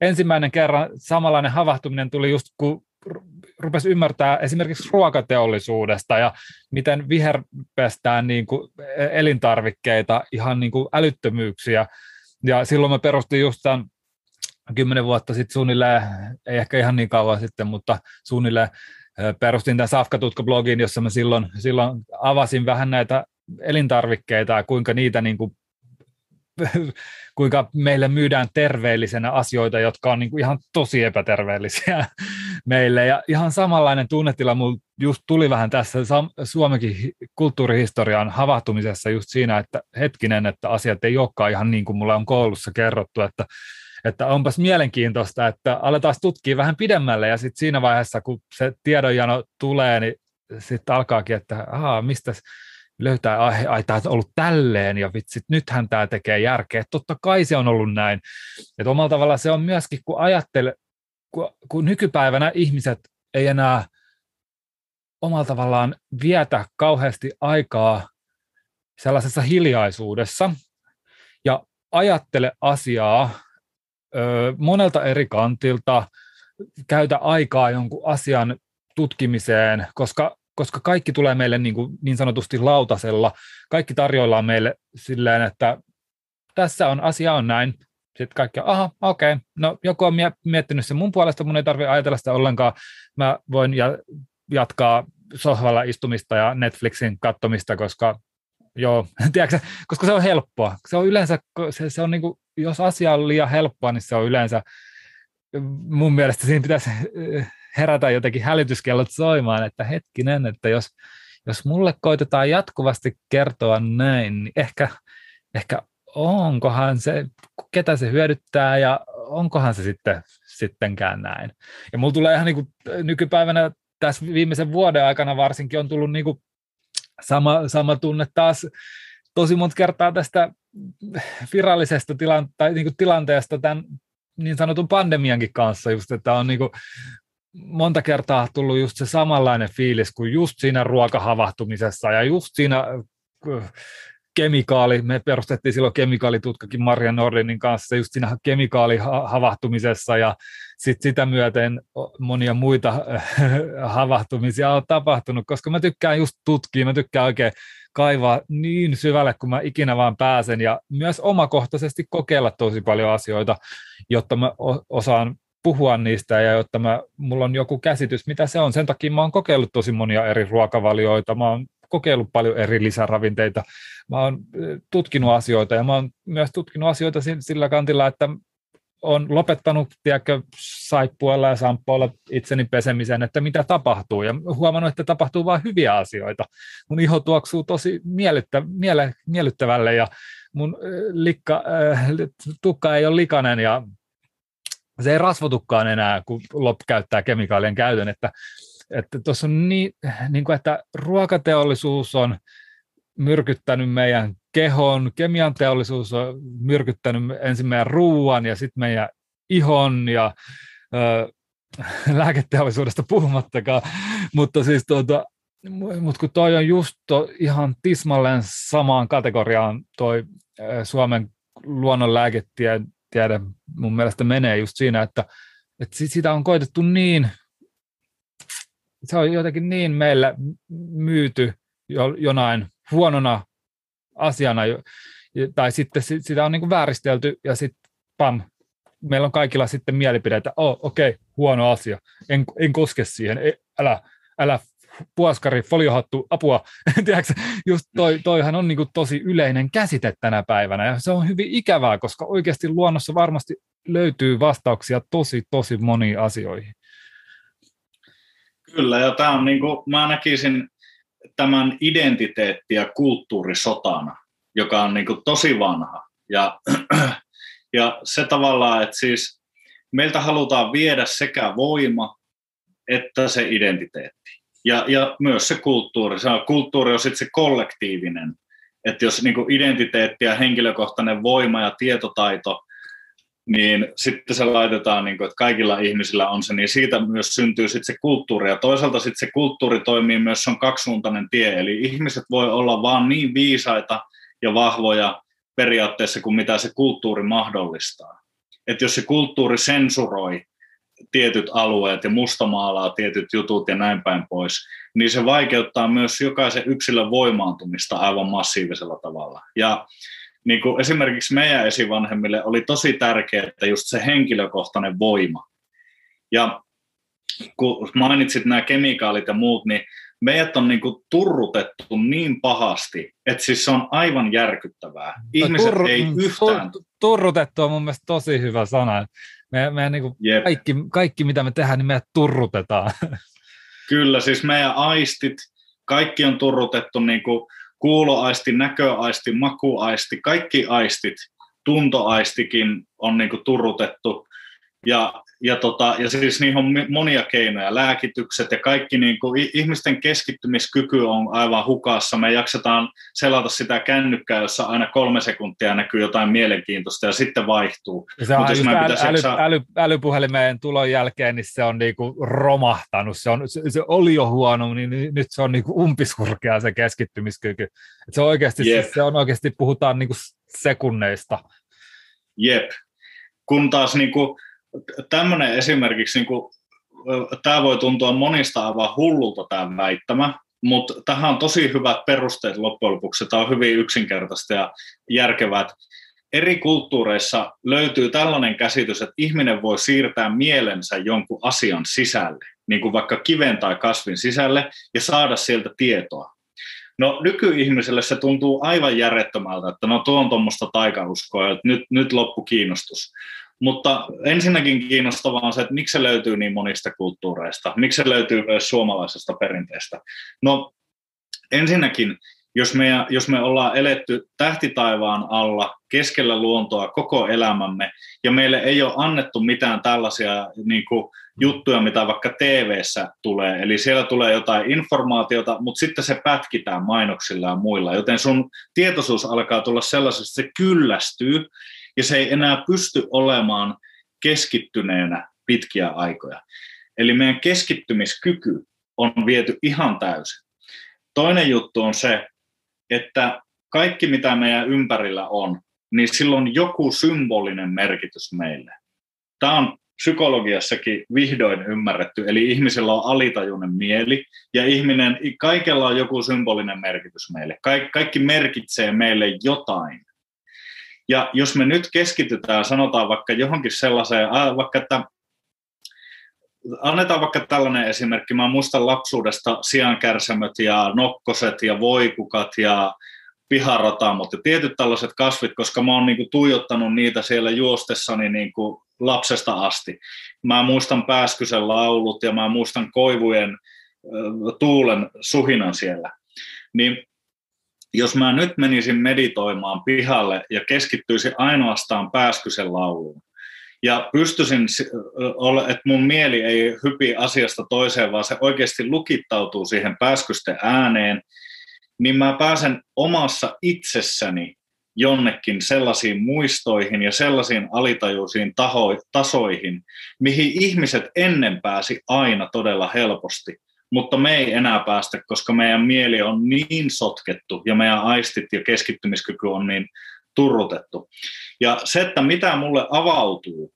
ensimmäinen kerran samanlainen havahtuminen tuli just, kun rupesi ymmärtää esimerkiksi ruokateollisuudesta ja miten viherpestään niin kuin elintarvikkeita, ihan niin kuin älyttömyyksiä. Ja silloin me perustin just tämän kymmenen vuotta sitten suunnilleen, ei ehkä ihan niin kauan sitten, mutta suunnilleen perustin tämän Safkatutka-blogin, jossa mä silloin, silloin avasin vähän näitä elintarvikkeita ja kuinka niitä niin kuin, (laughs) kuinka meille myydään terveellisenä asioita, jotka on niin kuin ihan tosi epäterveellisiä (laughs) meille. Ja ihan samanlainen tunnetila mulla just tuli vähän tässä Suomenkin kulttuurihistorian havahtumisessa just siinä, että hetkinen, että asiat ei olekaan ihan niin kuin mulla on koulussa kerrottu, että että onpas mielenkiintoista, että aletaan tutkia vähän pidemmälle ja sitten siinä vaiheessa, kun se tiedonjano tulee, niin sitten alkaakin, että ahaa, mistä löytää, ai, ai tämä on ollut tälleen ja vitsit, nythän tämä tekee järkeä. Totta kai se on ollut näin. Että omalla tavalla se on myöskin, kun ajattelee, kun, kun nykypäivänä ihmiset ei enää omalla tavallaan vietä kauheasti aikaa sellaisessa hiljaisuudessa ja ajattele asiaa ö, monelta eri kantilta, käytä aikaa jonkun asian tutkimiseen, koska koska kaikki tulee meille niin, kuin niin sanotusti lautasella. Kaikki tarjoillaan meille silleen, että tässä on, asia on näin. Sitten kaikki, aha, okei, okay. no joku on miettinyt sen mun puolesta, mun ei tarvitse ajatella sitä ollenkaan. Mä voin ja, jatkaa sohvalla istumista ja Netflixin kattomista, koska joo, (laughs) tiedätkö, koska se on helppoa. Se on yleensä, se, se on niin kuin, jos asia on liian helppoa, niin se on yleensä, mun mielestä siinä pitäisi herätä jotenkin hälytyskellot soimaan, että hetkinen, että jos, jos mulle koitetaan jatkuvasti kertoa näin, niin ehkä, ehkä onkohan se, ketä se hyödyttää ja onkohan se sitten sittenkään näin. Ja mulla tulee ihan niin kuin nykypäivänä tässä viimeisen vuoden aikana varsinkin on tullut niin kuin sama, sama tunne taas tosi monta kertaa tästä virallisesta tilan, tai niin kuin tilanteesta tämän niin sanotun pandemiankin kanssa, just, että on niin kuin monta kertaa tullut just se samanlainen fiilis kuin just siinä ruokahavahtumisessa ja just siinä kemikaali, me perustettiin silloin kemikaalitutkakin Maria Nordinin kanssa just siinä kemikaalihavahtumisessa ja sit sitä myöten monia muita havahtumisia on tapahtunut, koska mä tykkään just tutkia, mä tykkään oikein kaivaa niin syvälle kuin mä ikinä vaan pääsen ja myös omakohtaisesti kokeilla tosi paljon asioita, jotta mä osaan puhua niistä ja jotta mä, mulla on joku käsitys, mitä se on. Sen takia mä oon kokeillut tosi monia eri ruokavalioita, mä oon kokeillut paljon eri lisäravinteita, mä oon tutkinut asioita ja mä oon myös tutkinut asioita sillä kantilla, että on lopettanut tiedätkö, saippualla ja samppoilla itseni pesemisen, että mitä tapahtuu. Ja huomannut, että tapahtuu vain hyviä asioita. Mun iho tuoksuu tosi miellyttä, miele, miellyttävälle ja mun likka, äh, tukka ei ole likainen ja se ei rasvotukaan enää, kun lop käyttää kemikaalien käytön. Että että tuossa on niin, niin kuin, että ruokateollisuus on myrkyttänyt meidän kehon, kemian teollisuus on myrkyttänyt ensin meidän ruuan ja sitten meidän ihon ja ö, (laughs) lääketeollisuudesta puhumattakaan, mutta siis tuota, mutta kun toi on just to, ihan tismalleen samaan kategoriaan toi Suomen luonnonlääketiede mun mielestä menee just siinä, että, että sitä on koitettu niin se on jotenkin niin meillä myyty jo, jonain huonona asiana, tai sitten sitä on niin kuin vääristelty, ja sitten pam, meillä on kaikilla sitten mielipide, että oh, okei, okay, huono asia, en, en koske siihen, ei, älä, älä puoskari, foliohattu, apua. (laughs) Tiedätkö, just toi, toihan on niin kuin tosi yleinen käsite tänä päivänä, ja se on hyvin ikävää, koska oikeasti luonnossa varmasti löytyy vastauksia tosi, tosi moniin asioihin. Kyllä, ja tämä on niin kuin, mä näkisin tämän identiteetti- ja kulttuurisotana, joka on niin kuin tosi vanha. Ja, (clears throat) ja se tavallaan, että siis meiltä halutaan viedä sekä voima että se identiteetti. Ja, ja myös se kulttuuri. Se on, kulttuuri on sitten se kollektiivinen. Että jos niin identiteetti ja henkilökohtainen voima ja tietotaito niin sitten se laitetaan, niin kuin, että kaikilla ihmisillä on se, niin siitä myös syntyy sitten se kulttuuri. Ja toisaalta sitten se kulttuuri toimii myös, se on kaksisuuntainen tie, eli ihmiset voi olla vaan niin viisaita ja vahvoja periaatteessa kuin mitä se kulttuuri mahdollistaa. Että jos se kulttuuri sensuroi tietyt alueet ja mustamaalaa tietyt jutut ja näin päin pois, niin se vaikeuttaa myös jokaisen yksilön voimaantumista aivan massiivisella tavalla. Ja niin kuin esimerkiksi meidän esivanhemmille oli tosi tärkeää, että just se henkilökohtainen voima. Ja kun mainitsit nämä kemikaalit ja muut, niin meidät on niin kuin turrutettu niin pahasti, että siis se on aivan järkyttävää. Ihmiset no, ei yhtään... Turrutettu on mun mielestä tosi hyvä sana. Me, me niin kuin kaikki, kaikki, mitä me tehdään, niin meidät turrutetaan. Kyllä, siis meidän aistit, kaikki on turrutettu niin kuin kuuloaisti, näköaisti, makuaisti, kaikki aistit, tuntoaistikin on niin kuin turrutettu. Ja, ja, tota, ja siis niihin on monia keinoja, lääkitykset ja kaikki, niin kuin, ihmisten keskittymiskyky on aivan hukassa. Me jaksetaan selata sitä kännykkää, jossa aina kolme sekuntia näkyy jotain mielenkiintoista ja sitten vaihtuu. Ja se on jos äly, äly, jaksaa... äly, älypuhelimeen tulon jälkeen, niin se on niinku romahtanut. Se, on, se, se oli jo huono, niin nyt se on niinku umpisurkea se keskittymiskyky. Et se, on oikeasti, yep. se on oikeasti, puhutaan niinku sekunneista. Jep. Kun taas niinku, tämmöinen esimerkiksi, niin kuin, tämä voi tuntua monista aivan hullulta tämä väittämä, mutta tähän on tosi hyvät perusteet loppujen lopuksi. Tämä on hyvin yksinkertaista ja järkevää. Eri kulttuureissa löytyy tällainen käsitys, että ihminen voi siirtää mielensä jonkun asian sisälle, niin kuin vaikka kiven tai kasvin sisälle, ja saada sieltä tietoa. No nykyihmiselle se tuntuu aivan järjettömältä, että no tuo on tuommoista taikauskoa, että nyt, nyt loppu kiinnostus. Mutta ensinnäkin kiinnostavaa on se, että miksi se löytyy niin monista kulttuureista, miksi se löytyy myös suomalaisesta perinteestä. No ensinnäkin, jos me, jos me ollaan eletty tähtitaivaan alla keskellä luontoa koko elämämme, ja meille ei ole annettu mitään tällaisia niin kuin, juttuja, mitä vaikka tv tulee, eli siellä tulee jotain informaatiota, mutta sitten se pätkitään mainoksilla ja muilla, joten sun tietoisuus alkaa tulla sellaisesta, että se kyllästyy, ja se ei enää pysty olemaan keskittyneenä pitkiä aikoja. Eli meidän keskittymiskyky on viety ihan täysin. Toinen juttu on se, että kaikki mitä meidän ympärillä on, niin silloin on joku symbolinen merkitys meille. Tämä on psykologiassakin vihdoin ymmärretty, eli ihmisellä on alitajuinen mieli, ja ihminen, kaikella on joku symbolinen merkitys meille. Kaik, kaikki merkitsee meille jotain. Ja jos me nyt keskitytään, sanotaan vaikka johonkin sellaiseen, vaikka että annetaan vaikka tällainen esimerkki. Mä muistan lapsuudesta siankärsämöt ja nokkoset ja voikukat ja piharatamot ja tietyt tällaiset kasvit, koska mä oon niinku tuijottanut niitä siellä juostessani niinku lapsesta asti. Mä muistan pääskysen laulut ja mä muistan koivujen tuulen suhinan siellä. Niin jos mä nyt menisin meditoimaan pihalle ja keskittyisin ainoastaan pääskysen lauluun, ja pystyisin, että mun mieli ei hypi asiasta toiseen, vaan se oikeasti lukittautuu siihen pääskysten ääneen, niin mä pääsen omassa itsessäni jonnekin sellaisiin muistoihin ja sellaisiin alitajuisiin tasoihin, mihin ihmiset ennen pääsi aina todella helposti mutta me ei enää päästä, koska meidän mieli on niin sotkettu ja meidän aistit ja keskittymiskyky on niin turrutettu. Ja se, että mitä mulle avautuu,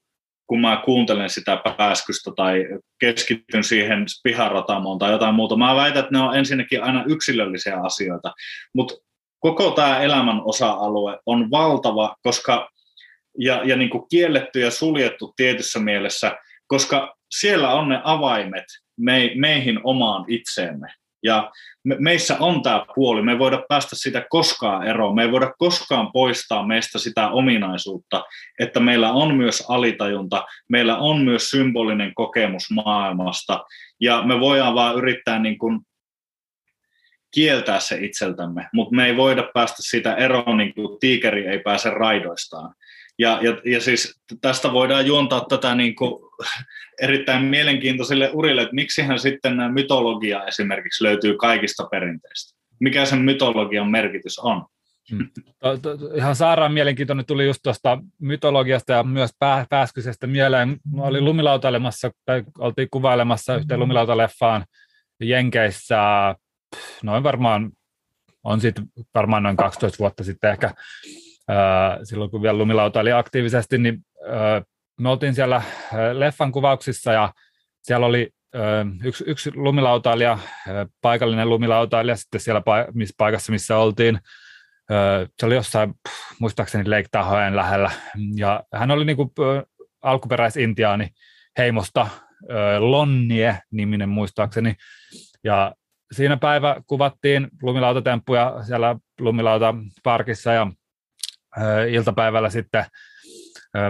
kun mä kuuntelen sitä pääskystä tai keskityn siihen piharatamoon tai jotain muuta, mä väitän, että ne on ensinnäkin aina yksilöllisiä asioita, mutta koko tämä elämän osa-alue on valtava, koska ja, ja niin kuin kielletty ja suljettu tietyssä mielessä, koska siellä on ne avaimet me, meihin omaan itseemme. Ja me, meissä on tämä puoli, me ei voida päästä sitä koskaan eroon, me ei voida koskaan poistaa meistä sitä ominaisuutta, että meillä on myös alitajunta, meillä on myös symbolinen kokemus maailmasta, ja me voidaan vaan yrittää niin kuin kieltää se itseltämme, mutta me ei voida päästä sitä eroon, niin kuin tiikeri ei pääse raidoistaan. Ja, ja, ja siis tästä voidaan juontaa tätä niin kuin (laughs) erittäin mielenkiintoisille urille, että miksihän sitten mytologia esimerkiksi löytyy kaikista perinteistä. Mikä sen mytologian merkitys on? Hmm. Ihan sairaan mielenkiintoinen tuli just tuosta mytologiasta ja myös pää, pääskysestä mieleen. Mä olin lumilautailemassa, tai oltiin kuvailemassa yhteen hmm. lumilautaleffaan Jenkeissä noin varmaan, on sitten varmaan noin 12 vuotta sitten ehkä, silloin kun vielä lumilautaili aktiivisesti, niin me oltiin siellä leffan kuvauksissa ja siellä oli yksi, yksi lumilautailija, paikallinen lumilautailija sitten siellä missä paikassa, missä oltiin. Se oli jossain, muistaakseni Lake lähellä. Ja hän oli niin alkuperäisintiaani heimosta, Lonnie-niminen muistaakseni. Ja siinä päivä kuvattiin lumilautatemppuja siellä lumilautaparkissa ja iltapäivällä sitten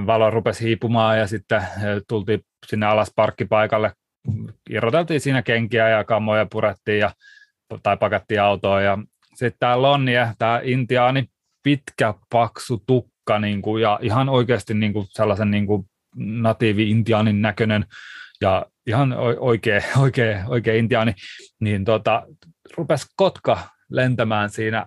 valo rupesi hiipumaan ja sitten tultiin sinne alas parkkipaikalle, irroteltiin siinä kenkiä ja kammoja purettiin ja, tai pakattiin autoa ja sitten tämä Lonnie, tämä intiaani, pitkä, paksu tukka niin kuin, ja ihan oikeasti niin kuin sellaisen niin kuin natiivi intiaanin näköinen ja ihan oikea, oikea, oikea intiaani, niin tota, rupesi kotka lentämään siinä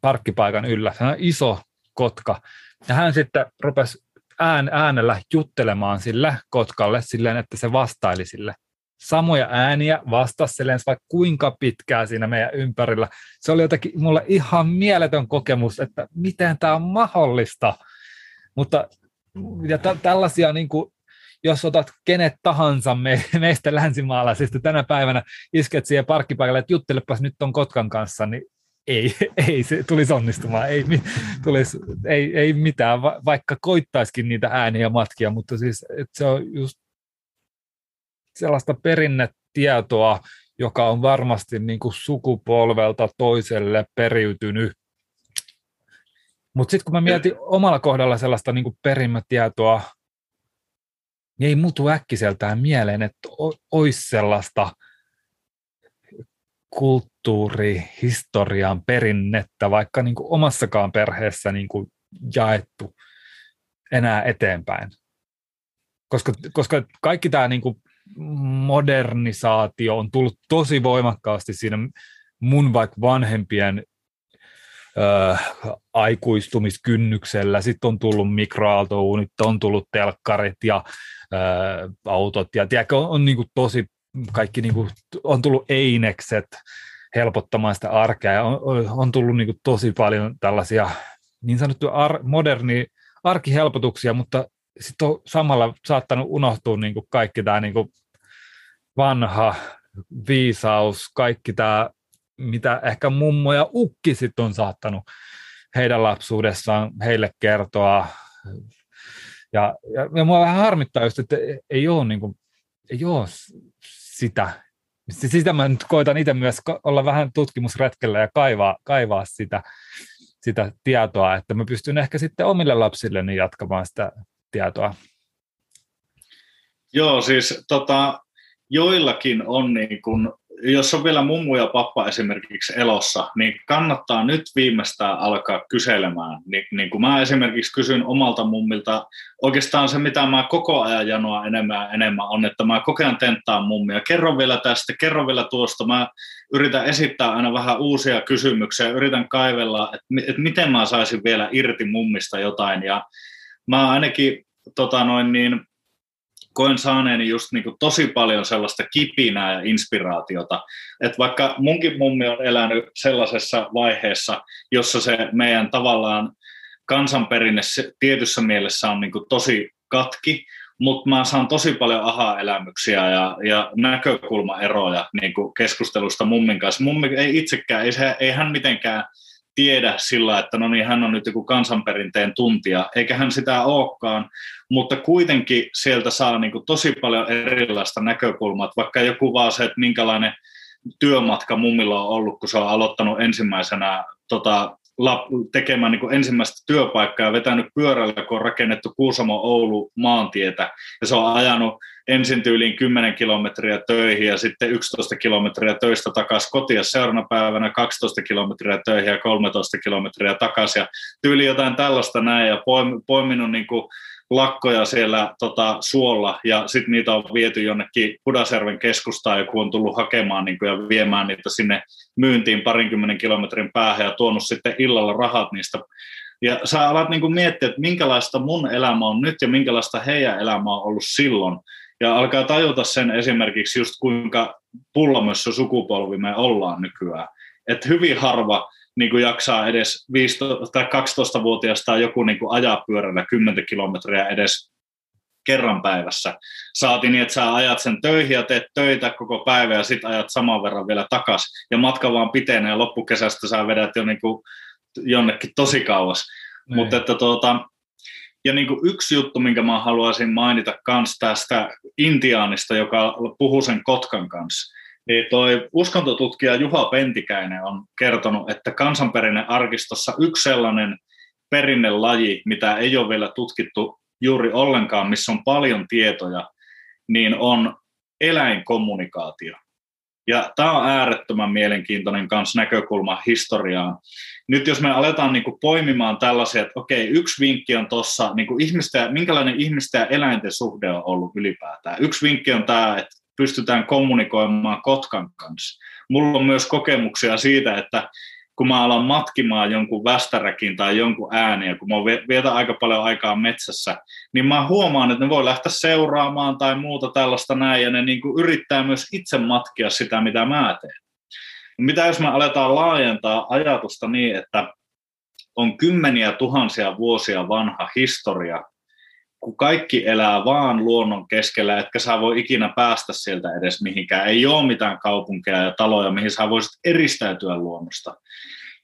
parkkipaikan yllä. Se on iso kotka. Ja hän sitten rupesi ään, äänellä juttelemaan sille kotkalle silleen, että se vastaili sille. Samoja ääniä vastasi vaikka kuinka pitkää siinä meidän ympärillä. Se oli jotenkin mulle ihan mieletön kokemus, että miten tämä on mahdollista. Mutta ja tä- tällaisia niin kuin, jos otat kenet tahansa me, meistä länsimaalaisista tänä päivänä, isket siihen parkkipaikalle, että juttelepas nyt on Kotkan kanssa, niin ei, (laughs) ei se tulisi onnistumaan, ei, tulisi, ei, ei mitään, vaikka koittaisikin niitä ääniä matkia, mutta siis se on just sellaista perinnetietoa, joka on varmasti niin kuin sukupolvelta toiselle periytynyt. Mutta sitten kun mä mietin omalla kohdalla sellaista niin kuin perimätietoa, niin ei muutu äkkiseltään mieleen, että olisi sellaista kulttuurihistorian perinnettä, vaikka niin kuin omassakaan perheessä niin kuin jaettu enää eteenpäin. Koska, koska kaikki tämä niin kuin modernisaatio on tullut tosi voimakkaasti siinä mun vaikka vanhempien ö, aikuistumiskynnyksellä. Sitten on tullut mikroaaltouunit, on tullut telkkarit ja ö, autot ja tiedätkö, on, on niin kuin tosi kaikki niin kuin, on tullut einekset helpottamaan sitä arkea ja on, on tullut niin kuin tosi paljon tällaisia niin sanottuja ar, moderni arkihelpotuksia, mutta sitten on samalla saattanut unohtua niin kuin kaikki tämä niin kuin vanha viisaus, kaikki tämä, mitä ehkä mummo ja ukki sitten on saattanut heidän lapsuudessaan heille kertoa. Ja, ja, ja mua vähän harmittaa just, että ei ole, niin kuin, ei ole sitä. Sitä mä nyt koitan itse myös olla vähän tutkimusretkellä ja kaivaa, kaivaa sitä, sitä tietoa, että mä pystyn ehkä sitten omille lapsilleni jatkamaan sitä tietoa. Joo, siis tota, joillakin on niin kuin jos on vielä mummu ja pappa esimerkiksi elossa, niin kannattaa nyt viimeistään alkaa kyselemään. Niin, niin kuin mä esimerkiksi kysyn omalta mummilta, oikeastaan se mitä mä koko ajan janoa enemmän ja enemmän on, että mä koko ajan tenttaan mummia. Kerro vielä tästä, kerro vielä tuosta. Mä yritän esittää aina vähän uusia kysymyksiä, yritän kaivella, että, että miten mä saisin vielä irti mummista jotain. Ja mä ainakin tota noin niin, koen saaneeni just niin kuin tosi paljon sellaista kipinää ja inspiraatiota. Että vaikka munkin mummi on elänyt sellaisessa vaiheessa, jossa se meidän tavallaan kansanperinne tietyssä mielessä on niin kuin tosi katki, mutta mä saan tosi paljon aha-elämyksiä ja, ja näkökulmaeroja niin kuin keskustelusta mummin kanssa. Mummi ei itsekään, ei, se, ei hän mitenkään tiedä sillä, että no niin, hän on nyt joku kansanperinteen tuntija, eikä hän sitä olekaan, mutta kuitenkin sieltä saa niin kuin tosi paljon erilaista näkökulmaa, vaikka joku vaan se, että minkälainen työmatka mummilla on ollut, kun se on aloittanut ensimmäisenä tota, tekemään niin ensimmäistä työpaikkaa ja vetänyt pyörällä, kun on rakennettu Kuusamo-Oulu maantietä. Ja se on ajanut ensin tyyliin 10 kilometriä töihin ja sitten 11 kilometriä töistä takaisin kotiin seuraavana päivänä 12 kilometriä töihin ja 13 kilometriä takaisin. Ja tyyli jotain tällaista näin ja poiminut niin kuin lakkoja siellä tota, suolla ja sitten niitä on viety jonnekin Pudasjärven keskustaan, joku on tullut hakemaan niin kuin, ja viemään niitä sinne myyntiin parinkymmenen kilometrin päähän ja tuonut sitten illalla rahat niistä. Ja sä alat niin miettiä, että minkälaista mun elämä on nyt ja minkälaista heidän elämä on ollut silloin. Ja alkaa tajuta sen esimerkiksi just kuinka pullamössä sukupolvi me ollaan nykyään. Että hyvin harva niin kuin jaksaa edes 15 tai 12-vuotiaasta tai joku niin kuin ajaa pyörällä 10 kilometriä edes kerran päivässä. Saatiin niin, että sä ajat sen töihin ja teet töitä koko päivä ja sitten ajat saman verran vielä takas ja matka vaan pitenee ja loppukesästä sä vedät jo niin kuin jonnekin tosi kauas. Niin. Mutta että tuota, ja niin kuin yksi juttu, minkä mä haluaisin mainita myös tästä Intiaanista, joka puhuu sen Kotkan kanssa, niin toi uskontotutkija Juha Pentikäinen on kertonut, että kansanperinnearkistossa yksi sellainen perinnelaji, mitä ei ole vielä tutkittu juuri ollenkaan, missä on paljon tietoja, niin on eläinkommunikaatio. Ja tämä on äärettömän mielenkiintoinen kans näkökulma historiaan. Nyt jos me aletaan niinku poimimaan tällaisia, että okei, yksi vinkki on tuossa, niinku ihmistä, minkälainen ihmisten ja eläinten suhde on ollut ylipäätään. Yksi vinkki on tämä, että pystytään kommunikoimaan kotkan kanssa. Mulla on myös kokemuksia siitä, että kun mä alan matkimaan jonkun västäräkin tai jonkun ääniä, kun mä vietän aika paljon aikaa metsässä, niin mä huomaan, että ne voi lähteä seuraamaan tai muuta tällaista näin, ja ne niin kuin yrittää myös itse matkia sitä, mitä mä teen. Mitä jos me aletaan laajentaa ajatusta niin, että on kymmeniä tuhansia vuosia vanha historia, kun kaikki elää vaan luonnon keskellä, etkä sä voi ikinä päästä sieltä edes mihinkään. Ei ole mitään kaupunkeja ja taloja, mihin sä voisit eristäytyä luonnosta.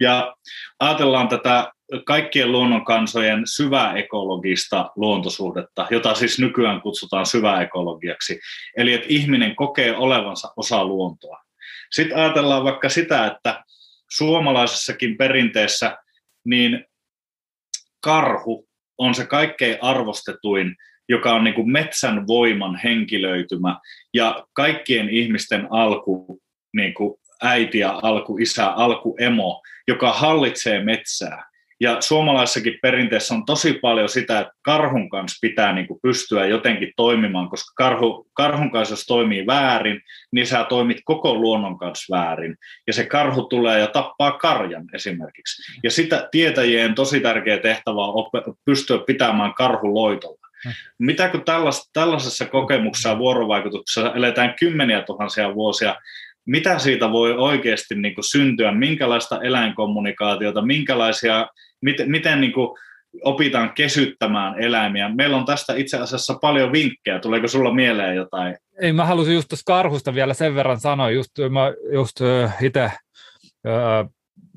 Ja ajatellaan tätä kaikkien luonnonkansojen syväekologista luontosuhdetta, jota siis nykyään kutsutaan syväekologiaksi. Eli että ihminen kokee olevansa osa luontoa. Sitten ajatellaan vaikka sitä, että suomalaisessakin perinteessä niin karhu on se kaikkein arvostetuin, joka on niin kuin metsän voiman henkilöitymä ja kaikkien ihmisten alku, niin kuin äiti ja alku isä, alku emo, joka hallitsee metsää. Ja suomalaisessakin perinteessä on tosi paljon sitä, että karhun kanssa pitää niin kuin pystyä jotenkin toimimaan, koska karhu, karhun kanssa jos toimii väärin, niin sä toimit koko luonnon kanssa väärin. Ja se karhu tulee ja tappaa karjan esimerkiksi. Ja sitä tietäjien tosi tärkeä tehtävä on pystyä pitämään karhu loitolla. Mitä kun tällaisessa kokemuksessa ja vuorovaikutuksessa eletään kymmeniä tuhansia vuosia, mitä siitä voi oikeasti niin kuin syntyä, minkälaista eläinkommunikaatiota, minkälaisia, miten, miten niin kuin opitaan kesyttämään eläimiä. Meillä on tästä itse asiassa paljon vinkkejä. Tuleeko sulla mieleen jotain? Ei, mä halusin just tuosta karhusta vielä sen verran sanoa. Just, mä just itse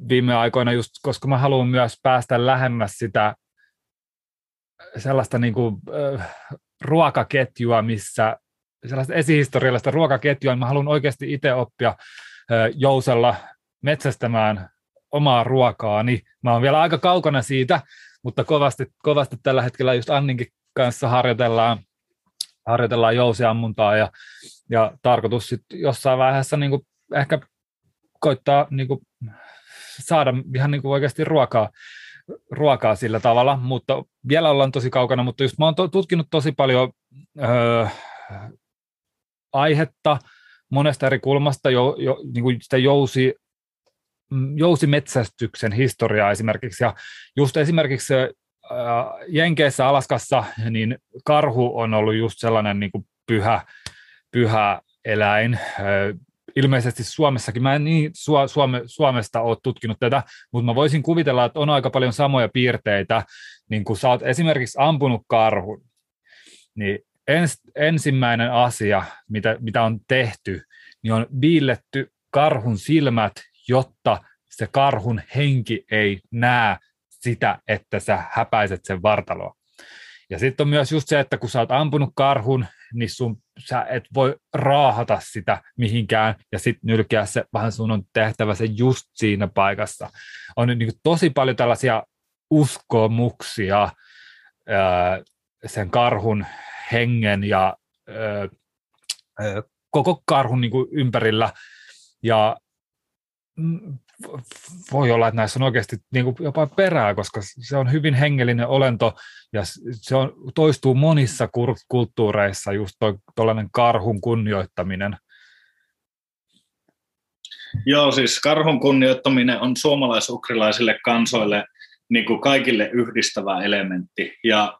viime aikoina, just, koska mä haluan myös päästä lähemmäs sitä sellaista niin kuin, ruokaketjua, missä sellaista esihistoriallista ruokaketjua, niin mä haluan oikeasti itse oppia jousella metsästämään omaa ruokaani. Mä oon vielä aika kaukana siitä, mutta kovasti, kovasti tällä hetkellä just Anninkin kanssa harjoitellaan, harjoitellaan jousiammuntaa ja, ja tarkoitus sitten jossain vaiheessa niin kuin ehkä koittaa niin kuin saada ihan niin kuin oikeasti ruokaa, ruokaa sillä tavalla, mutta vielä ollaan tosi kaukana, mutta just mä oon tutkinut tosi paljon öö, aihetta monesta eri kulmasta, jo, jo, niin kuin sitä jousi, mm, jousimetsästyksen historiaa esimerkiksi. Ja just esimerkiksi äh, Jenkeissä, Alaskassa, niin karhu on ollut just sellainen niin kuin pyhä, pyhä eläin. Äh, ilmeisesti Suomessakin, mä en niin Suome, Suomesta ole tutkinut tätä, mutta mä voisin kuvitella, että on aika paljon samoja piirteitä, niin kun sä oot esimerkiksi ampunut karhun, niin ens, ensimmäinen asia, mitä, mitä on tehty, niin on viilletty karhun silmät, jotta se karhun henki ei näe sitä, että sä häpäiset sen vartaloa. Ja sitten on myös just se, että kun sä oot ampunut karhun, niin sun, sä et voi raahata sitä mihinkään ja sitten nylkeä se, vaan sun on tehtävä se just siinä paikassa. On niin tosi paljon tällaisia uskomuksia ää, sen karhun hengen ja ö, ö, koko karhun niin kuin ympärillä. Ja voi olla, että näissä on oikeasti niin kuin jopa perää, koska se on hyvin hengellinen olento ja se on, toistuu monissa kulttuureissa just tuollainen karhun kunnioittaminen. Joo, siis karhun kunnioittaminen on suomalaisukrilaisille kansoille niin kuin kaikille yhdistävä elementti. Ja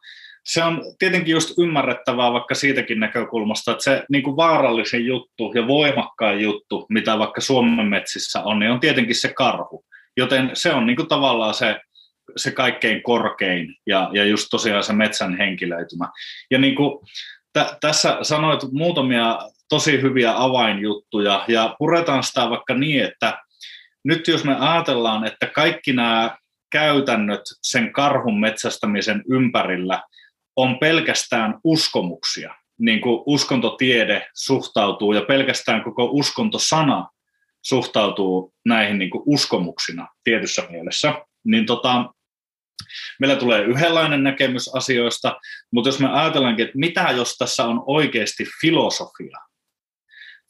se on tietenkin just ymmärrettävää vaikka siitäkin näkökulmasta, että se niin kuin vaarallisin juttu ja voimakkain juttu, mitä vaikka Suomen metsissä on, niin on tietenkin se karhu. Joten se on niin kuin tavallaan se, se kaikkein korkein ja, ja just tosiaan se metsän henkilöitymä. Ja niin kuin t- tässä sanoit muutamia tosi hyviä avainjuttuja ja puretaan sitä vaikka niin, että nyt jos me ajatellaan, että kaikki nämä käytännöt sen karhun metsästämisen ympärillä – on pelkästään uskomuksia, niin kuin uskontotiede suhtautuu ja pelkästään koko uskontosana suhtautuu näihin niin kuin uskomuksina tietyssä mielessä, niin tota, meillä tulee yhdenlainen näkemys asioista, mutta jos me ajatellaankin, että mitä jos tässä on oikeasti filosofia,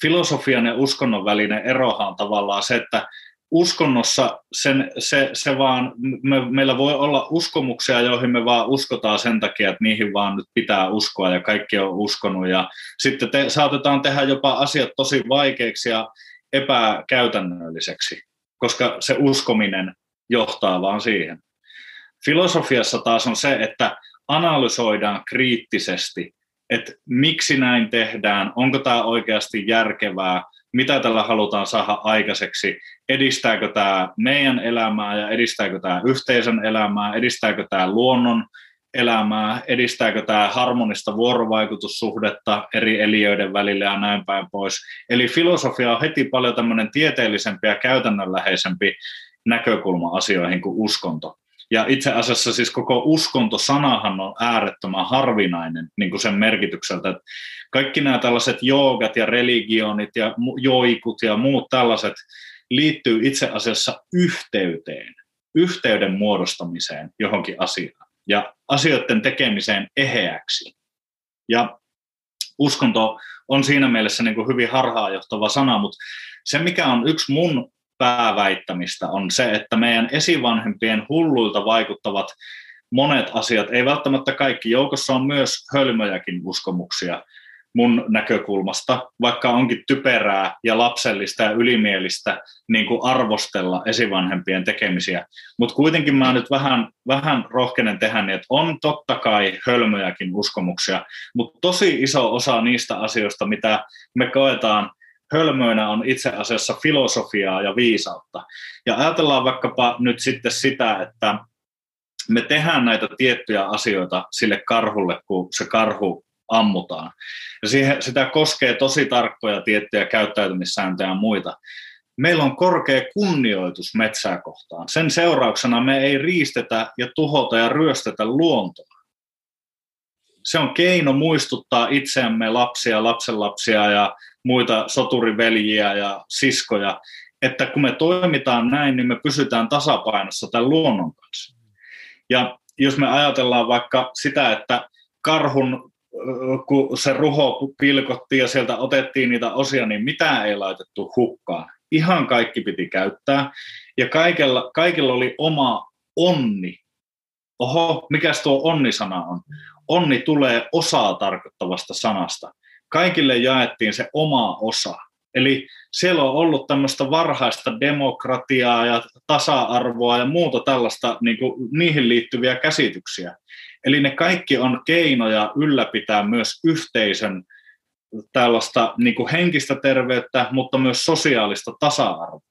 filosofian ja uskonnon välinen erohan on tavallaan se, että uskonnossa sen, se, se vaan, me, meillä voi olla uskomuksia, joihin me vaan uskotaan sen takia, että niihin vaan nyt pitää uskoa ja kaikki on uskonut ja sitten te, saatetaan tehdä jopa asiat tosi vaikeiksi ja epäkäytännölliseksi, koska se uskominen johtaa vaan siihen. Filosofiassa taas on se, että analysoidaan kriittisesti, että miksi näin tehdään, onko tämä oikeasti järkevää, mitä tällä halutaan saada aikaiseksi, edistääkö tämä meidän elämää ja edistääkö tämä yhteisön elämää, edistääkö tämä luonnon elämää, edistääkö tämä harmonista vuorovaikutussuhdetta eri eliöiden välillä ja näin päin pois. Eli filosofia on heti paljon tämmöinen tieteellisempi ja käytännönläheisempi näkökulma asioihin kuin uskonto. Ja itse asiassa siis koko uskontosanahan on äärettömän harvinainen niin kuin sen merkitykseltä, että kaikki nämä tällaiset joogat ja religionit ja joikut ja muut tällaiset liittyy itse asiassa yhteyteen, yhteyden muodostamiseen johonkin asiaan ja asioiden tekemiseen eheäksi. Ja uskonto on siinä mielessä niin kuin hyvin harhaanjohtava sana, mutta se mikä on yksi mun pääväittämistä on se, että meidän esivanhempien hulluilta vaikuttavat monet asiat, ei välttämättä kaikki, joukossa on myös hölmöjäkin uskomuksia mun näkökulmasta, vaikka onkin typerää ja lapsellista ja ylimielistä niin kuin arvostella esivanhempien tekemisiä. Mutta kuitenkin mä nyt vähän, vähän rohkenen tehdä niin, että on totta kai hölmöjäkin uskomuksia, mutta tosi iso osa niistä asioista, mitä me koetaan hölmöinä on itse asiassa filosofiaa ja viisautta. Ja ajatellaan vaikkapa nyt sitten sitä, että me tehdään näitä tiettyjä asioita sille karhulle, kun se karhu ammutaan. Ja siihen, sitä koskee tosi tarkkoja tiettyjä käyttäytymissääntöjä ja muita. Meillä on korkea kunnioitus metsää kohtaan. Sen seurauksena me ei riistetä ja tuhota ja ryöstetä luontoa. Se on keino muistuttaa itseämme lapsia, lapsenlapsia ja muita soturiveljiä ja siskoja, että kun me toimitaan näin, niin me pysytään tasapainossa tämän luonnon kanssa. Ja jos me ajatellaan vaikka sitä, että karhun, kun se ruho pilkottiin ja sieltä otettiin niitä osia, niin mitä ei laitettu hukkaan. Ihan kaikki piti käyttää. Ja kaikilla, kaikilla oli oma onni. Oho, mikä tuo onnisana on? Onni tulee osaa tarkoittavasta sanasta kaikille jaettiin se oma osa. Eli siellä on ollut tämmöistä varhaista demokratiaa ja tasa-arvoa ja muuta tällaista, niin kuin, niihin liittyviä käsityksiä. Eli ne kaikki on keinoja ylläpitää myös yhteisön tällaista niin kuin henkistä terveyttä, mutta myös sosiaalista tasa-arvoa.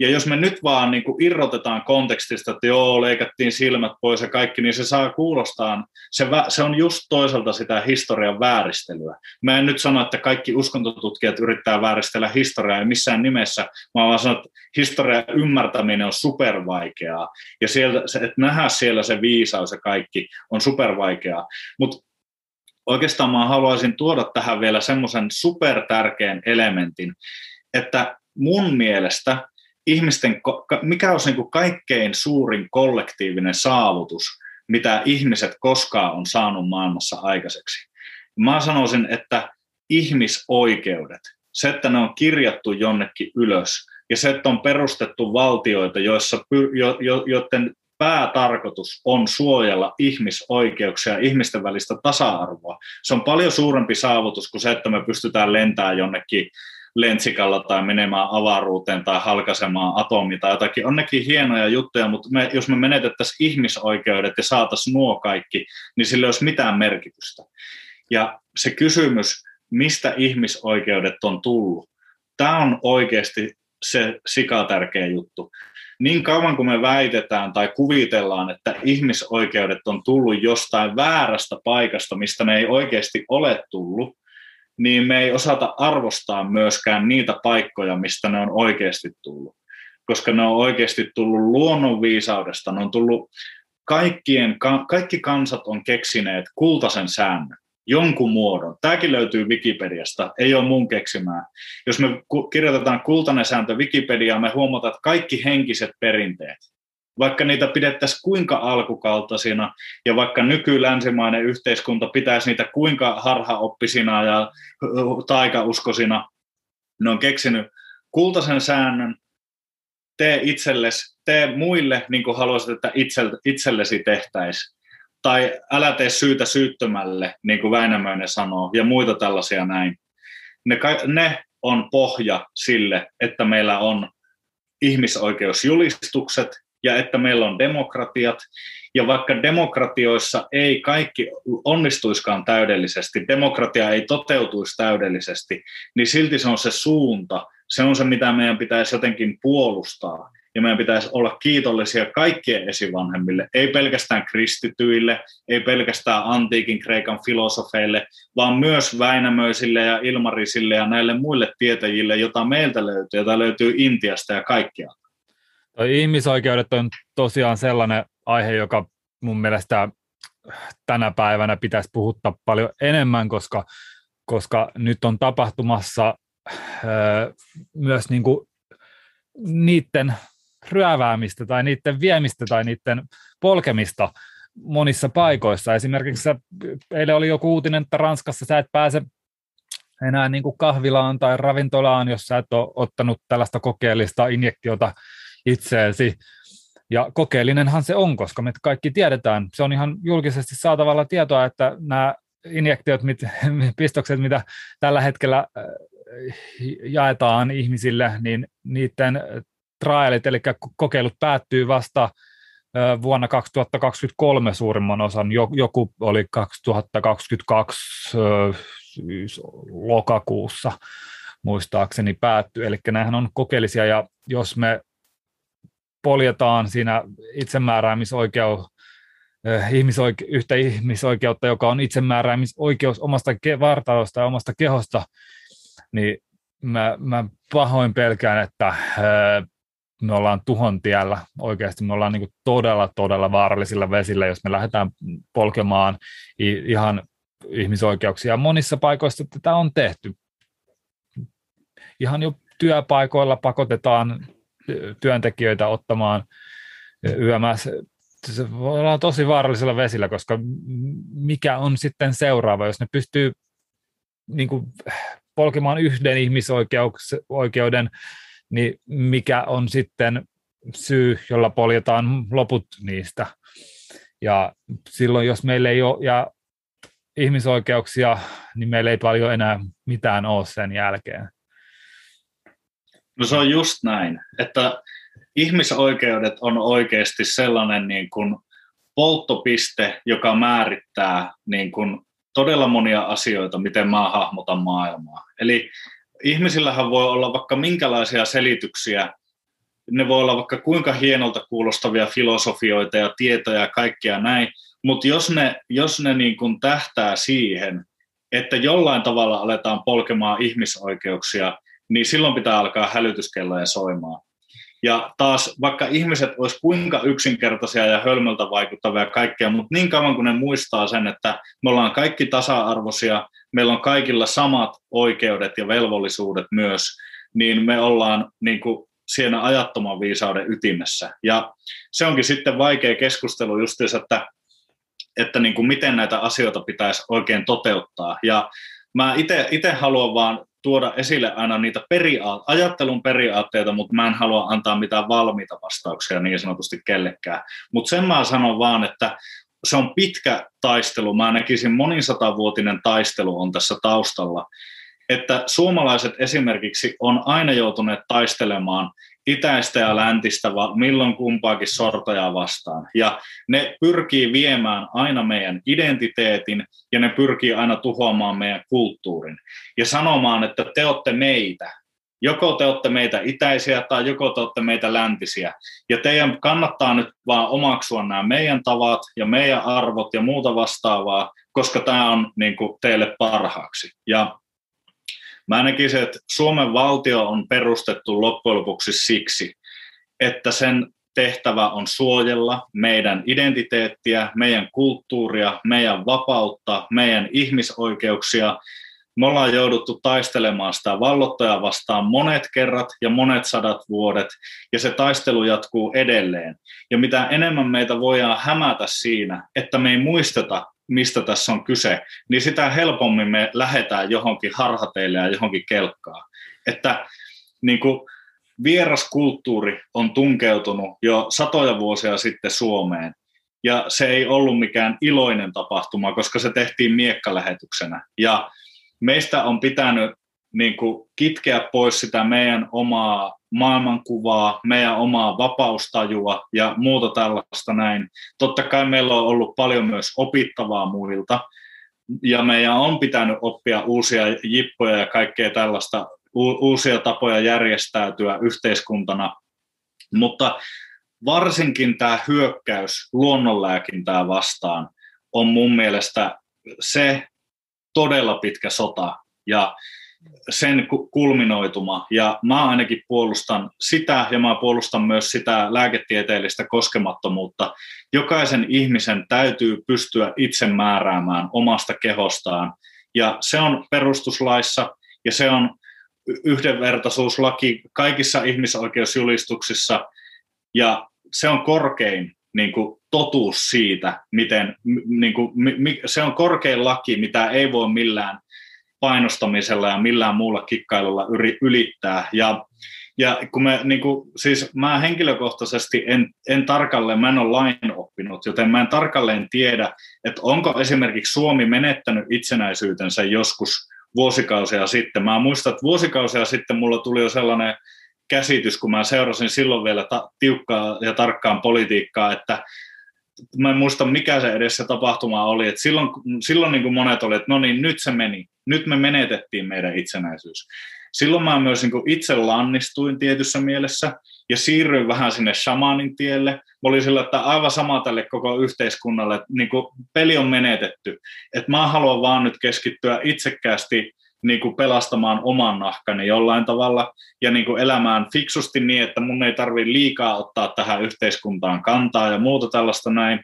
Ja jos me nyt vaan niin kuin irrotetaan kontekstista, että joo, leikattiin silmät pois ja kaikki, niin se saa kuulostaa, se, se on just toisaalta sitä historian vääristelyä. Mä en nyt sano, että kaikki uskontotutkijat yrittää vääristellä historiaa, ei missään nimessä, mä vaan sanon, että historian ymmärtäminen on supervaikeaa. Ja sieltä, että nähdä siellä se viisaus ja kaikki on supervaikeaa. Mutta oikeastaan mä haluaisin tuoda tähän vielä semmoisen supertärkeän elementin, että mun mielestä ihmisten, mikä olisi niin kaikkein suurin kollektiivinen saavutus, mitä ihmiset koskaan on saanut maailmassa aikaiseksi. Mä sanoisin, että ihmisoikeudet, se, että ne on kirjattu jonnekin ylös, ja se, että on perustettu valtioita, joissa, jo, jo, joiden päätarkoitus on suojella ihmisoikeuksia ja ihmisten välistä tasa-arvoa. Se on paljon suurempi saavutus kuin se, että me pystytään lentämään jonnekin lentsikalla tai menemään avaruuteen tai halkaisemaan atomi tai jotakin. On nekin hienoja juttuja, mutta me, jos me menetettäisiin ihmisoikeudet ja saataisiin nuo kaikki, niin sillä ei olisi mitään merkitystä. Ja se kysymys, mistä ihmisoikeudet on tullut, tämä on oikeasti se sikatärkeä juttu. Niin kauan kuin me väitetään tai kuvitellaan, että ihmisoikeudet on tullut jostain väärästä paikasta, mistä ne ei oikeasti ole tullut, niin me ei osata arvostaa myöskään niitä paikkoja, mistä ne on oikeasti tullut. Koska ne on oikeasti tullut luonnonviisaudesta, ne on tullut kaikkien, kaikki kansat on keksineet kultaisen säännön, jonkun muodon. Tämäkin löytyy Wikipediasta, ei ole mun keksimää. Jos me kirjoitetaan kultainen sääntö Wikipediaan, me huomataan, että kaikki henkiset perinteet, vaikka niitä pidettäisiin kuinka alkukaltaisina ja vaikka nykylänsimainen yhteiskunta pitäisi niitä kuinka harhaoppisina ja taikauskosina, ne on keksinyt kultaisen säännön, tee itsellesi, tee muille niin kuin haluaisit, että itsellesi tehtäisiin. Tai älä tee syytä syyttömälle, niin kuin Väinämöinen sanoo, ja muita tällaisia näin. Ne, ne on pohja sille, että meillä on ihmisoikeusjulistukset, ja että meillä on demokratiat. Ja vaikka demokratioissa ei kaikki onnistuiskaan täydellisesti, demokratia ei toteutuisi täydellisesti, niin silti se on se suunta, se on se, mitä meidän pitäisi jotenkin puolustaa. ja meidän pitäisi olla kiitollisia kaikkien esivanhemmille, ei pelkästään kristityille, ei pelkästään antiikin Kreikan filosofeille, vaan myös Väinämöisille ja Ilmarisille ja näille muille tietäjille, jota meiltä löytyy, jota löytyy Intiasta ja kaikkialta. Ihmisoikeudet on tosiaan sellainen aihe, joka mun mielestä tänä päivänä pitäisi puhuttaa paljon enemmän, koska, koska nyt on tapahtumassa öö, myös niin kuin niiden ryöväämistä tai niiden viemistä tai niiden polkemista monissa paikoissa. Esimerkiksi eilen oli joku uutinen, että Ranskassa sä et pääse enää niin kuin kahvilaan tai ravintolaan, jos sä et ole ottanut tällaista kokeellista injektiota itseesi. Ja kokeellinenhan se on, koska me kaikki tiedetään, se on ihan julkisesti saatavalla tietoa, että nämä injektiot, mit, (laughs) pistokset, mitä tällä hetkellä äh, jaetaan ihmisille, niin niiden trialit, eli kokeilut päättyy vasta äh, vuonna 2023 suurimman osan, joku oli 2022 äh, lokakuussa muistaakseni päättyy, eli nämähän on kokeellisia, ja jos me poljetaan siinä itsemääräämisoikeus, eh, ihmisoike- yhtä ihmisoikeutta, joka on itsemääräämisoikeus omasta ke- vartalosta ja omasta kehosta, niin mä, mä pahoin pelkään, että eh, me ollaan tuhon tiellä oikeasti. Me ollaan niin todella, todella vaarallisilla vesillä, jos me lähdetään polkemaan ihan ihmisoikeuksia. Monissa paikoissa tätä on tehty. Ihan jo työpaikoilla pakotetaan työntekijöitä ottamaan yömässä. Se voi olla tosi vaarallisella vesillä, koska mikä on sitten seuraava, jos ne pystyy niin kuin, polkemaan yhden ihmisoikeuden, niin mikä on sitten syy, jolla poljetaan loput niistä. Ja silloin, jos meillä ei ole ja ihmisoikeuksia, niin meillä ei paljon enää mitään ole sen jälkeen. No se on just näin, että ihmisoikeudet on oikeasti sellainen niin kuin polttopiste, joka määrittää niin kuin todella monia asioita, miten mä hahmotan maailmaa. Eli ihmisillähän voi olla vaikka minkälaisia selityksiä, ne voi olla vaikka kuinka hienolta kuulostavia filosofioita ja tietoja ja kaikkea näin, mutta jos ne, jos ne niin kuin tähtää siihen, että jollain tavalla aletaan polkemaan ihmisoikeuksia, niin silloin pitää alkaa hälytyskelloja soimaan. Ja taas vaikka ihmiset olisi kuinka yksinkertaisia ja hölmöltä vaikuttavia kaikkea, mutta niin kauan kuin ne muistaa sen, että me ollaan kaikki tasa-arvoisia, meillä on kaikilla samat oikeudet ja velvollisuudet myös, niin me ollaan niin kuin siinä ajattoman viisauden ytimessä. Ja se onkin sitten vaikea keskustelu just että, että niin kuin miten näitä asioita pitäisi oikein toteuttaa. Ja mä itse haluan vaan tuoda esille aina niitä periaat- ajattelun periaatteita, mutta mä en halua antaa mitään valmiita vastauksia niin sanotusti kellekään. Mutta sen mä sanon vaan, että se on pitkä taistelu. Mä näkisin monisatavuotinen taistelu on tässä taustalla. Että suomalaiset esimerkiksi on aina joutuneet taistelemaan itäistä ja läntistä, milloin kumpaakin sortajaa vastaan. Ja ne pyrkii viemään aina meidän identiteetin ja ne pyrkii aina tuhoamaan meidän kulttuurin. Ja sanomaan, että te olette meitä. Joko te olette meitä itäisiä tai joko te olette meitä läntisiä. Ja teidän kannattaa nyt vaan omaksua nämä meidän tavat ja meidän arvot ja muuta vastaavaa, koska tämä on niin kuin, teille parhaaksi. Ja Mä näkisin, että Suomen valtio on perustettu loppujen lopuksi siksi, että sen tehtävä on suojella meidän identiteettiä, meidän kulttuuria, meidän vapautta, meidän ihmisoikeuksia. Me ollaan jouduttu taistelemaan sitä vallottajaa vastaan monet kerrat ja monet sadat vuodet, ja se taistelu jatkuu edelleen. Ja mitä enemmän meitä voidaan hämätä siinä, että me ei muisteta, mistä tässä on kyse, niin sitä helpommin me lähdetään johonkin harhateille ja johonkin kelkkaan. Että niin kuin vieras kulttuuri on tunkeutunut jo satoja vuosia sitten Suomeen, ja se ei ollut mikään iloinen tapahtuma, koska se tehtiin miekkalähetyksenä. Ja meistä on pitänyt niin kuin kitkeä pois sitä meidän omaa maailmankuvaa, meidän omaa vapaustajua ja muuta tällaista näin. Totta kai meillä on ollut paljon myös opittavaa muilta, ja meidän on pitänyt oppia uusia jippoja ja kaikkea tällaista, uusia tapoja järjestäytyä yhteiskuntana, Mutta varsinkin tämä hyökkäys luonnonlääkintää vastaan on mun mielestä se todella pitkä sota ja sen kulminoituma. Ja mä ainakin puolustan sitä ja mä puolustan myös sitä lääketieteellistä koskemattomuutta. Jokaisen ihmisen täytyy pystyä itse määräämään omasta kehostaan. Ja se on perustuslaissa ja se on yhdenvertaisuuslaki kaikissa ihmisoikeusjulistuksissa ja se on korkein niin kuin, totuus siitä, miten niin kuin, mi, se on korkein laki, mitä ei voi millään painostamisella ja millään muulla kikkailulla ylittää. Ja, ja kun me, niin kuin, siis mä henkilökohtaisesti en, en tarkalleen, mä en ole lain oppinut, joten mä en tarkalleen tiedä, että onko esimerkiksi Suomi menettänyt itsenäisyytensä joskus vuosikausia sitten. Mä muistan, että vuosikausia sitten mulla tuli jo sellainen käsitys, kun mä seurasin silloin vielä ta- tiukkaa ja tarkkaan politiikkaa, että mä en muista mikä se edessä tapahtuma oli, että silloin, silloin niin kuin monet oli, että no niin, nyt se meni, nyt me menetettiin meidän itsenäisyys. Silloin mä myös niin kuin itse lannistuin tietyssä mielessä ja siirryin vähän sinne shamanin tielle. Mä olin sillä, että aivan sama tälle koko yhteiskunnalle, että niin kuin peli on menetetty. Että mä haluan vaan nyt keskittyä itsekkäästi niin kuin pelastamaan oman nahkani jollain tavalla ja niin kuin elämään fiksusti niin, että mun ei tarvitse liikaa ottaa tähän yhteiskuntaan kantaa ja muuta tällaista näin.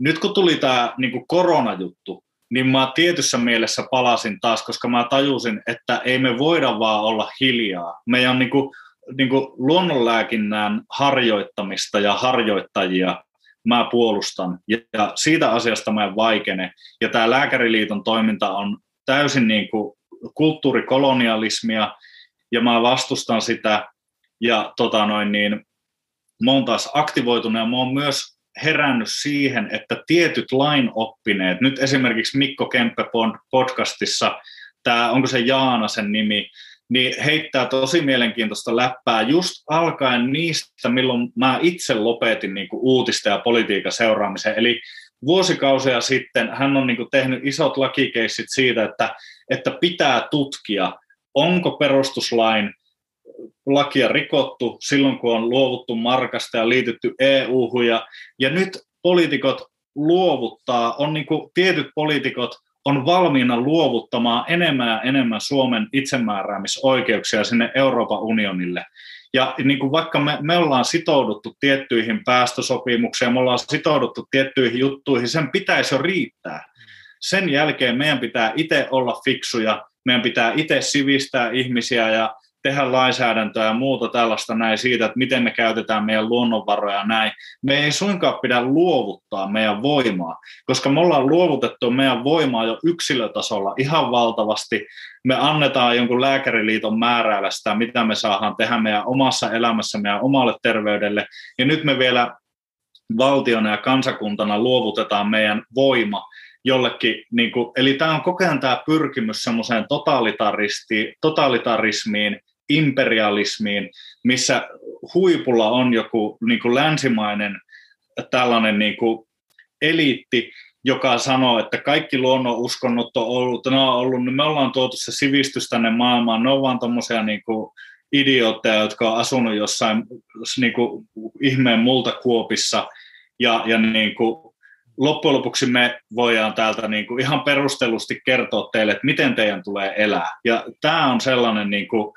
Nyt kun tuli tämä niin kuin koronajuttu, niin mä tietyssä mielessä palasin taas, koska mä tajusin, että ei me voida vaan olla hiljaa. Meidän niin kuin, niin kuin luonnonlääkinnän harjoittamista ja harjoittajia mä puolustan, ja siitä asiasta mä en vaikene. Ja tämä Lääkäriliiton toiminta on täysin niin kuin kulttuurikolonialismia ja mä vastustan sitä ja tota noin, niin, mä oon taas aktivoitunut ja mä oon myös herännyt siihen, että tietyt lainoppineet, nyt esimerkiksi Mikko Kemppe podcastissa, tämä, onko se Jaana sen nimi, niin heittää tosi mielenkiintoista läppää just alkaen niistä, milloin mä itse lopetin niin kuin uutista ja politiikan seuraamisen. Eli vuosikausia sitten hän on niin tehnyt isot lakikeissit siitä, että, että pitää tutkia, onko perustuslain lakia rikottu silloin, kun on luovuttu markasta ja liitytty EU-hun. Ja, ja nyt poliitikot luovuttaa, on niin kuin tietyt poliitikot on valmiina luovuttamaan enemmän ja enemmän Suomen itsemääräämisoikeuksia sinne Euroopan unionille. Ja niin kuin vaikka me, me ollaan sitouduttu tiettyihin päästösopimuksiin, me ollaan sitouduttu tiettyihin juttuihin, sen pitäisi jo riittää. Sen jälkeen meidän pitää itse olla fiksuja, meidän pitää itse sivistää ihmisiä ja tehdä lainsäädäntöä ja muuta tällaista näin siitä, että miten me käytetään meidän luonnonvaroja näin. Me ei suinkaan pidä luovuttaa meidän voimaa, koska me ollaan luovutettu meidän voimaa jo yksilötasolla ihan valtavasti. Me annetaan jonkun lääkäriliiton määräillä sitä, mitä me saadaan tehdä meidän omassa elämässä, meidän omalle terveydelle. Ja nyt me vielä valtiona ja kansakuntana luovutetaan meidän voima jollekin, niin kuin, eli tämä on koko ajan tämä pyrkimys semmoiseen totalitarismiin, imperialismiin, missä huipulla on joku niin kuin länsimainen tällainen niin kuin eliitti, joka sanoo, että kaikki luonnon uskonnot on ollut, ne on ollut, niin me ollaan tuotu se sivistys tänne maailmaan, ne on vaan tommosia niin kuin jotka on asunut jossain niin kuin ihmeen multakuopissa, ja, ja niin kuin, loppujen lopuksi me voidaan täältä niin kuin ihan perustellusti kertoa teille, että miten teidän tulee elää. Ja tämä on sellainen niin kuin,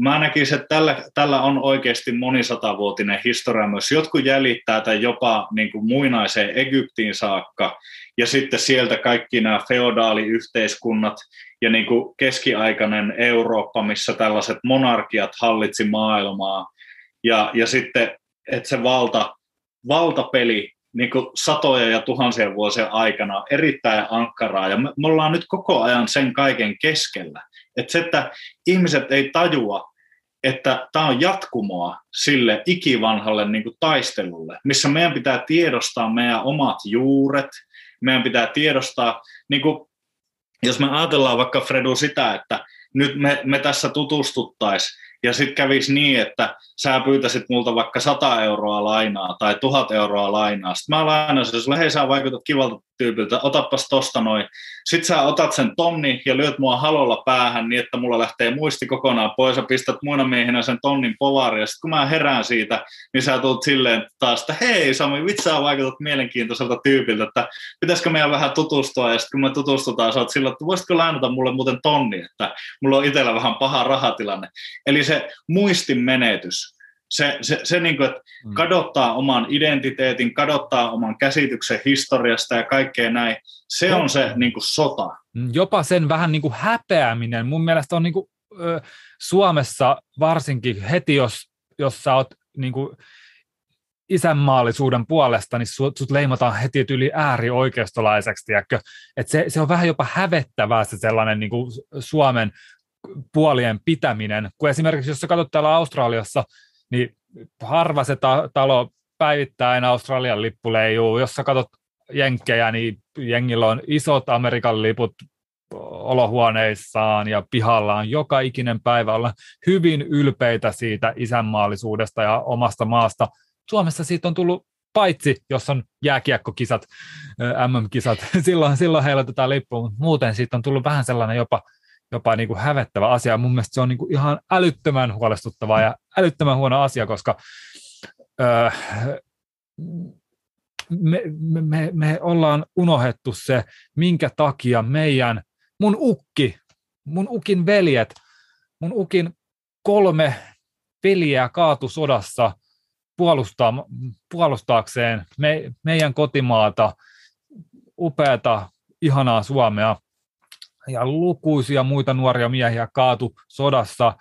Mä näkisin, että tällä, tällä on oikeasti monisatavuotinen historia myös. Jotkut jäljittää tai jopa niin kuin muinaiseen Egyptiin saakka, ja sitten sieltä kaikki nämä feodaaliyhteiskunnat ja niin kuin keskiaikainen Eurooppa, missä tällaiset monarkiat hallitsi maailmaa, ja, ja sitten, että se valta, valtapeli niin kuin satoja ja tuhansia vuosien aikana erittäin ankkaraa, ja me, me ollaan nyt koko ajan sen kaiken keskellä. Että se, että ihmiset ei tajua, että tämä on jatkumoa sille ikivanhalle niin kuin taistelulle, missä meidän pitää tiedostaa meidän omat juuret, meidän pitää tiedostaa, niin kuin, jos me ajatellaan vaikka Fredu sitä, että nyt me, me tässä tutustuttaisiin ja sitten kävisi niin, että sä pyytäisit multa vaikka 100 euroa lainaa tai 1000 euroa lainaa. Sitten mä lainasin sulle, hei sä vaikutat kivalta tyypiltä, otapas tosta noin. Sitten sä otat sen tonni ja lyöt mua halolla päähän niin, että mulla lähtee muisti kokonaan pois ja pistät muina miehinä sen tonnin povari. Ja sitten kun mä herään siitä, niin sä tulet silleen taas, että hei Sami, vitsi sä vaikutat mielenkiintoiselta tyypiltä, että pitäisikö meidän vähän tutustua. Ja sitten kun me tutustutaan, sä oot sillä, että voisitko lainata mulle muuten tonni, että mulla on itsellä vähän paha rahatilanne. Eli se muistin menetys, se, se, se niin kuin, että mm. kadottaa oman identiteetin, kadottaa oman käsityksen historiasta ja kaikkea näin, se on se niin kuin sota. Mm, jopa sen vähän niin kuin häpeäminen. Mun mielestä on niin kuin, ö, Suomessa varsinkin heti, jos, jos sä oot niin kuin, isänmaallisuuden puolesta, niin sut, sut leimataan heti yli äärioikeistolaiseksi, tiedätkö? Et se, se on vähän jopa hävettävää se sellainen niin kuin Suomen puolien pitäminen, kun esimerkiksi jos sä katsot täällä Australiassa, niin harva se ta- talo päivittäin Australian lippu leijuu. Jos sä katsot jenkkejä, niin jengillä on isot Amerikan liput olohuoneissaan ja pihallaan joka ikinen päivä olla hyvin ylpeitä siitä isänmaallisuudesta ja omasta maasta. Suomessa siitä on tullut paitsi jos on jääkiekkokisat, MM-kisat, (laughs) silloin, silloin heilutetaan lippu, mutta muuten siitä on tullut vähän sellainen jopa jopa niin kuin hävettävä asia. Mun mielestä se on niin kuin ihan älyttömän huolestuttava ja älyttömän huono asia, koska öö, me, me, me ollaan unohdettu se, minkä takia meidän, mun ukki, mun ukin veljet, mun ukin kolme veljeä kaatu sodassa puolustaa, puolustaakseen me, meidän kotimaata, upeata, ihanaa Suomea ja lukuisia muita nuoria miehiä kaatu sodassa,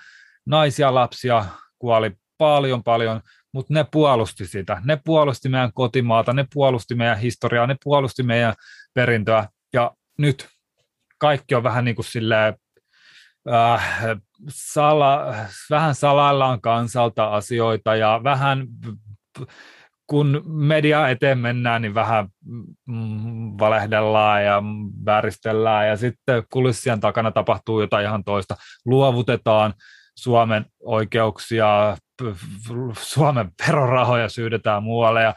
naisia, lapsia kuoli paljon paljon, mutta ne puolusti sitä. Ne puolusti meidän kotimaata, ne puolusti meidän historiaa, ne puolusti meidän perintöä. Ja nyt kaikki on vähän niin kuin silleen, äh, sala, vähän salaillaan kansalta asioita ja vähän kun media eteen mennään, niin vähän mm, valehdellaan ja vääristellään ja sitten kulissien takana tapahtuu jotain ihan toista. Luovutetaan Suomen oikeuksia, Suomen verorahoja syydetään muualle ja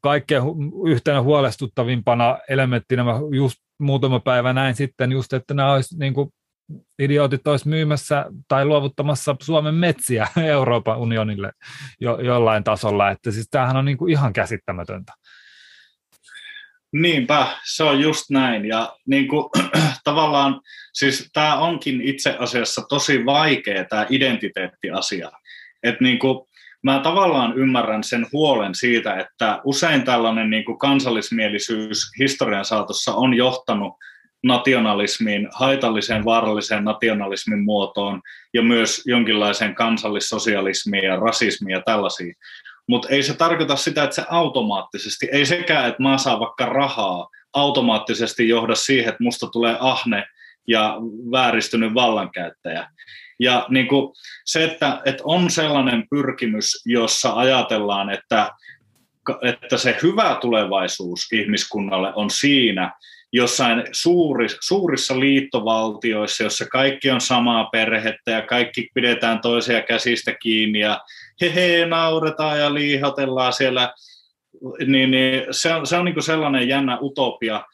kaikkein yhtenä huolestuttavimpana elementtinä just muutama päivä näin sitten just, että nämä olisi niin kuin idiotit olisi myymässä tai luovuttamassa Suomen metsiä (laughs) Euroopan unionille jo, jollain tasolla, että siis tämähän on niin kuin ihan käsittämätöntä. Niinpä, se on just näin. Ja niin kuin, (clears throat) tavallaan, siis tämä onkin itse asiassa tosi vaikea tämä identiteettiasia. Että niin kuin, mä tavallaan ymmärrän sen huolen siitä, että usein tällainen niin kuin kansallismielisyys historian saatossa on johtanut nationalismiin, haitalliseen, vaaralliseen nationalismin muotoon ja myös jonkinlaiseen kansallissosialismiin ja rasismiin ja tällaisiin. Mutta ei se tarkoita sitä, että se automaattisesti, ei sekään, että mä saan vaikka rahaa, automaattisesti johda siihen, että musta tulee ahne ja vääristynyt vallankäyttäjä. Ja niin kuin se, että, että on sellainen pyrkimys, jossa ajatellaan, että, että se hyvä tulevaisuus ihmiskunnalle on siinä, jossain suuri, suurissa liittovaltioissa, jossa kaikki on samaa perhettä ja kaikki pidetään toisia käsistä kiinni ja he, he nauretaan ja liihotellaan siellä, niin, niin se on, se on niin sellainen jännä utopia,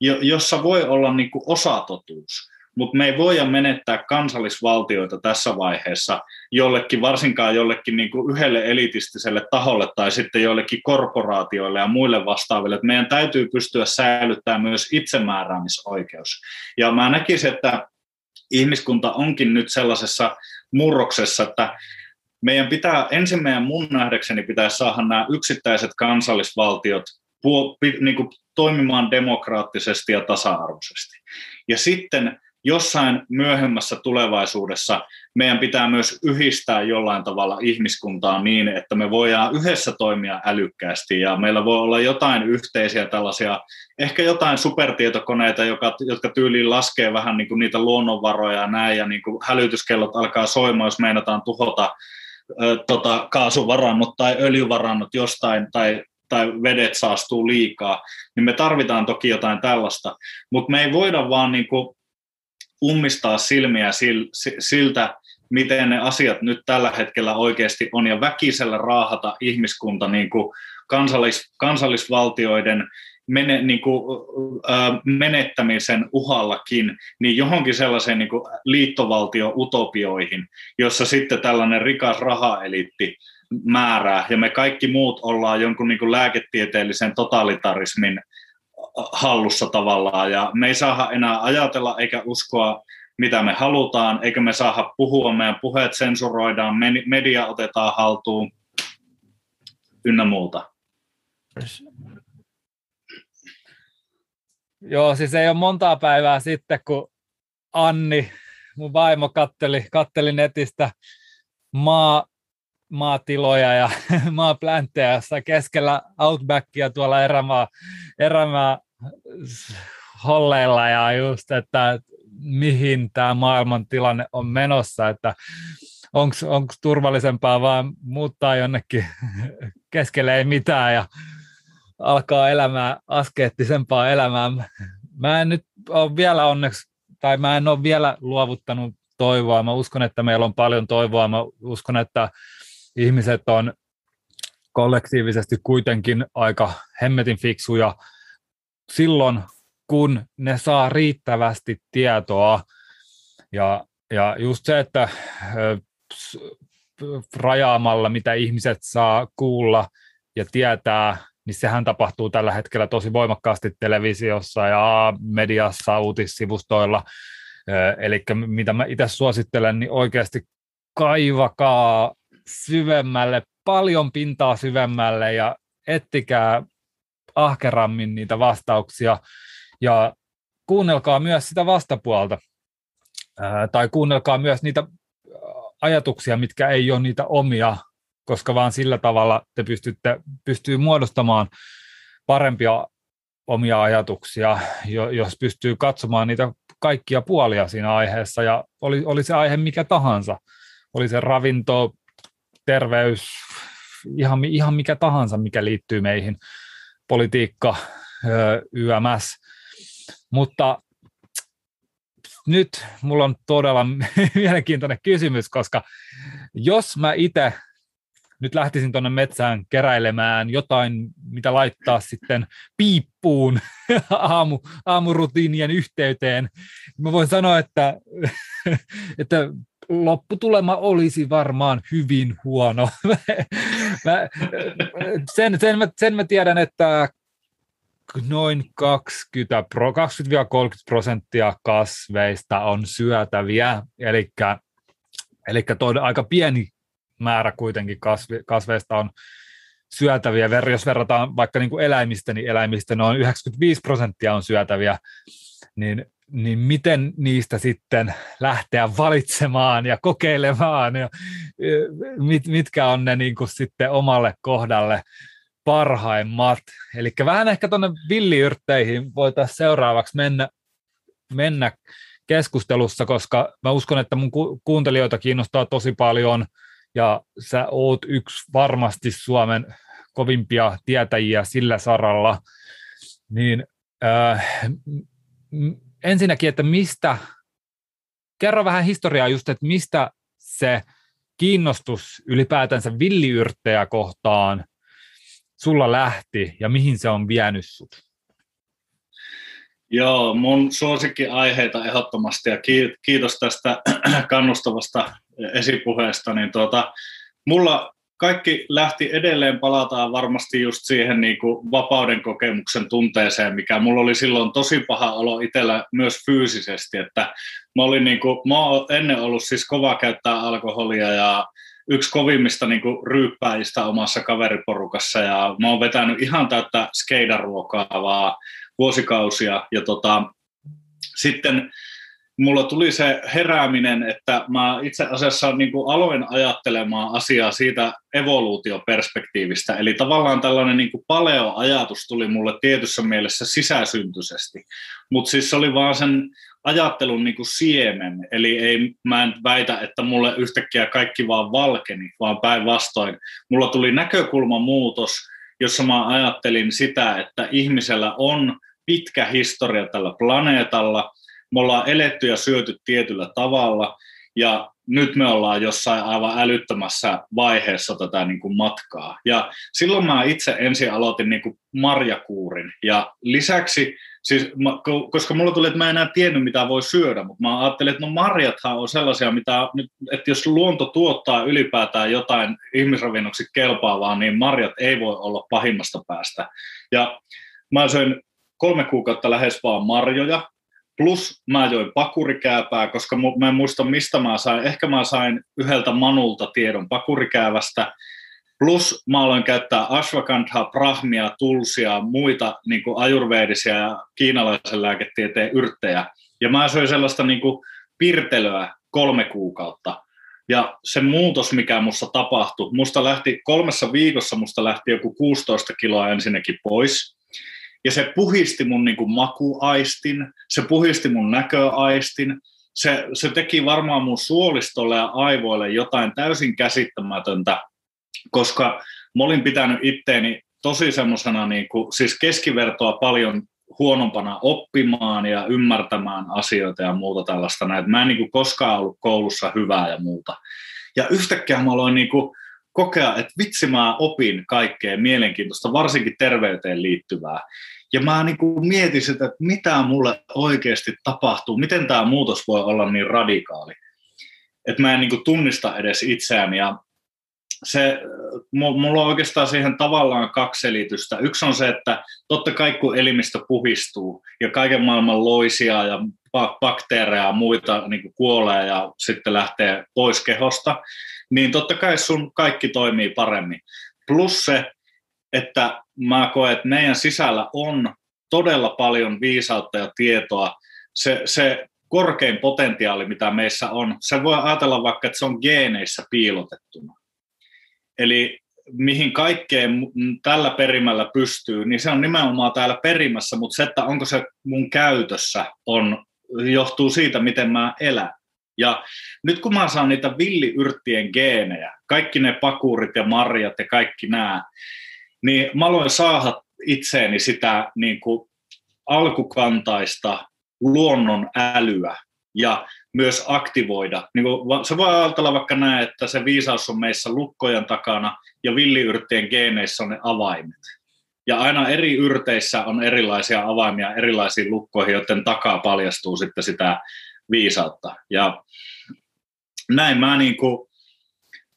jossa voi olla niin osatotuus mutta me ei voida menettää kansallisvaltioita tässä vaiheessa jollekin, varsinkaan jollekin niin kuin yhdelle elitistiselle taholle tai sitten joillekin korporaatioille ja muille vastaaville. Et meidän täytyy pystyä säilyttämään myös itsemääräämisoikeus. Ja mä näkisin, että ihmiskunta onkin nyt sellaisessa murroksessa, että meidän pitää, ensin meidän mun nähdäkseni pitäisi saada nämä yksittäiset kansallisvaltiot niin kuin toimimaan demokraattisesti ja tasa-arvoisesti. Ja sitten jossain myöhemmässä tulevaisuudessa meidän pitää myös yhdistää jollain tavalla ihmiskuntaa niin, että me voidaan yhdessä toimia älykkäästi ja meillä voi olla jotain yhteisiä tällaisia, ehkä jotain supertietokoneita, jotka, jotka tyyliin laskee vähän niin kuin niitä luonnonvaroja ja näin ja niin kuin hälytyskellot alkaa soimaan, jos meinataan tuhota ö, tota, kaasuvarannot tai öljyvarannot jostain tai tai vedet saastuu liikaa, niin me tarvitaan toki jotain tällaista, mutta me ei voida vaan niin kuin ummistaa silmiä siltä, miten ne asiat nyt tällä hetkellä oikeasti on, ja väkisellä raahata ihmiskunta niin kuin kansallis, kansallisvaltioiden mene, niin kuin, äh, menettämisen uhallakin niin johonkin sellaiseen niin kuin liittovaltio-utopioihin, jossa sitten tällainen rikas rahaelitti määrää, ja me kaikki muut ollaan jonkun niin kuin lääketieteellisen totalitarismin hallussa tavallaan, ja me ei saa enää ajatella eikä uskoa, mitä me halutaan, eikä me saa puhua, meidän puheet sensuroidaan, media otetaan haltuun, ynnä muuta. Joo, siis ei ole montaa päivää sitten, kun Anni, mun vaimo, katteli, katteli netistä maa, maatiloja ja (laughs) maaplänttejä jossa keskellä Outbackia tuolla erämaa, erämaa holleilla ja just, että mihin tämä maailman tilanne on menossa, että onko turvallisempaa vaan muuttaa jonnekin (laughs) keskelle ei mitään ja alkaa elämää askeettisempaa elämää. Mä en nyt ole vielä onneksi, tai mä en ole vielä luovuttanut toivoa. Mä uskon, että meillä on paljon toivoa. Mä uskon, että ihmiset on kollektiivisesti kuitenkin aika hemmetin fiksuja silloin, kun ne saa riittävästi tietoa. Ja, ja just se, että rajaamalla, mitä ihmiset saa kuulla ja tietää, niin sehän tapahtuu tällä hetkellä tosi voimakkaasti televisiossa ja mediassa, uutissivustoilla. Eli mitä mä itse suosittelen, niin oikeasti kaivakaa syvemmälle, paljon pintaa syvemmälle ja ettikää ahkerammin niitä vastauksia. Ja kuunnelkaa myös sitä vastapuolta tai kuunnelkaa myös niitä ajatuksia, mitkä ei ole niitä omia koska vaan sillä tavalla te pystytte pystyy muodostamaan parempia omia ajatuksia, jos pystyy katsomaan niitä kaikkia puolia siinä aiheessa, ja oli, oli se aihe mikä tahansa, oli se ravinto, terveys, ihan, ihan mikä tahansa, mikä liittyy meihin, politiikka, YMS, mutta nyt mulla on todella (laughs) mielenkiintoinen kysymys, koska jos mä itse nyt lähtisin tuonne metsään keräilemään jotain, mitä laittaa sitten piippuun (laughs) aamu, aamurutiinien yhteyteen, mä voin sanoa, että, (laughs) että lopputulema olisi varmaan hyvin huono. Mä, sen, sen, mä, sen mä tiedän, että noin 20, 20-30 prosenttia kasveista on syötäviä, eli Eli aika pieni määrä kuitenkin kasvi, kasveista on syötäviä. Jos verrataan vaikka niin kuin eläimistä, niin eläimistä noin 95 prosenttia on syötäviä, niin, niin miten niistä sitten lähteä valitsemaan ja kokeilemaan ja mit, mitkä on ne niin kuin sitten omalle kohdalle parhaimmat. Eli vähän ehkä tuonne villiyrtteihin voitaisiin seuraavaksi mennä, mennä keskustelussa, koska mä uskon, että mun kuuntelijoita kiinnostaa tosi paljon – ja sä oot yksi varmasti Suomen kovimpia tietäjiä sillä saralla, niin äh, ensinnäkin, että mistä, kerro vähän historiaa just, että mistä se kiinnostus ylipäätänsä villiyrttejä kohtaan sulla lähti ja mihin se on vienyt sut? Joo, mun suosikkiaiheita ehdottomasti ja kiitos tästä (clears throat) kannustavasta esipuheesta, niin tuota, mulla kaikki lähti edelleen, palataan varmasti just siihen niin kuin vapauden kokemuksen tunteeseen, mikä mulla oli silloin tosi paha olo itsellä myös fyysisesti, että mä olin niin kuin, mä ennen ollut siis kova käyttää alkoholia ja yksi kovimmista niin kuin ryyppäistä omassa kaveriporukassa ja mä oon vetänyt ihan täyttä skeidaruokaa vaan vuosikausia ja tota, sitten mulla tuli se herääminen, että mä itse asiassa niin kuin aloin ajattelemaan asiaa siitä evoluutioperspektiivistä. Eli tavallaan tällainen niin kuin paleo-ajatus tuli mulle tietyssä mielessä sisäsyntyisesti. Mutta siis se oli vaan sen ajattelun niin kuin siemen. Eli ei, mä en väitä, että mulle yhtäkkiä kaikki vaan valkeni, vaan päinvastoin. Mulla tuli näkökulman muutos, jossa mä ajattelin sitä, että ihmisellä on pitkä historia tällä planeetalla – me ollaan eletty ja syöty tietyllä tavalla, ja nyt me ollaan jossain aivan älyttömässä vaiheessa tätä niin kuin matkaa. Ja silloin mä itse ensin aloitin niin kuin marjakuurin ja lisäksi Siis, koska mulla tuli, että mä en enää tiennyt, mitä voi syödä, mutta mä ajattelin, että no marjathan on sellaisia, mitä, että jos luonto tuottaa ylipäätään jotain ihmisravinnoksi kelpaavaa, niin marjat ei voi olla pahimmasta päästä. Ja mä söin kolme kuukautta lähes vaan marjoja, plus mä join pakurikääpää, koska mä en muista mistä mä sain, ehkä mä sain yhdeltä Manulta tiedon pakurikäävästä, Plus mä aloin käyttää ashwagandhaa, brahmia, tulsia, muita niin kuin ajurveedisia ja kiinalaisen lääketieteen yrttejä. Ja mä söin sellaista niin kuin pirtelöä kolme kuukautta. Ja se muutos, mikä musta tapahtui, musta lähti kolmessa viikossa, musta lähti joku 16 kiloa ensinnäkin pois. Ja se puhisti mun niin kuin makuaistin, se puhisti mun näköaistin, se, se teki varmaan mun suolistolle ja aivoille jotain täysin käsittämätöntä, koska mä olin pitänyt itteeni tosi semmoisena, niin kuin, siis keskivertoa paljon huonompana oppimaan ja ymmärtämään asioita ja muuta tällaista. Mä en niin kuin, koskaan ollut koulussa hyvää ja muuta. Ja yhtäkkiä mä aloin niin kuin, kokea, että vitsi mä opin kaikkea mielenkiintoista, varsinkin terveyteen liittyvää. Ja mä niin kuin mietin sitä, että mitä mulle oikeasti tapahtuu, miten tämä muutos voi olla niin radikaali. Että mä en niin kuin tunnista edes itseäni. Ja se, mulla on oikeastaan siihen tavallaan kaksi selitystä. Yksi on se, että totta kai kun elimistö puhistuu ja kaiken maailman loisia ja bakteereja ja muita niin kuolee ja sitten lähtee pois kehosta, niin totta kai sun kaikki toimii paremmin. Plus se, että mä koen, että meidän sisällä on todella paljon viisautta ja tietoa. Se, se korkein potentiaali, mitä meissä on, se voi ajatella vaikka, että se on geeneissä piilotettuna. Eli mihin kaikkeen tällä perimällä pystyy, niin se on nimenomaan täällä perimässä, mutta se, että onko se mun käytössä, on, johtuu siitä, miten mä elän. Ja nyt kun mä saan niitä villiyrttien geenejä, kaikki ne pakurit ja marjat ja kaikki nämä, niin mä aloin saada itseeni sitä niin kuin alkukantaista luonnon älyä ja myös aktivoida. Niin kuin, se voi ajatella vaikka näin, että se viisaus on meissä lukkojen takana ja villiyrttien geeneissä on ne avaimet. Ja aina eri yrteissä on erilaisia avaimia erilaisiin lukkoihin, joten takaa paljastuu sitten sitä viisautta. Ja näin mä niin kuin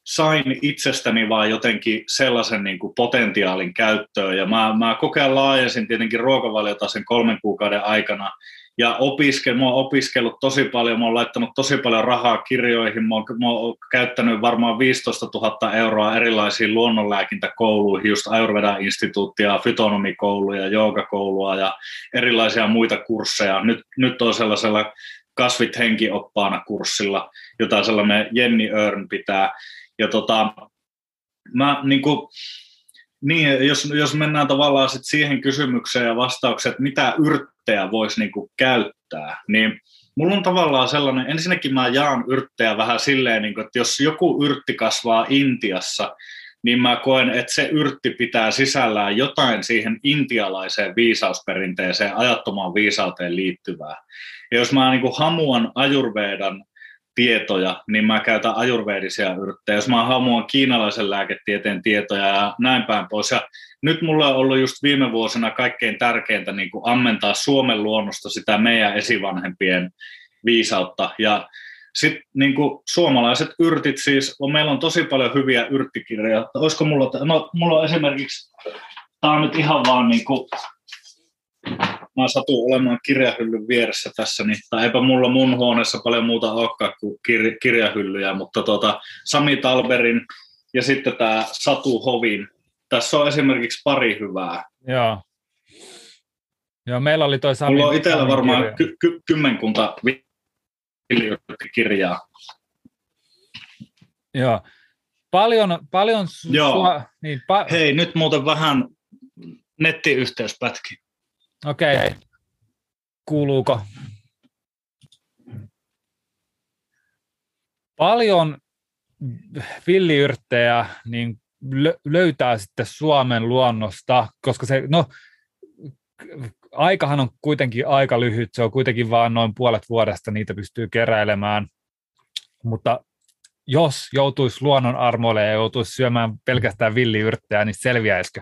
sain itsestäni vaan jotenkin sellaisen niin kuin potentiaalin käyttöön. Ja mä, mä kokeen laajensin tietenkin ruokavaliota sen kolmen kuukauden aikana ja opiskel, mä oon opiskellut tosi paljon, mä oon laittanut tosi paljon rahaa kirjoihin, mä oon, mä oon käyttänyt varmaan 15 000 euroa erilaisiin luonnonlääkintäkouluihin, just Ayurveda-instituuttia, fytonomikouluja, joogakoulua ja erilaisia muita kursseja. Nyt, nyt on sellaisella kasvit henkioppaana kurssilla, jota sellainen Jenni Örn pitää. Ja tota, mä niin kuin, niin, jos, jos mennään tavallaan sit siihen kysymykseen ja vastaukseen, että mitä yrttejä voisi niinku käyttää, niin mulla on tavallaan sellainen, ensinnäkin mä jaan yrttejä vähän silleen, niin kuin, että jos joku yrtti kasvaa Intiassa, niin mä koen, että se yrtti pitää sisällään jotain siihen intialaiseen viisausperinteeseen, ajattomaan viisauteen liittyvää. Ja jos mä niin kuin hamuan ajurveedan tietoja, niin mä käytän ajurveedisia yrttejä. Jos mä hamuan kiinalaisen lääketieteen tietoja ja näin päin pois. Ja nyt mulla on ollut just viime vuosina kaikkein tärkeintä niin kuin ammentaa Suomen luonnosta sitä meidän esivanhempien viisautta. Ja sitten niin suomalaiset yrtit siis, on, meillä on tosi paljon hyviä yrttikirjoja. Olisiko mulla, no mulla on esimerkiksi, tämä on nyt ihan vaan niin kuin mä satun olemaan kirjahyllyn vieressä tässä, niin, tai eipä mulla mun huoneessa paljon muuta olekaan kuin kir- kirjahyllyjä, mutta tota, Sami Talberin ja sitten tämä Satu Hovin. Tässä on esimerkiksi pari hyvää. Joo. Joo, meillä oli toi Sami. Mulla on itsellä varmaan ky- ky- kymmenkunta kirjaa. Joo. Paljon, paljon Joo. Sua, niin, pa- Hei, nyt muuten vähän nettiyhteyspätki. Okei. Okay. Kuuluuko? Paljon villiyrttejä niin löytää sitten Suomen luonnosta, koska se, no, aikahan on kuitenkin aika lyhyt, se on kuitenkin vain noin puolet vuodesta, niitä pystyy keräilemään. mutta jos joutuisi luonnon armoille ja joutuisi syömään pelkästään villiyrttejä, niin selviäisikö?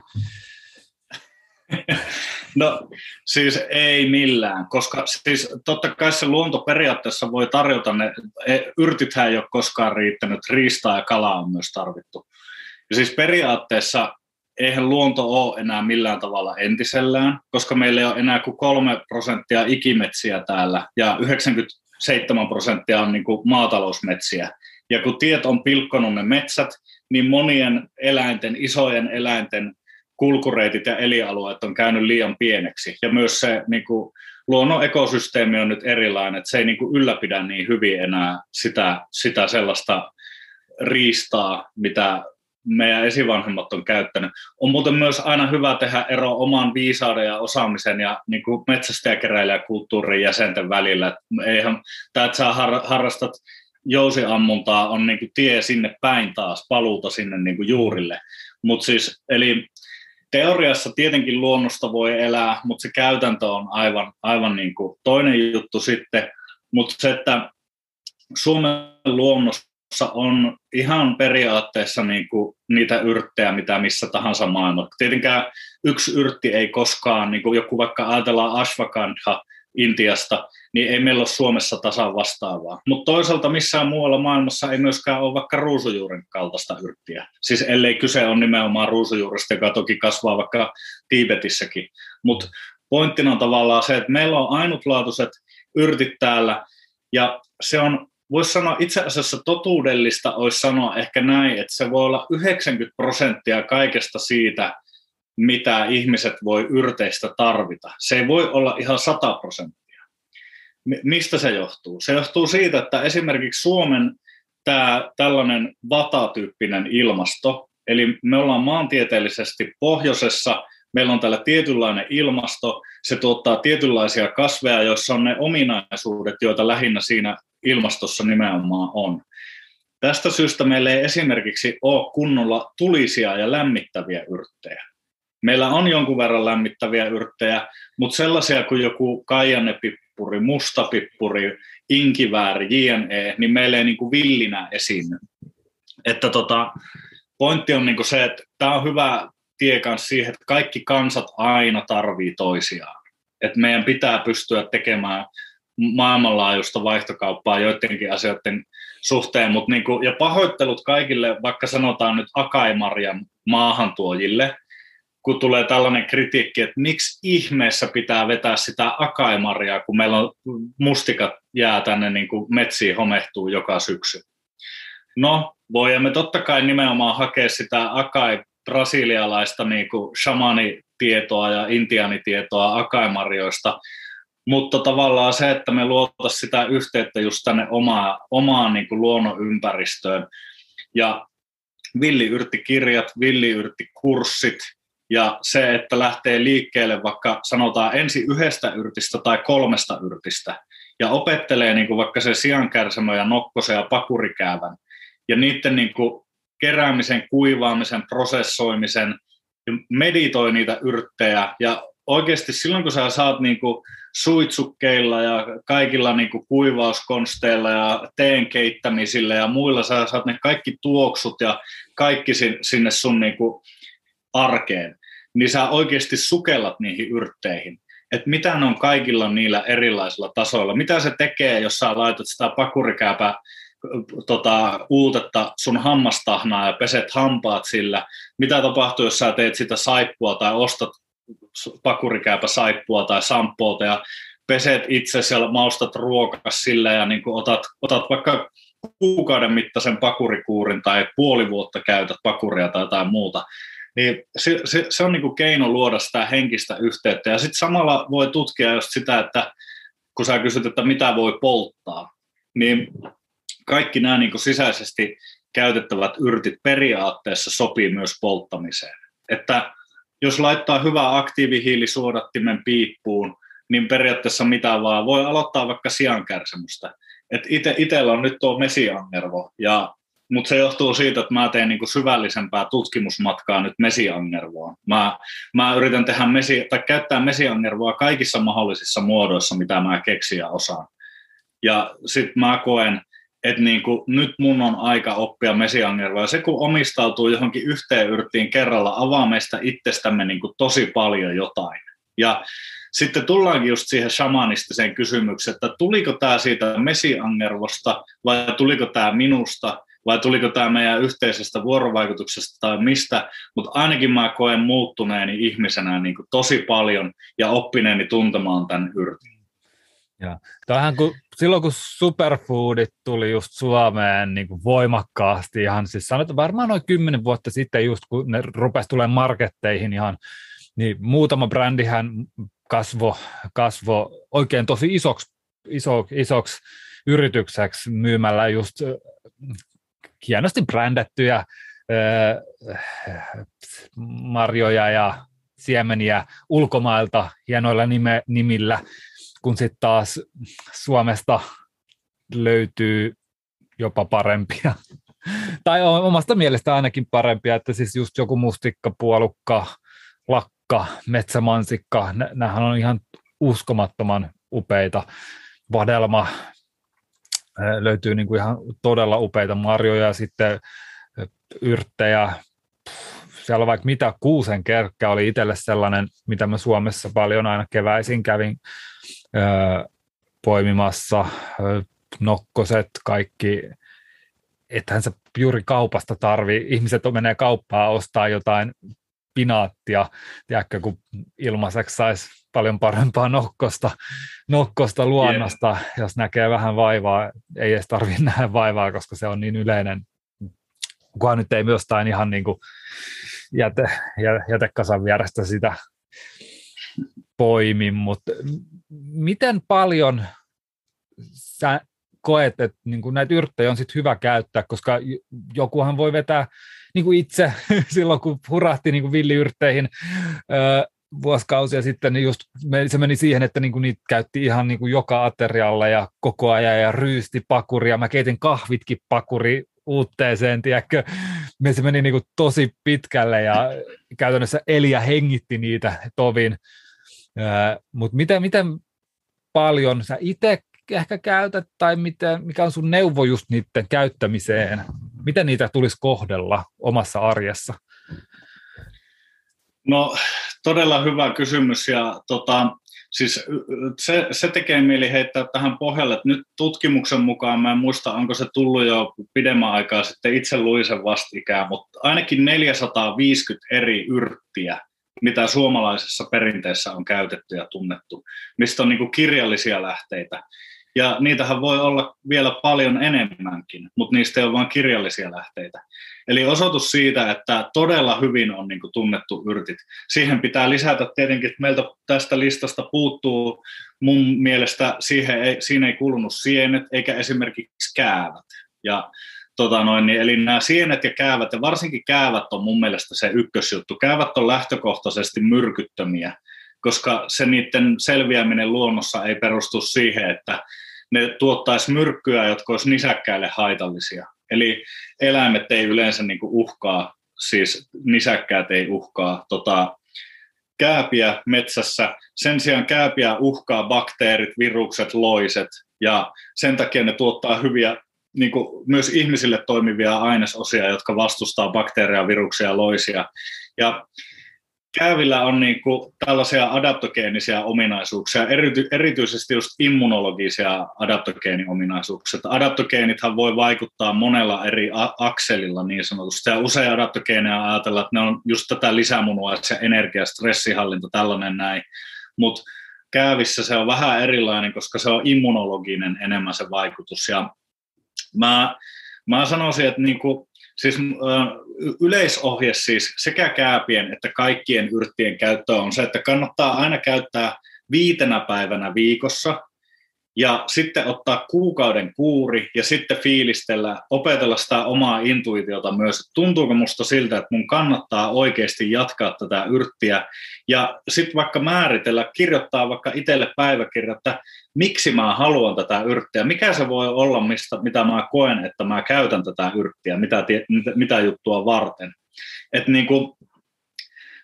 No siis ei millään, koska siis totta kai se luonto periaatteessa voi tarjota ne, e, yrtithän ei ole koskaan riittänyt, riistaa ja kalaa on myös tarvittu. Ja siis periaatteessa eihän luonto ole enää millään tavalla entisellään, koska meillä ei ole enää kuin kolme prosenttia ikimetsiä täällä ja 97 prosenttia on niin kuin maatalousmetsiä. Ja kun tiet on pilkkonut ne metsät, niin monien eläinten, isojen eläinten kulkureitit ja elialueet on käynyt liian pieneksi. Ja myös se niin kuin, luonnon ekosysteemi on nyt erilainen, että se ei niin kuin, ylläpidä niin hyvin enää sitä, sitä sellaista riistaa, mitä meidän esivanhemmat on käyttänyt. On muuten myös aina hyvä tehdä ero oman viisauden ja osaamisen ja niin kuin metsästäjäkeräilijäkulttuurin jäsenten välillä. Eihän, tämä, että sä harrastat jousiammuntaa, on niin kuin tie sinne päin taas, paluuta sinne niin kuin juurille. Mutta siis, eli teoriassa tietenkin luonnosta voi elää, mutta se käytäntö on aivan, aivan niin kuin toinen juttu sitten. Mutta se, että Suomen luonnossa on ihan periaatteessa niin kuin niitä yrttejä, mitä missä tahansa maailmassa. Tietenkään yksi yrtti ei koskaan, niin kuin joku vaikka ajatellaan ashwagandha Intiasta, niin ei meillä ole Suomessa tasan vastaavaa. Mutta toisaalta missään muualla maailmassa ei myöskään ole vaikka ruusujuuren kaltaista yrttiä. Siis ellei kyse on nimenomaan ruusujuuresta, joka toki kasvaa vaikka Tiibetissäkin. Mutta pointtina on tavallaan se, että meillä on ainutlaatuiset yrtit täällä, ja se on voisi sanoa itse asiassa totuudellista olisi sanoa ehkä näin, että se voi olla 90 prosenttia kaikesta siitä, mitä ihmiset voi yrteistä tarvita. Se ei voi olla ihan 100 prosenttia. Mistä se johtuu? Se johtuu siitä, että esimerkiksi Suomen tämä tällainen vatatyyppinen ilmasto, eli me ollaan maantieteellisesti pohjoisessa, meillä on täällä tietynlainen ilmasto, se tuottaa tietynlaisia kasveja, joissa on ne ominaisuudet, joita lähinnä siinä ilmastossa nimenomaan on. Tästä syystä meillä ei esimerkiksi ole kunnolla tulisia ja lämmittäviä yrttejä. Meillä on jonkun verran lämmittäviä yrttejä, mutta sellaisia kuin joku kaijanepippuri, mustapippuri, inkivääri, jne, niin meillä ei niin kuin villinä esiinny. Että tota, pointti on niin kuin se, että tämä on hyvä tie siihen, että kaikki kansat aina tarvii toisiaan. Että meidän pitää pystyä tekemään maailmanlaajuista vaihtokauppaa joidenkin asioiden suhteen, mutta niin kuin, ja pahoittelut kaikille, vaikka sanotaan nyt Akaimarjan maahantuojille, kun tulee tällainen kritiikki, että miksi ihmeessä pitää vetää sitä akaimaria, kun meillä on mustikat jää tänne niin kuin metsiin homehtuu joka syksy. No, voimme totta kai nimenomaan hakea sitä akai brasilialaista niin kuin shamanitietoa ja intianitietoa akaimarjoista, mutta tavallaan se, että me luotaisiin sitä yhteyttä just tänne omaa, omaan niin kuin luonnonympäristöön. Ja villiyrttikirjat, villiyrttikurssit, ja se, että lähtee liikkeelle vaikka sanotaan ensi yhdestä yrtistä tai kolmesta yrtistä ja opettelee niin kuin vaikka se siankärsämö ja nokkosen ja pakurikäävän ja niiden niin kuin keräämisen, kuivaamisen, prosessoimisen, meditoi niitä yrttejä ja oikeasti silloin kun sä saat niin kuin suitsukkeilla ja kaikilla niin kuin kuivauskonsteilla ja teen keittämisillä ja muilla sä saat ne kaikki tuoksut ja kaikki sinne sun kuin arkeen, niin sä oikeasti sukellat niihin yrtteihin. Että mitä ne on kaikilla niillä erilaisilla tasoilla. Mitä se tekee, jos sä laitat sitä pakurikääpää tota, uutetta sun hammastahnaa ja peset hampaat sillä. Mitä tapahtuu, jos sä teet sitä saippua tai ostat pakurikääpä saippua tai sampoota ja peset itse ja maustat ruokas sillä ja niin otat, otat vaikka kuukauden mittaisen pakurikuurin tai puoli vuotta käytät pakuria tai jotain muuta, niin se, se, se on niin kuin keino luoda sitä henkistä yhteyttä. Ja sitten samalla voi tutkia just sitä, että kun sä kysyt, että mitä voi polttaa, niin kaikki nämä niin kuin sisäisesti käytettävät yrtit periaatteessa sopii myös polttamiseen. Että jos laittaa hyvää aktiivihiilisuodattimen piippuun, niin periaatteessa mitä vaan. Voi aloittaa vaikka siankärsimystä. Et ite, itellä on nyt tuo mesiangervo, ja, mutta se johtuu siitä, että mä teen niinku syvällisempää tutkimusmatkaa nyt mesiangervoa. Mä, mä yritän tehdä mesi, tai käyttää mesiangervoa kaikissa mahdollisissa muodoissa, mitä mä keksin ja osaan. Ja sitten mä koen, että niin kuin, nyt mun on aika oppia mesiangervaa. Se kun omistautuu johonkin yhteen yrttiin kerralla, avaa meistä itsestämme niin kuin tosi paljon jotain. Ja sitten tullaankin just siihen shamanistiseen kysymykseen, että tuliko tämä siitä mesiangervosta vai tuliko tämä minusta vai tuliko tämä meidän yhteisestä vuorovaikutuksesta tai mistä, mutta ainakin mä koen muuttuneeni ihmisenä niin kuin tosi paljon ja oppineeni tuntemaan tämän yrtin. Ja tämähän kun, silloin kun superfoodit tuli just Suomeen niin kuin voimakkaasti, ihan siis sanotaan varmaan noin kymmenen vuotta sitten just kun ne rupesi tulemaan marketteihin ihan, niin muutama brändihän kasvo, kasvo oikein tosi isoksi, iso, isoksi yritykseksi myymällä just hienosti brändättyjä marjoja ja siemeniä ulkomailta hienoilla nime, nimillä, kun sitten taas Suomesta löytyy jopa parempia. (laughs) tai omasta mielestä ainakin parempia, että siis just joku mustikka, puolukka, lakka, metsämansikka, nämähän on ihan uskomattoman upeita. Vadelma, löytyy niin kuin ihan todella upeita marjoja ja sitten yrttejä, siellä on vaikka mitä kuusen kerkkä oli itselle sellainen, mitä mä Suomessa paljon aina keväisin kävin ö, poimimassa, nokkoset, kaikki, ethän se juuri kaupasta tarvi, ihmiset menee kauppaan ostaa jotain pinaattia, tiedätkö, kun ilmaiseksi saisi paljon parempaa nokkosta, nokkosta luonnosta, yeah. jos näkee vähän vaivaa. Ei edes tarvitse (laughs) nähdä vaivaa, koska se on niin yleinen. Kunhan nyt ei myöskään ihan niin kuin jäte, jätekasan vierestä sitä poimi, mutta miten paljon sä koet, että niin kuin näitä yrttejä on sit hyvä käyttää, koska jokuhan voi vetää niin kuin itse (laughs) silloin, kun hurahti niin kuin villiyrtteihin öö, vuosikausia sitten, niin just se meni siihen, että niin kuin niitä käytti ihan niin kuin joka aterialla ja koko ajan ja ryysti pakuria. Mä keitin kahvitkin pakuri uutteeseen, tiedätkö? Se meni niin kuin tosi pitkälle ja käytännössä eli ja hengitti niitä tovin. Mutta miten, miten paljon sä itse ehkä käytät tai miten, mikä on sun neuvo just niiden käyttämiseen? Miten niitä tulisi kohdella omassa arjessa? No todella hyvä kysymys ja tota, siis se, se tekee mieli heittää tähän pohjalle, että nyt tutkimuksen mukaan, mä en muista onko se tullut jo pidemmän aikaa sitten, itse luin sen vastikään, mutta ainakin 450 eri yrttiä, mitä suomalaisessa perinteessä on käytetty ja tunnettu, mistä on niin kirjallisia lähteitä. Ja niitähän voi olla vielä paljon enemmänkin, mutta niistä ei ole vain kirjallisia lähteitä. Eli osoitus siitä, että todella hyvin on niin tunnettu yrtit. Siihen pitää lisätä tietenkin, että meiltä tästä listasta puuttuu mun mielestä, siihen ei, siinä ei kuulunut sienet eikä esimerkiksi käävät. Ja tota noin, niin, eli nämä sienet ja käävät, ja varsinkin käävät on mun mielestä se ykkösjuttu. Käävät on lähtökohtaisesti myrkyttömiä, koska se niiden selviäminen luonnossa ei perustu siihen, että ne tuottaisi myrkkyä, jotka olisi nisäkkäille haitallisia. Eli eläimet ei yleensä niin kuin uhkaa, siis nisäkkäät ei uhkaa tota, kääpiä metsässä. Sen sijaan kääpiä uhkaa bakteerit, virukset, loiset, ja sen takia ne tuottaa hyviä niin kuin myös ihmisille toimivia ainesosia, jotka vastustaa bakteereja, viruksia ja loisia. Ja Käävillä on niin kuin tällaisia adaptogeenisia ominaisuuksia, erity, erityisesti just immunologisia adaptogeeniominaisuuksia. Adaptogeenithan voi vaikuttaa monella eri akselilla niin sanotusti, ja usein adaptogeeneja ajatellaan, että ne on just tätä lisämunuaisia energia, stressihallinta, tällainen näin, mutta käävissä se on vähän erilainen, koska se on immunologinen enemmän se vaikutus, ja mä, mä sanoisin, että niin kuin Siis yleisohje siis sekä kääpien että kaikkien yrttien käyttö on se, että kannattaa aina käyttää viitenä päivänä viikossa ja sitten ottaa kuukauden kuuri ja sitten fiilistellä, opetella sitä omaa intuitiota myös, että tuntuuko musta siltä, että mun kannattaa oikeasti jatkaa tätä yrttiä? Ja sitten vaikka määritellä, kirjoittaa vaikka itselle päiväkirja, että miksi mä haluan tätä yrttiä, mikä se voi olla, mistä, mitä mä koen, että mä käytän tätä yrttiä, mitä, mitä juttua varten. Et niin kuin,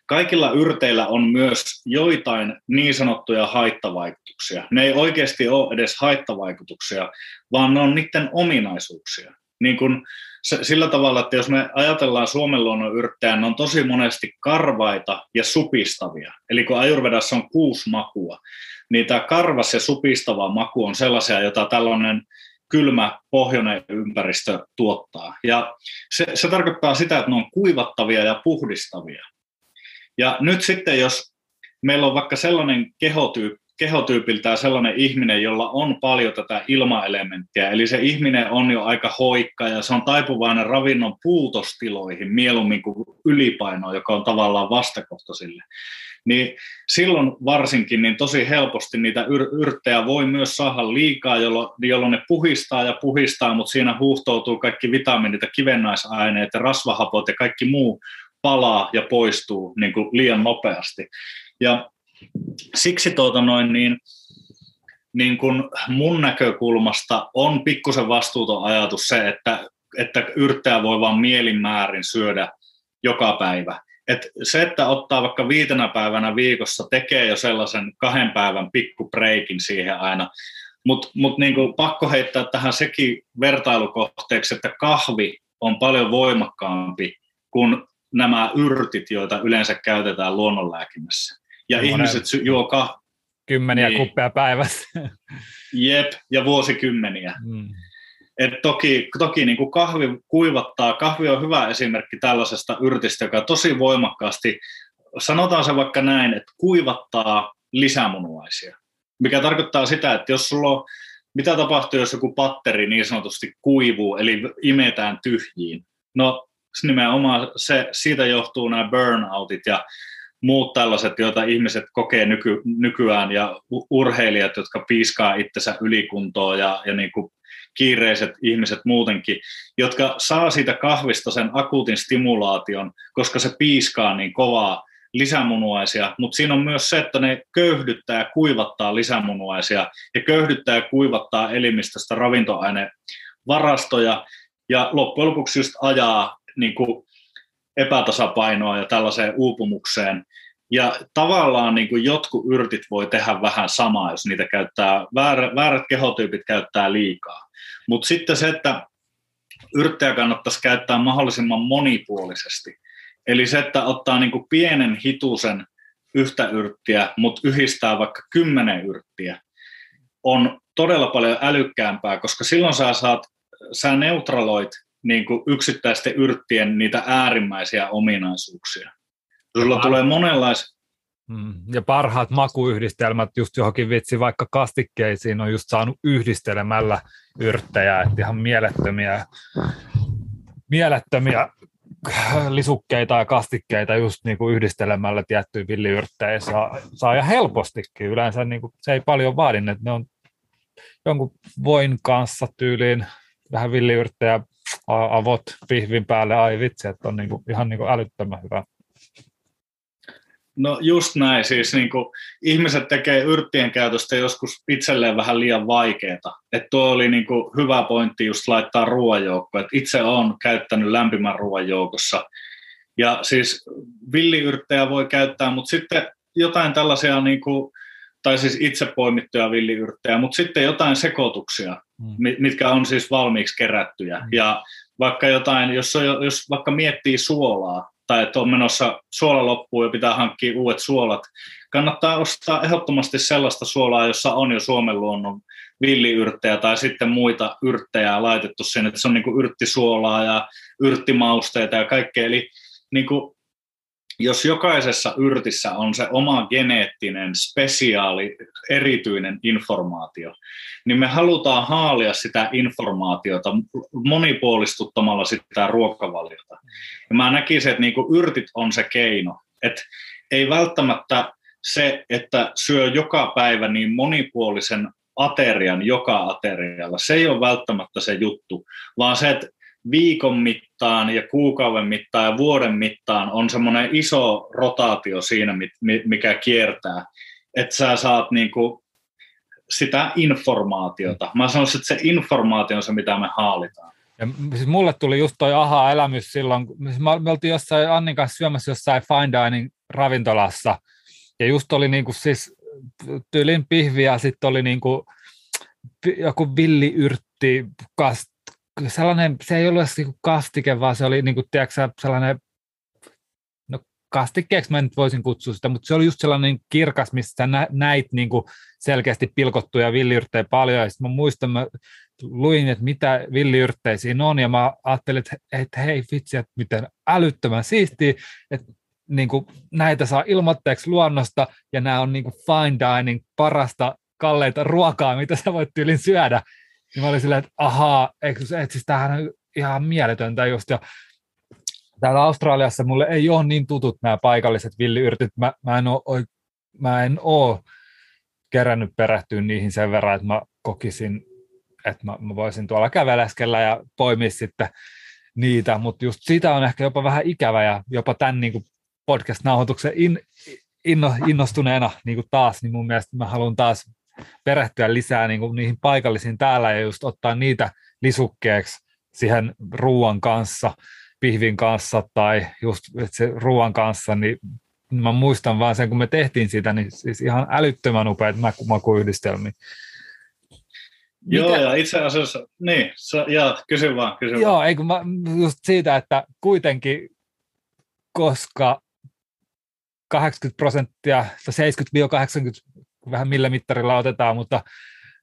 kaikilla yrteillä on myös joitain niin sanottuja haittavaikutuksia. Ne ei oikeasti ole edes haittavaikutuksia, vaan ne on niiden ominaisuuksia. Niin kun sillä tavalla, että jos me ajatellaan Suomen luonnon yrttejä, ne on tosi monesti karvaita ja supistavia. Eli kun ajurvedassa on kuusi makua, niin tämä karvas ja supistava maku on sellaisia, jota tällainen kylmä pohjoinen ympäristö tuottaa. Ja se, se tarkoittaa sitä, että ne on kuivattavia ja puhdistavia. Ja nyt sitten, jos meillä on vaikka sellainen kehotyyppi, kehotyypiltään sellainen ihminen, jolla on paljon tätä ilmaelementtiä, eli se ihminen on jo aika hoikka ja se on taipuvainen ravinnon puutostiloihin mieluummin kuin ylipainoa, joka on tavallaan vastakohta sille. Niin silloin varsinkin niin tosi helposti niitä yr- yrttejä voi myös saada liikaa, jolloin, jolloin ne puhistaa ja puhistaa, mutta siinä huuhtoutuu kaikki vitamiinit ja kivennäisaineet ja rasvahapot ja kaikki muu palaa ja poistuu niin kuin liian nopeasti. Ja siksi tuota noin, niin, niin kuin mun näkökulmasta on pikkusen vastuuton ajatus se, että, että yrttää voi vain mielinmäärin syödä joka päivä. Et se, että ottaa vaikka viitenä päivänä viikossa, tekee jo sellaisen kahden päivän pikkupreikin siihen aina. Mutta mut niinku pakko heittää tähän sekin vertailukohteeksi, että kahvi on paljon voimakkaampi kuin nämä yrtit, joita yleensä käytetään luonnonlääkinnässä. Ja Monen ihmiset juo kah... Kymmeniä niin. kuppeja päivässä. Jep, ja vuosikymmeniä. Mm. Et toki toki niin kuin kahvi kuivattaa. Kahvi on hyvä esimerkki tällaisesta yrtistä, joka tosi voimakkaasti, sanotaan se vaikka näin, että kuivattaa lisämunuaisia. Mikä tarkoittaa sitä, että jos sulla on, mitä tapahtuu, jos joku patteri niin sanotusti kuivuu, eli imetään tyhjiin. No nimenomaan se, siitä johtuu nämä burnoutit ja muut tällaiset, joita ihmiset kokee nyky, nykyään ja urheilijat, jotka piiskaa itsensä ylikuntoon ja, ja niin kuin kiireiset ihmiset muutenkin, jotka saa siitä kahvista sen akuutin stimulaation, koska se piiskaa niin kovaa lisämunuaisia, mutta siinä on myös se, että ne köyhdyttää ja kuivattaa lisämunuaisia ja köyhdyttää ja kuivattaa elimistöstä ravintoainevarastoja. Ja loppujen lopuksi just ajaa niin kuin epätasapainoa ja tällaiseen uupumukseen. Ja tavallaan niin kuin jotkut yrtit voi tehdä vähän samaa, jos niitä käyttää, väärät, väärät kehotyypit käyttää liikaa. Mutta sitten se, että yrttejä kannattaisi käyttää mahdollisimman monipuolisesti. Eli se, että ottaa niin kuin pienen hitusen yhtä yrttiä, mutta yhdistää vaikka kymmenen yrttiä, on todella paljon älykkäämpää, koska silloin sä saat, sä neutraloit niin kuin yksittäisten yrttien niitä äärimmäisiä ominaisuuksia. Sulla tulee monenlaisia. Mm. Ja parhaat makuyhdistelmät just johonkin vitsi vaikka kastikkeisiin on just saanut yhdistelemällä yrttejä, että ihan mielettömiä, mielettömiä lisukkeita ja kastikkeita just niin kuin yhdistelemällä tiettyjä villiyrttejä saa, saa ja helpostikin. Yleensä niin kuin, se ei paljon vaadi, että ne on jonkun voin kanssa tyyliin vähän villiyrttejä avot pihvin päälle, ai vitsi, että on niin kuin, ihan niin kuin älyttömän hyvä. No just näin, siis niin kuin, ihmiset tekee yrttien käytöstä joskus itselleen vähän liian vaikeaa. Että tuo oli niin kuin, hyvä pointti just laittaa ruoanjoukko. Et itse olen käyttänyt lämpimän ruoan joukossa. Ja siis villiyrttejä voi käyttää, mutta sitten jotain tällaisia, niin kuin, tai siis itse poimittuja villiyrttejä, mutta sitten jotain sekoituksia. Mitkä on siis valmiiksi kerättyjä. Mm. Ja vaikka jotain, jos, on, jos vaikka miettii suolaa, tai että on menossa suola loppuun ja pitää hankkia uudet suolat, kannattaa ostaa ehdottomasti sellaista suolaa, jossa on jo Suomen luonnon villiyrttejä tai sitten muita yrttejä laitettu sinne, että se on niin kuin yrttisuolaa ja yrttimausteita ja kaikkea. Eli niin kuin jos jokaisessa yrtissä on se oma geneettinen, spesiaali, erityinen informaatio, niin me halutaan haalia sitä informaatiota monipuolistuttamalla sitä ruokavaliota. Ja mä näkisin, että niinku yrtit on se keino. Että ei välttämättä se, että syö joka päivä niin monipuolisen aterian joka aterialla, se ei ole välttämättä se juttu, vaan se, että viikon mittaan ja kuukauden mittaan ja vuoden mittaan on semmoinen iso rotaatio siinä, mikä kiertää, että sä saat niinku sitä informaatiota. Mä sanoisin, että se informaatio on se, mitä me haalitaan. Ja siis mulle tuli just toi aha-elämys silloin, siis me oltiin jossain Annin kanssa syömässä jossain fine dining ravintolassa, ja just oli niinku siis tyylin pihvi ja sitten oli niinku joku villiyrtti, kast, sellainen, se ei ollut niinku kastike, vaan se oli niinku, tiedätkö, sellainen kastikkeeksi mä nyt voisin kutsua sitä, mutta se oli just sellainen kirkas, missä nä, näit niin kuin selkeästi pilkottuja villiyrttejä paljon, ja sitten mä muistan, mä luin, että mitä villiyrttejä siinä on, ja mä ajattelin, että, että hei vitsi, että miten älyttömän siistiä, että niin kuin näitä saa ilmoitteeksi luonnosta, ja nämä on niin fine dining, parasta kalleita ruokaa, mitä sä voit tyylin syödä. Niin mä olin silleen, että ahaa, eikö, että siis tämähän on ihan mieletöntä just, ja täällä Australiassa mulle ei ole niin tutut nämä paikalliset villiyrtit. Mä, mä, en ole, mä en ole kerännyt perehtyä niihin sen verran, että mä kokisin, että mä, mä voisin tuolla käveleskellä ja poimia sitten niitä, mutta just sitä on ehkä jopa vähän ikävä ja jopa tämän niin podcast-nauhoituksen in, inno, innostuneena niin kuin taas, niin mun mielestä mä haluan taas perehtyä lisää niin kuin niihin paikallisiin täällä ja just ottaa niitä lisukkeeksi siihen ruoan kanssa pihvin kanssa tai just se ruoan kanssa, niin mä muistan vaan sen, kun me tehtiin sitä, niin siis ihan älyttömän upeat makuyhdistelmiä. Joo, Mitä? ja itse asiassa, niin, ja kysy vaan, kysy Joo, vaan. Ei, kun mä, just siitä, että kuitenkin, koska 80 prosenttia, 70-80, vähän millä mittarilla otetaan, mutta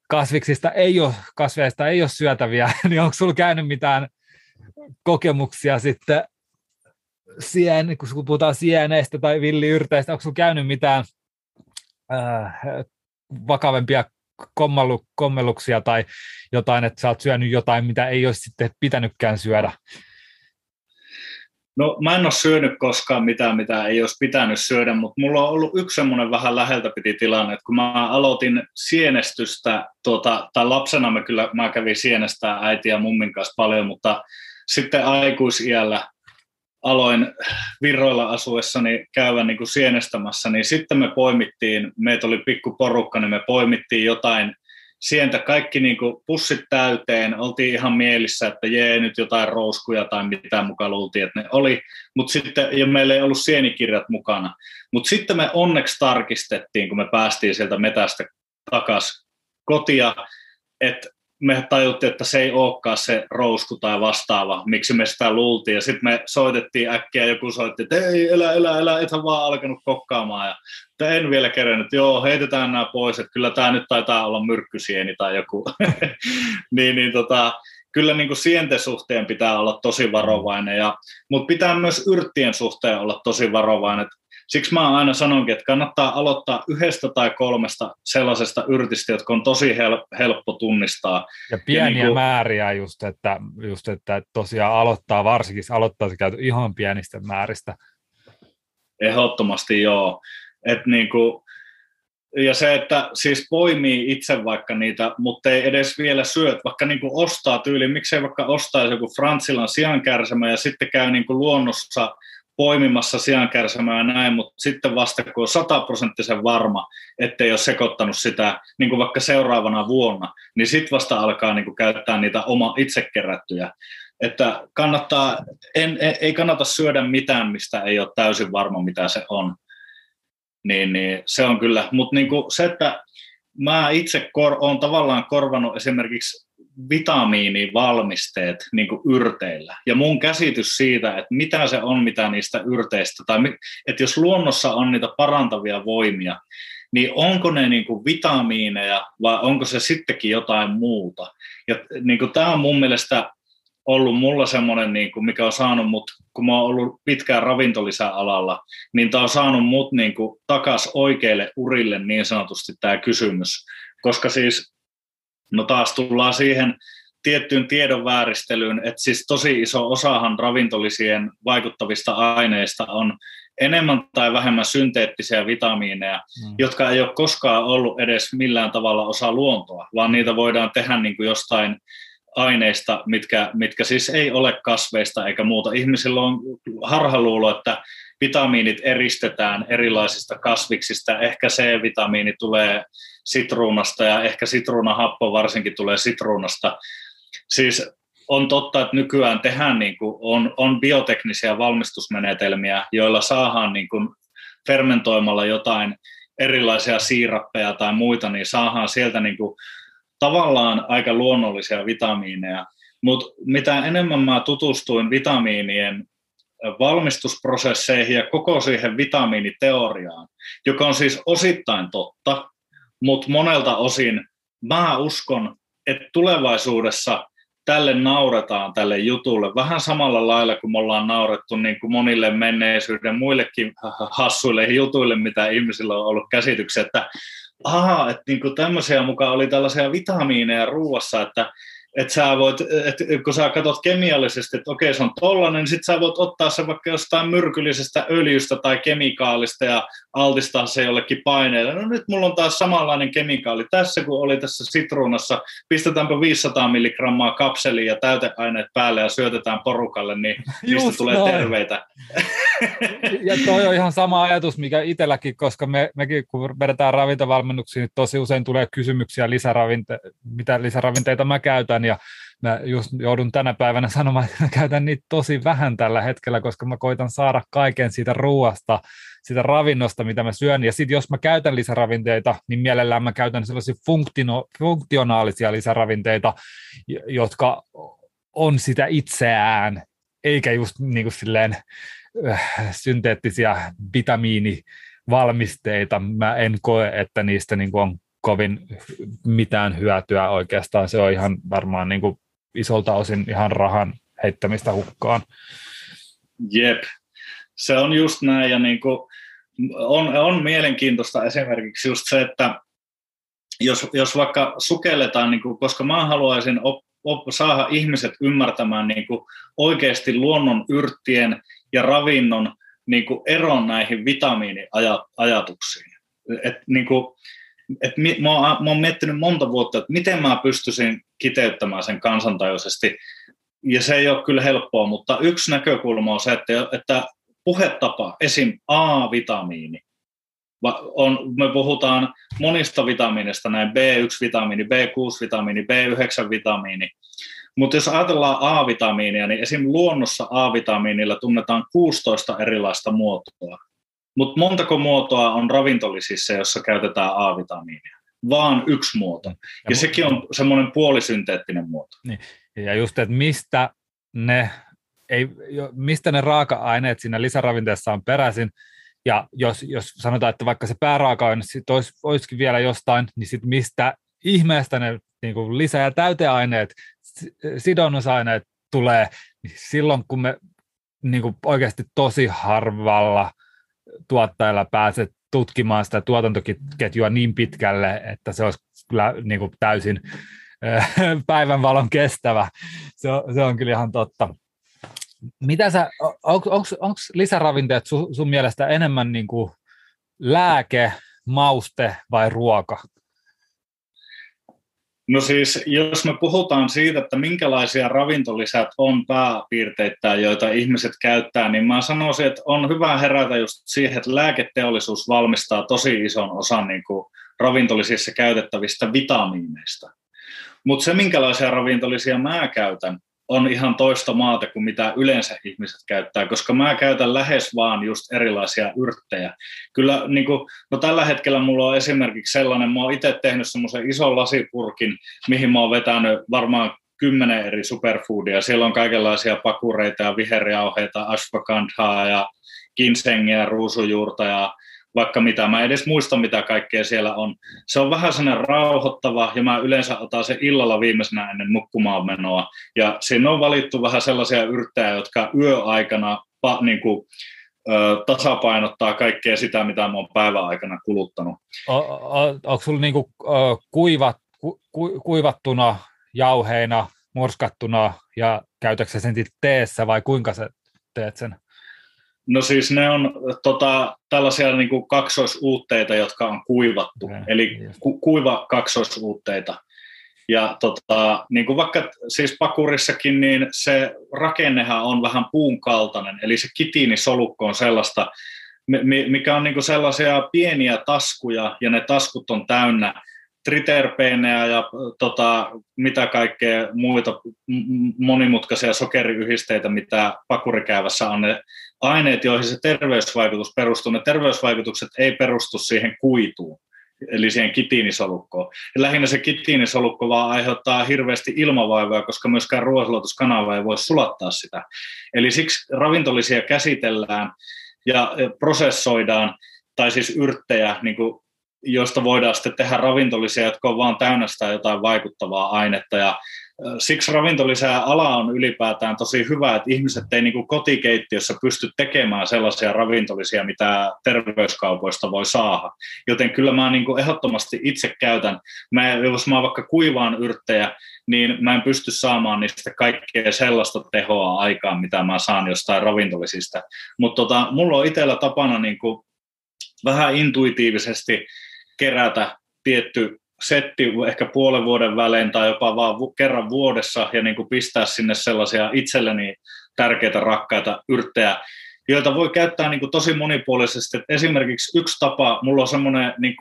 kasviksista ei ole, kasveista ei ole syötäviä, (laughs) niin onko sulla käynyt mitään kokemuksia sitten sien, kun puhutaan sieneistä tai villiyrteistä, onko sinulla käynyt mitään äh, vakavempia kommellu, kommelluksia tai jotain, että sä oot syönyt jotain, mitä ei olisi sitten pitänytkään syödä? No mä en ole syönyt koskaan mitään, mitä ei olisi pitänyt syödä, mutta mulla on ollut yksi semmoinen vähän läheltä piti tilanne, että kun mä aloitin sienestystä, tuota, tai lapsena mä kyllä mä kävin sienestää äiti ja mummin kanssa paljon, mutta sitten aikuisiällä aloin virroilla asuessani käydä niin kuin sienestämässä, niin sitten me poimittiin, meitä oli pikku porukka, niin me poimittiin jotain sientä, kaikki niin kuin pussit täyteen, oltiin ihan mielissä, että jee, nyt jotain rouskuja tai mitä mukaan luultiin, että ne oli, mutta sitten, ja meillä ei ollut sienikirjat mukana, mutta sitten me onneksi tarkistettiin, kun me päästiin sieltä metästä takaisin kotia, että me tajuttiin, että se ei olekaan se rousku tai vastaava, miksi me sitä luultiin. Ja sitten me soitettiin äkkiä, joku soitti, että ei, elä, elä, elä, ethän vaan alkanut kokkaamaan. Ja että en vielä kerennyt, joo, heitetään nämä pois, että kyllä tämä nyt taitaa olla myrkkysieni tai joku. (laughs) niin, niin tota, kyllä niin kuin sienten suhteen pitää olla tosi varovainen, ja, mutta pitää myös yrttien suhteen olla tosi varovainen. Että Siksi mä aina sanonkin, että kannattaa aloittaa yhdestä tai kolmesta sellaisesta yrtistä, jotka on tosi hel- helppo tunnistaa. Ja pieniä ja niin kuin... määriä just että, just, että tosiaan aloittaa varsinkin, aloittaa se käyty ihan pienistä määristä. Ehdottomasti joo. Et niin kuin, ja se, että siis poimii itse vaikka niitä, mutta ei edes vielä syöt, vaikka niin kuin ostaa tyyli, miksei vaikka ostaisi joku Frantsilan siankärsämä ja sitten käy niin kuin luonnossa poimimassa sijankärsämää ja näin, mutta sitten vasta kun on sataprosenttisen varma, ettei ole sekoittanut sitä niin kuin vaikka seuraavana vuonna, niin sitten vasta alkaa niin kuin käyttää niitä oma itse kerättyjä. Että kannattaa, en, ei kannata syödä mitään, mistä ei ole täysin varma, mitä se on. Niin, niin se on kyllä, mutta niin se, että mä itse kor, olen tavallaan korvannut esimerkiksi vitamiinivalmisteet niin kuin yrteillä. Ja mun käsitys siitä, että mitä se on, mitä niistä yrteistä, tai että jos luonnossa on niitä parantavia voimia, niin onko ne niin kuin vitamiineja vai onko se sittenkin jotain muuta. Ja niin kuin tämä on mun mielestä ollut mulla semmoinen, niin kuin, mikä on saanut mut, kun mä oon ollut pitkään ravintolisäalalla, niin tämä on saanut mut niin kuin, takas oikeille urille niin sanotusti tämä kysymys. Koska siis No taas tullaan siihen tiettyyn tiedon vääristelyyn, että siis tosi iso osahan ravintolisien vaikuttavista aineista on enemmän tai vähemmän synteettisiä vitamiineja, mm. jotka ei ole koskaan ollut edes millään tavalla osa luontoa, vaan niitä voidaan tehdä niin kuin jostain aineista, mitkä, mitkä siis ei ole kasveista eikä muuta. Ihmisillä on harhaluulo, että vitamiinit eristetään erilaisista kasviksista. Ehkä C-vitamiini tulee sitruunasta ja ehkä sitruunahappo varsinkin tulee sitruunasta. Siis on totta, että nykyään tehdään niin kuin, on, on bioteknisiä valmistusmenetelmiä, joilla saadaan niin kuin fermentoimalla jotain erilaisia siirappeja tai muita, niin saadaan sieltä niin kuin tavallaan aika luonnollisia vitamiineja. Mutta mitä enemmän mä tutustuin vitamiinien valmistusprosesseihin ja koko siihen vitamiiniteoriaan, joka on siis osittain totta, mutta monelta osin mä uskon, että tulevaisuudessa tälle nauretaan tälle jutulle. Vähän samalla lailla kuin me ollaan naurettu niin kuin monille menneisyyden muillekin hassuille jutuille, mitä ihmisillä on ollut käsityksiä, että aha, että niin kuin tämmöisiä mukaan oli tällaisia vitamiineja ruuassa, että että sä voit, et, kun sä katsot kemiallisesti, että okei se on tollainen, niin sit sä voit ottaa se vaikka jostain myrkyllisestä öljystä tai kemikaalista ja altistaa se jollekin paineelle. No nyt mulla on taas samanlainen kemikaali tässä kuin oli tässä sitruunassa. Pistetäänpä 500 milligrammaa kapselia ja täyteaineet päälle ja syötetään porukalle, niin (laughs) Just niistä tulee noin. terveitä. (laughs) Ja toi on ihan sama ajatus, mikä itselläkin, koska me, mekin kun vedetään ravintovalmennuksiin, niin tosi usein tulee kysymyksiä, lisäravinte, mitä lisäravinteita mä käytän, ja mä just joudun tänä päivänä (laughs) sanomaan, että mä käytän niitä tosi vähän tällä hetkellä, koska mä koitan saada kaiken siitä ruoasta, sitä ravinnosta, mitä mä syön, ja sitten jos mä käytän lisäravinteita, niin mielellään mä käytän sellaisia funktino, funktionaalisia lisäravinteita, jotka on sitä itseään, eikä just niin kuin silleen äh, synteettisiä vitamiinivalmisteita. Mä en koe, että niistä niin on kovin mitään hyötyä oikeastaan. Se on ihan varmaan niin kuin isolta osin ihan rahan heittämistä hukkaan. Jep, se on just näin ja niin kuin on, on mielenkiintoista esimerkiksi just se, että jos, jos vaikka sukelletaan, niin kuin, koska mä haluaisin op, op, saada ihmiset ymmärtämään niin kuin oikeasti luonnon yrttien ja ravinnon niin kuin eron näihin vitamiiniajatuksiin. Et, niin kuin, et mi, mä, oon, mä oon miettinyt monta vuotta, että miten mä pystyisin kiteyttämään sen kansantajuisesti, ja se ei ole kyllä helppoa, mutta yksi näkökulma on se, että, että puhetapa, esim. A-vitamiini, on, me puhutaan monista vitamiinista, näin B1-vitamiini, B6-vitamiini, B9-vitamiini, mutta jos ajatellaan A-vitamiinia, niin esim. luonnossa A-vitamiinilla tunnetaan 16 erilaista muotoa. Mutta montako muotoa on ravintolisissa, jossa käytetään A-vitamiinia? Vaan yksi muoto. Ja, ja sekin on semmoinen puolisynteettinen muoto. Niin. Ja just, että mistä ne, ei, mistä ne raaka-aineet siinä lisäravinteessa on peräisin, ja jos, jos sanotaan, että vaikka se pääraaka-aine olisi, olisikin vielä jostain, niin sitten mistä ihmeestä ne niin kuin lisä- ja täyteaineet, sidonnusaineet tulee, niin silloin kun me niin kuin oikeasti tosi harvalla tuottajalla pääset tutkimaan sitä tuotantoketjua niin pitkälle, että se olisi kyllä niin kuin täysin (laughs) päivänvalon kestävä. Se on, se on kyllä ihan totta. Mitä sä, onko lisäravinteet sun, sun mielestä enemmän niin kuin lääke, mauste vai ruoka? No siis, jos me puhutaan siitä, että minkälaisia ravintolisät on pääpiirteittäin, joita ihmiset käyttää, niin mä sanoisin, että on hyvä herätä just siihen, että lääketeollisuus valmistaa tosi ison osan niin kuin ravintolisissa käytettävistä vitamiineista. Mutta se, minkälaisia ravintolisia mä käytän, on ihan toista maata kuin mitä yleensä ihmiset käyttää, koska mä käytän lähes vaan just erilaisia yrttejä. Kyllä niin kuin, no tällä hetkellä mulla on esimerkiksi sellainen, mä oon itse tehnyt semmoisen ison lasipurkin, mihin mä oon vetänyt varmaan kymmenen eri superfoodia. Siellä on kaikenlaisia pakureita ja viherjauheita, ashwagandhaa ja ginsengiä, ruusujuurta ja vaikka mitä. Mä en edes muista, mitä kaikkea siellä on. Se on vähän sellainen rauhoittava, ja mä yleensä otan sen illalla viimeisenä ennen nukkumaan menoa. Ja siinä on valittu vähän sellaisia yrttejä, jotka yöaikana pa, niin kuin, ö, tasapainottaa kaikkea sitä, mitä mä oon päivän aikana kuluttanut. O, o, onko sulla niin kuin, kuivat, ku, ku, kuivattuna jauheina, murskattuna ja käytätkö sen teessä vai kuinka sä teet sen? No siis ne on tota, tällaisia niin kuin kaksoisuutteita, jotka on kuivattu, ja, eli ku, kuiva kaksoisuutteita. Ja tota, niin kuin vaikka siis pakurissakin, niin se rakennehan on vähän puun kaltainen, eli se kitiinisolukko on sellaista, mikä on niin kuin sellaisia pieniä taskuja, ja ne taskut on täynnä triterpeenejä ja tota, mitä kaikkea muita monimutkaisia sokeriyhdisteitä, mitä pakurikäyvässä on. Ne aineet, joihin se terveysvaikutus perustuu, ne terveysvaikutukset ei perustu siihen kuituun, eli siihen kitiinisolukkoon. Ja lähinnä se kitiinisolukko vaan aiheuttaa hirveästi ilmavaivoja, koska myöskään ruoansulatuskanava ei voi sulattaa sitä. Eli siksi ravintolisia käsitellään ja prosessoidaan, tai siis yrttejä, niin kuin, joista voidaan sitten tehdä ravintolisia, jotka on vaan täynnä sitä jotain vaikuttavaa ainetta. Ja siksi ravintolisää ala on ylipäätään tosi hyvä, että ihmiset ei niin kotikeittiössä pysty tekemään sellaisia ravintolisia, mitä terveyskaupoista voi saada. Joten kyllä mä niin ehdottomasti itse käytän, mä, jos mä vaikka kuivaan yrttejä, niin mä en pysty saamaan niistä kaikkea sellaista tehoa aikaan, mitä mä saan jostain ravintolisista. Mutta tota, mulla on itsellä tapana niin vähän intuitiivisesti kerätä tietty setti ehkä puolen vuoden välein tai jopa vaan kerran vuodessa ja niin kuin pistää sinne sellaisia itselleni tärkeitä, rakkaita yrttejä, joita voi käyttää niin kuin tosi monipuolisesti. Et esimerkiksi yksi tapa, mulla on semmoinen, niin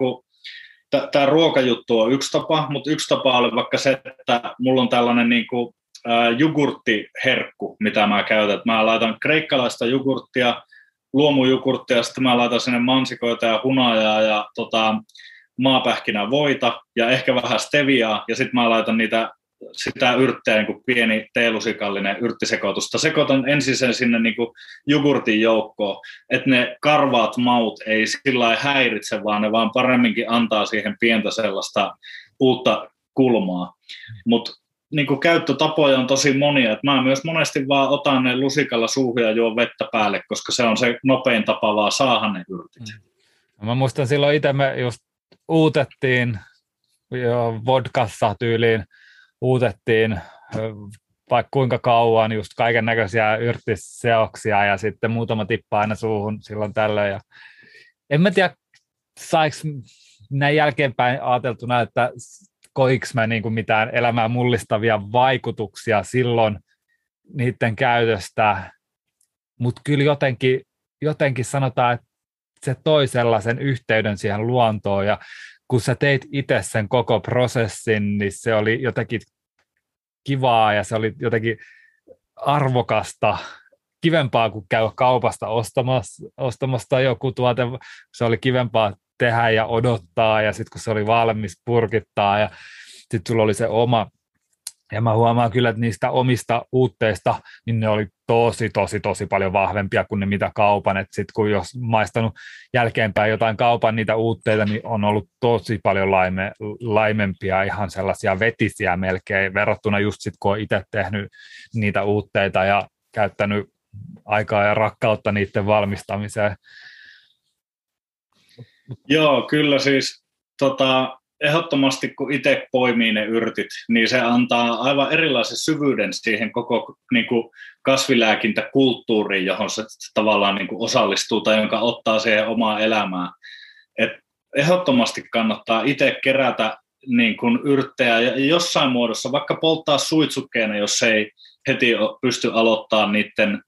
tämä ruokajuttu on yksi tapa, mutta yksi tapa oli vaikka se, että mulla on tällainen niin kuin, ä, jogurttiherkku, mitä mä käytän. Mä laitan kreikkalaista jogurttia, luomujogurttia, sitten mä laitan sinne mansikoita ja hunajaa ja tota, maapähkinä voita ja ehkä vähän steviaa, ja sitten mä laitan niitä sitä yrttejä niin pieni teelusikallinen yrttisekoitusta. Sekoitan ensin sen sinne niin kuin jogurtin joukkoon, että ne karvaat maut ei sillä häiritse, vaan ne vaan paremminkin antaa siihen pientä sellaista uutta kulmaa. Mutta niin käyttötapoja on tosi monia. Et mä myös monesti vaan otan ne lusikalla suuhun ja juon vettä päälle, koska se on se nopein tapa vaan saada ne yrtit. Mm. Mä muistan silloin itse me just uutettiin vodkassa tyyliin, uutettiin vaikka kuinka kauan just kaiken näköisiä yrttiseoksia ja sitten muutama tippa aina suuhun silloin tällöin. Ja en mä tiedä, saiko näin jälkeenpäin ajateltuna, että koiks mä niin kuin mitään elämää mullistavia vaikutuksia silloin niiden käytöstä, mutta kyllä jotenkin, jotenkin sanotaan, että se toi sellaisen yhteyden siihen luontoon ja kun sä teit itse sen koko prosessin, niin se oli jotenkin kivaa ja se oli jotenkin arvokasta, kivempaa kuin käy kaupasta ostamassa, ostamassa joku tuote, se oli kivempaa tehdä ja odottaa ja sitten kun se oli valmis purkittaa ja sitten sulla oli se oma ja mä huomaan kyllä, että niistä omista uutteista, niin ne oli tosi, tosi, tosi paljon vahvempia kuin ne mitä kaupan. Että sitten kun jos maistanut jälkeenpäin jotain kaupan niitä uutteita, niin on ollut tosi paljon laime, laimempia, ihan sellaisia vetisiä melkein, verrattuna just sitten kun on itse tehnyt niitä uutteita ja käyttänyt aikaa ja rakkautta niiden valmistamiseen. Joo, kyllä siis tota, ehdottomasti kun itse poimii ne yrtit, niin se antaa aivan erilaisen syvyyden siihen koko niin kuin kasvilääkintäkulttuuriin, johon se tavallaan niin kuin osallistuu tai jonka ottaa siihen omaa elämään. Et ehdottomasti kannattaa itse kerätä niin kuin yrttejä ja jossain muodossa, vaikka polttaa suitsukkeena, jos ei heti pysty aloittaa niiden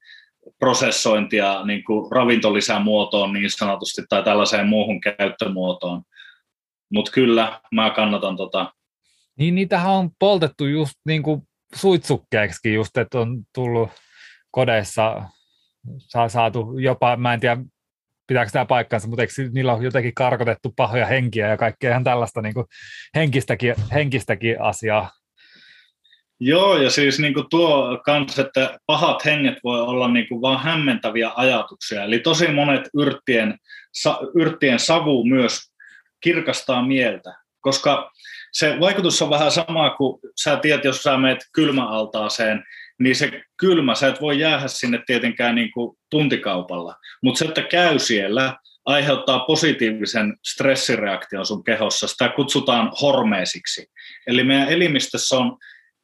prosessointia niin kuin ravintolisämuotoon niin sanotusti tai tällaiseen muuhun käyttömuotoon. Mutta kyllä, mä kannatan tota. Niin niitähän on poltettu just niin kuin suitsukkeeksi just, että on tullut kodeissa, saa saatu jopa, mä en tiedä pitääkö tämä paikkansa, mutta eikö niillä on jotenkin karkotettu pahoja henkiä ja kaikkea ihan tällaista niin kuin henkistäkin, henkistäkin asiaa. Joo, ja siis niin kuin tuo kans, että pahat henget voi olla niin kuin vaan hämmentäviä ajatuksia. Eli tosi monet yrttien, sa, yrttien savu myös kirkastaa mieltä, koska se vaikutus on vähän sama kuin sä tiedät, jos sä meet kylmäaltaaseen, niin se kylmä, sä et voi jäädä sinne tietenkään niin kuin tuntikaupalla, mutta se, että käy siellä, aiheuttaa positiivisen stressireaktion sun kehossa. Sitä kutsutaan hormeesiksi. Eli meidän elimistössä on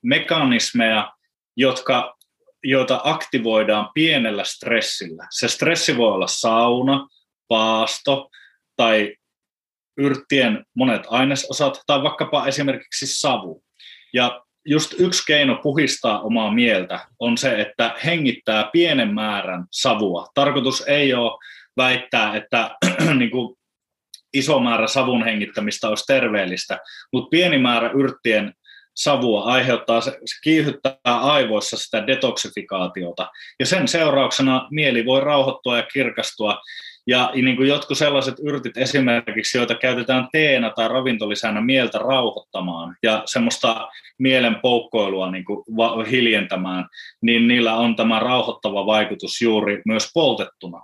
mekanismeja, jotka, joita aktivoidaan pienellä stressillä. Se stressi voi olla sauna, paasto tai yrttien monet ainesosat tai vaikkapa esimerkiksi savu. Ja just yksi keino puhistaa omaa mieltä on se, että hengittää pienen määrän savua. Tarkoitus ei ole väittää, että (clears throat) niin kuin iso määrä savun hengittämistä olisi terveellistä, mutta pieni määrä yrttien savua aiheuttaa, se, kiihyttää aivoissa sitä detoksifikaatiota. Ja sen seurauksena mieli voi rauhoittua ja kirkastua. Ja niin kuin jotkut sellaiset yrtit esimerkiksi, joita käytetään teenä tai ravintolisänä mieltä rauhoittamaan ja semmoista mielen poukkoilua niin kuin hiljentämään, niin niillä on tämä rauhoittava vaikutus juuri myös poltettuna.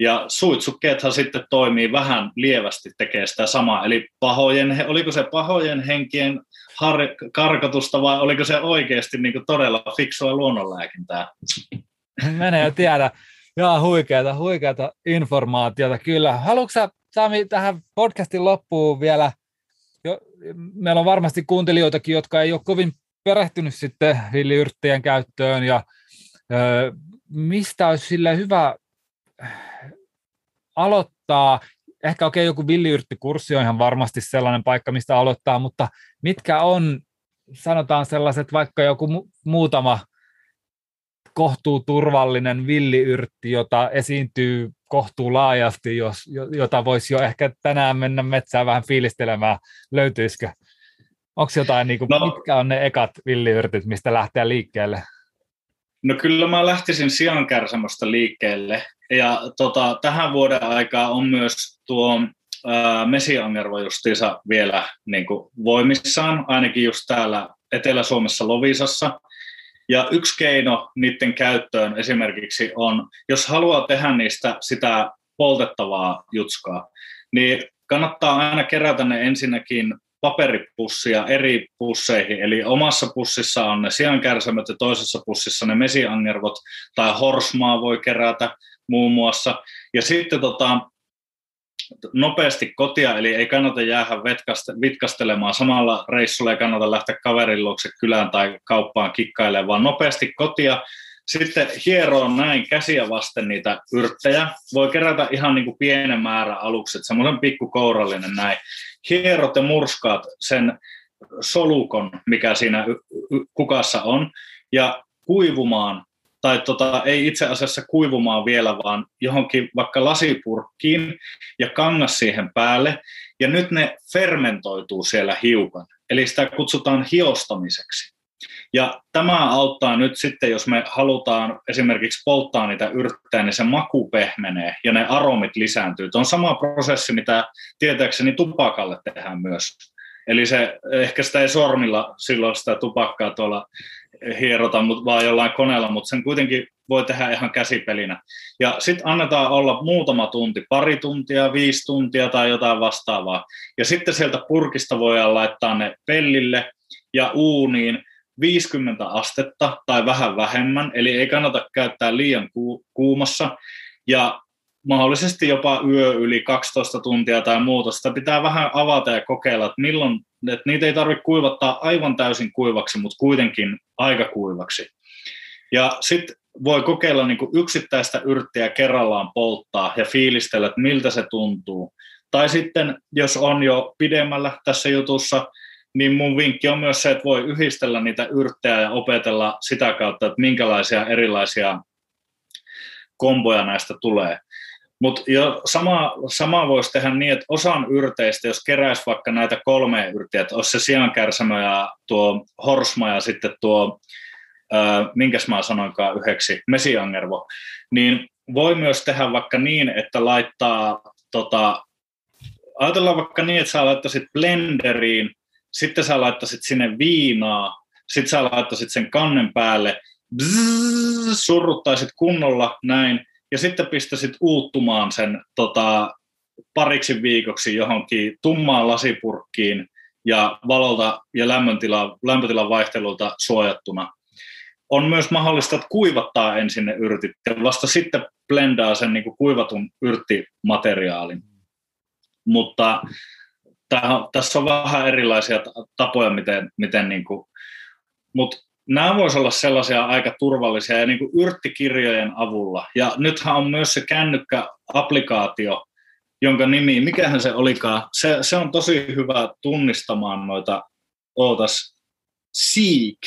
Ja suitsukkeethan sitten toimii vähän lievästi, tekee sitä samaa. Eli pahojen, oliko se pahojen henkien har, karkotusta vai oliko se oikeasti niin todella fiksua luonnonlääkintää? Menee ja tiedä. Jaa, huikeata, huikeata informaatiota, kyllä. Haluatko sä, Sami, tähän podcastin loppuun vielä, jo, meillä on varmasti kuuntelijoitakin, jotka ei ole kovin perehtynyt sitten villiyrttien käyttöön, ja ö, mistä olisi sille hyvä aloittaa, ehkä okei, okay, joku villiyrttikurssi on ihan varmasti sellainen paikka, mistä aloittaa, mutta mitkä on, sanotaan sellaiset, vaikka joku mu- muutama kohtuu turvallinen villiyrtti, jota esiintyy kohtuu laajasti, jos, jota voisi jo ehkä tänään mennä metsään vähän fiilistelemään, löytyisikö? Onko jotain, niin kuin, no, mitkä on ne ekat villiyrtit, mistä lähteä liikkeelle? No kyllä mä lähtisin siankärsämöstä liikkeelle. Ja tota, tähän vuoden aikaa on myös tuo mesiangervo justiinsa vielä niin kuin voimissaan, ainakin just täällä Etelä-Suomessa Lovisassa. Ja yksi keino niiden käyttöön esimerkiksi on, jos haluaa tehdä niistä sitä poltettavaa jutskaa, niin kannattaa aina kerätä ne ensinnäkin paperipussia eri pusseihin, eli omassa pussissa on ne siankärsämöt ja toisessa pussissa ne mesiangervot tai horsmaa voi kerätä muun muassa. Ja sitten tota, nopeasti kotia, eli ei kannata jäädä vitkastelemaan. Samalla reissulla ei kannata lähteä kaverin luokse kylään tai kauppaan kikkailemaan, vaan nopeasti kotia. Sitten hieroa näin käsiä vasten niitä yrttejä. Voi kerätä ihan niin kuin pienen määrän aluksi, semmoisen pikkukourallinen näin. Hierot ja murskaat sen solukon, mikä siinä kukassa on, ja kuivumaan tai tota, ei itse asiassa kuivumaan vielä, vaan johonkin vaikka lasipurkkiin ja kangas siihen päälle. Ja nyt ne fermentoituu siellä hiukan. Eli sitä kutsutaan hiostamiseksi. Ja tämä auttaa nyt sitten, jos me halutaan esimerkiksi polttaa niitä yrttejä, niin se maku pehmenee ja ne aromit lisääntyy. Tuo on sama prosessi, mitä tietääkseni tupakalle tehdään myös. Eli se, ehkä sitä ei sormilla silloin sitä tupakkaa tuolla hierota, mutta vaan jollain koneella, mutta sen kuitenkin voi tehdä ihan käsipelinä. Ja sitten annetaan olla muutama tunti, pari tuntia, viisi tuntia tai jotain vastaavaa. Ja sitten sieltä purkista voidaan laittaa ne pellille ja uuniin 50 astetta tai vähän vähemmän, eli ei kannata käyttää liian kuumassa. Ja mahdollisesti jopa yö yli 12 tuntia tai muuta. Sitä pitää vähän avata ja kokeilla, että milloin, että niitä ei tarvitse kuivattaa aivan täysin kuivaksi, mutta kuitenkin aika kuivaksi. Ja sitten voi kokeilla niin kuin yksittäistä yrttiä kerrallaan polttaa ja fiilistellä, että miltä se tuntuu. Tai sitten, jos on jo pidemmällä tässä jutussa, niin mun vinkki on myös se, että voi yhdistellä niitä yrttejä ja opetella sitä kautta, että minkälaisia erilaisia komboja näistä tulee. Mutta sama, sama voisi tehdä niin, että osan yrteistä, jos keräisi vaikka näitä kolme yrtiä, että olisi se siankärsämö ja tuo horsma ja sitten tuo, äh, minkäs mä sanoinkaan yhdeksi, mesiangervo, niin voi myös tehdä vaikka niin, että laittaa, tota, ajatellaan vaikka niin, että sä laittaisit blenderiin, sitten sä laittaisit sinne viinaa, sitten sä laittaisit sen kannen päälle, bzzz, surruttaisit kunnolla näin, ja sitten pistäisit uuttumaan sen tota, pariksi viikoksi johonkin tummaan lasipurkkiin ja valolta ja lämpötila, lämpötilan vaihtelulta suojattuna. On myös mahdollista, että kuivattaa ensin ne yrtit ja vasta sitten blendaa sen niin kuin kuivatun yrttimateriaalin. Mutta tässä on vähän erilaisia tapoja, miten, miten niin kuin, mutta nämä voisivat olla sellaisia aika turvallisia ja niin kuin yrttikirjojen avulla. Ja nythän on myös se kännykkäapplikaatio, jonka nimi, mikähän se olikaan, se, se on tosi hyvä tunnistamaan noita, ootas, Seek,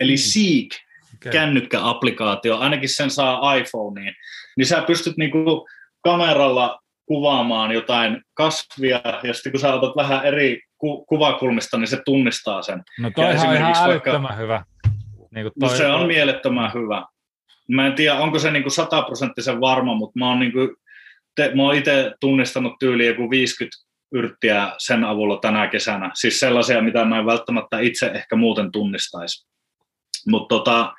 eli mm. Seek, okay. kännykkäapplikaatio, ainakin sen saa iPhoneen, niin sä pystyt niinku kameralla kuvaamaan jotain kasvia, ja sitten kun sä otat vähän eri ku, kuvakulmista, niin se tunnistaa sen. No toi on ihan vaikka, hyvä. Niin kuin toi, no se on mielettömän hyvä. Mä en tiedä, onko se niin sataprosenttisen varma, mutta mä oon, niin kuin, te, mä oon itse tunnistanut tyyli joku 50 yrttiä sen avulla tänä kesänä. Siis sellaisia, mitä mä en välttämättä itse ehkä muuten tunnistaisi. Mutta tota,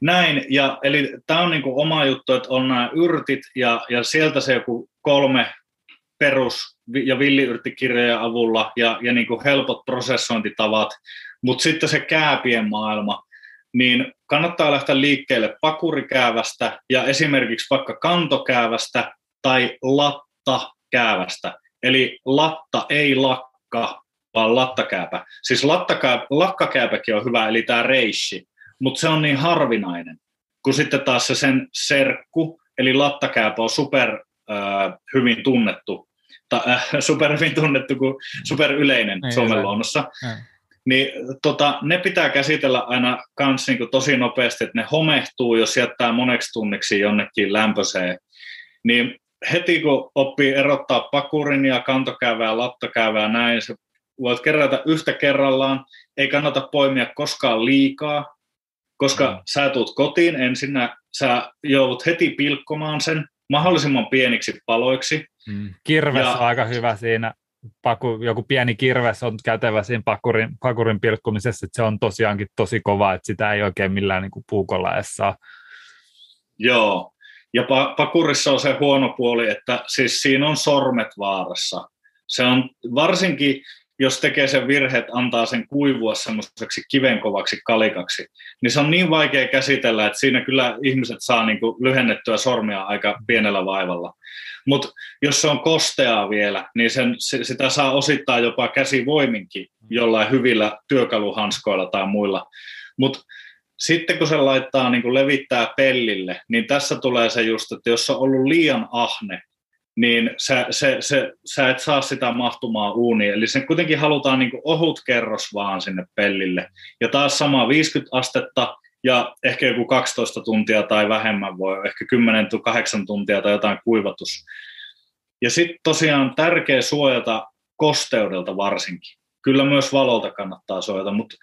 näin, ja eli tämä on niinku oma juttu, että on nämä yrtit, ja, ja sieltä se joku kolme perus- ja villiyrttikirjojen avulla, ja, ja niinku helpot prosessointitavat, mutta sitten se kääpien maailma, niin kannattaa lähteä liikkeelle pakurikäävästä ja esimerkiksi vaikka kantokäävästä tai lattakäävästä. Eli latta ei lakka, vaan lattakääpä. Siis lattakääpä, lakkakääpäkin on hyvä, eli tämä reishi, mutta se on niin harvinainen, kun sitten taas se sen serkku, eli lattakääpä on super äh, hyvin tunnettu, äh, super hyvin tunnettu kuin super yleinen niin, Suomen luonnossa. Niin tota, ne pitää käsitellä aina kans niin tosi nopeasti, että ne homehtuu, jos jättää moneksi tunniksi jonnekin lämpöiseen. Niin heti kun oppii erottaa pakurin ja kantokäävää, lattakäävää näin, se voit kerätä yhtä kerrallaan, ei kannata poimia koskaan liikaa, koska mm. sä tuut kotiin ensinnä, sä joudut heti pilkkomaan sen mahdollisimman pieniksi paloiksi. Mm. Kirves ja, on aika hyvä siinä, paku, joku pieni kirves on kätevä siinä pakurin, pakurin pilkkumisessa, että se on tosiaankin tosi kova, että sitä ei oikein millään niin kuin puukolla edes saa. Joo, ja pakurissa on se huono puoli, että siis siinä on sormet vaarassa. Se on varsinkin, jos tekee sen virhe, että antaa sen kuivua semmoiseksi kivenkovaksi kalikaksi, niin se on niin vaikea käsitellä, että siinä kyllä ihmiset saa niin kuin lyhennettyä sormia aika pienellä vaivalla. Mutta jos se on kosteaa vielä, niin sen, sitä saa osittaa jopa käsivoiminkin jollain hyvillä työkaluhanskoilla tai muilla. Mutta sitten kun se laittaa niin kuin levittää pellille, niin tässä tulee se just, että jos on ollut liian ahne, niin sä, se, se, sä et saa sitä mahtumaan uuniin. Eli se kuitenkin halutaan niin ohut kerros vaan sinne pellille. Ja taas sama 50 astetta ja ehkä joku 12 tuntia tai vähemmän voi, ehkä 10-8 tuntia tai jotain kuivatus. Ja sitten tosiaan tärkeä suojata kosteudelta varsinkin. Kyllä myös valolta kannattaa suojata, mutta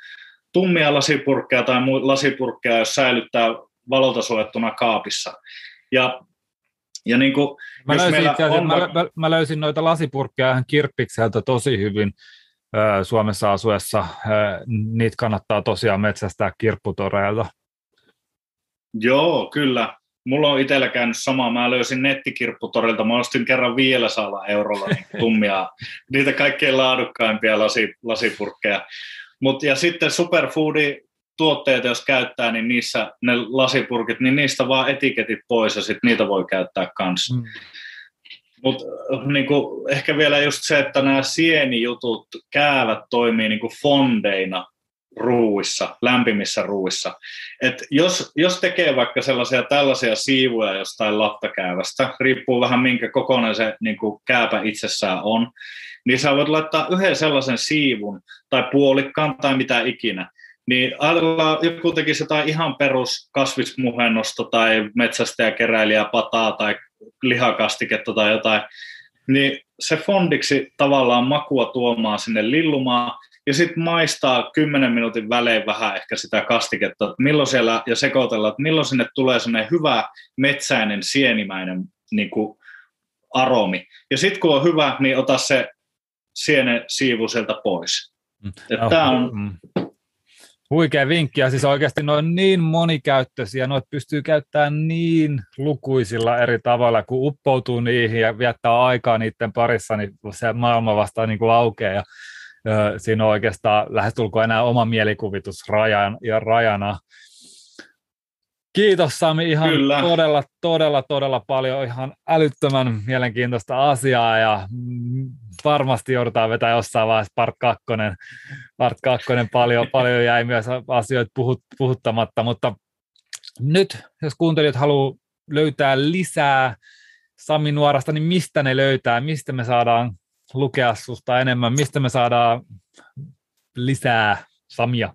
tummia lasipurkkeja tai lasipurkkeja, jos säilyttää valolta suojattuna kaapissa. Ja, ja niin kuin, mä, löysin itse asiassa, on... mä, mä, mä, löysin noita lasipurkkeja ihan kirppikseltä tosi hyvin ö, Suomessa asuessa. Ö, niitä kannattaa tosiaan metsästää kirpputoreilta. Joo, kyllä. Mulla on itsellä käynyt sama. Mä löysin nettikirpputorilta. Mä ostin kerran 500 eurolla niin tummia, (laughs) niitä kaikkein laadukkaimpia lasi, lasipurkkeja. Mut, ja sitten superfoodi tuotteet, jos käyttää, niin niissä ne lasipurkit, niin niistä vaan etiketit pois ja sitten niitä voi käyttää kanssa. Mm. Mutta niinku, ehkä vielä just se, että nämä sienijutut, käävät toimii niinku fondeina ruuissa, lämpimissä ruuissa. Et jos, jos tekee vaikka sellaisia tällaisia siivuja jostain lattakäävästä, riippuu vähän minkä kokoinen se niin kuin kääpä itsessään on, niin sä voit laittaa yhden sellaisen siivun tai puolikkaan tai mitä ikinä, niin ajatellaan, joku tekisi jotain ihan perus kasvismuhennosta tai metsästäjäkeräilijä pataa tai lihakastiketta tai jotain, niin se fondiksi tavallaan makua tuomaan sinne lillumaan, ja sitten maistaa 10 minuutin välein vähän ehkä sitä kastiketta, että milloin siellä, ja sekoitella, että milloin sinne tulee sellainen hyvä metsäinen, sienimäinen niin kuin aromi. Ja sitten kun on hyvä, niin ota se siene siivu sieltä pois. Mm. Tämä on... Mm. Huikea vinkki, ja siis oikeasti ne on niin monikäyttöisiä, noit pystyy käyttämään niin lukuisilla eri tavalla, kun uppoutuu niihin ja viettää aikaa niiden parissa, niin se maailma vastaa niin kuin aukeaa. Ja siinä on oikeastaan lähestulkoon enää oma mielikuvitus rajan ja rajana. Kiitos Sami ihan Kyllä. todella, todella, todella paljon ihan älyttömän mielenkiintoista asiaa ja varmasti joudutaan vetää jossain vaiheessa part 2. Part 2 paljon, paljon jäi myös asioita puhut, puhuttamatta, mutta nyt jos kuuntelijat haluaa löytää lisää Sami Nuorasta, niin mistä ne löytää, mistä me saadaan lukea susta enemmän? Mistä me saadaan lisää Samia?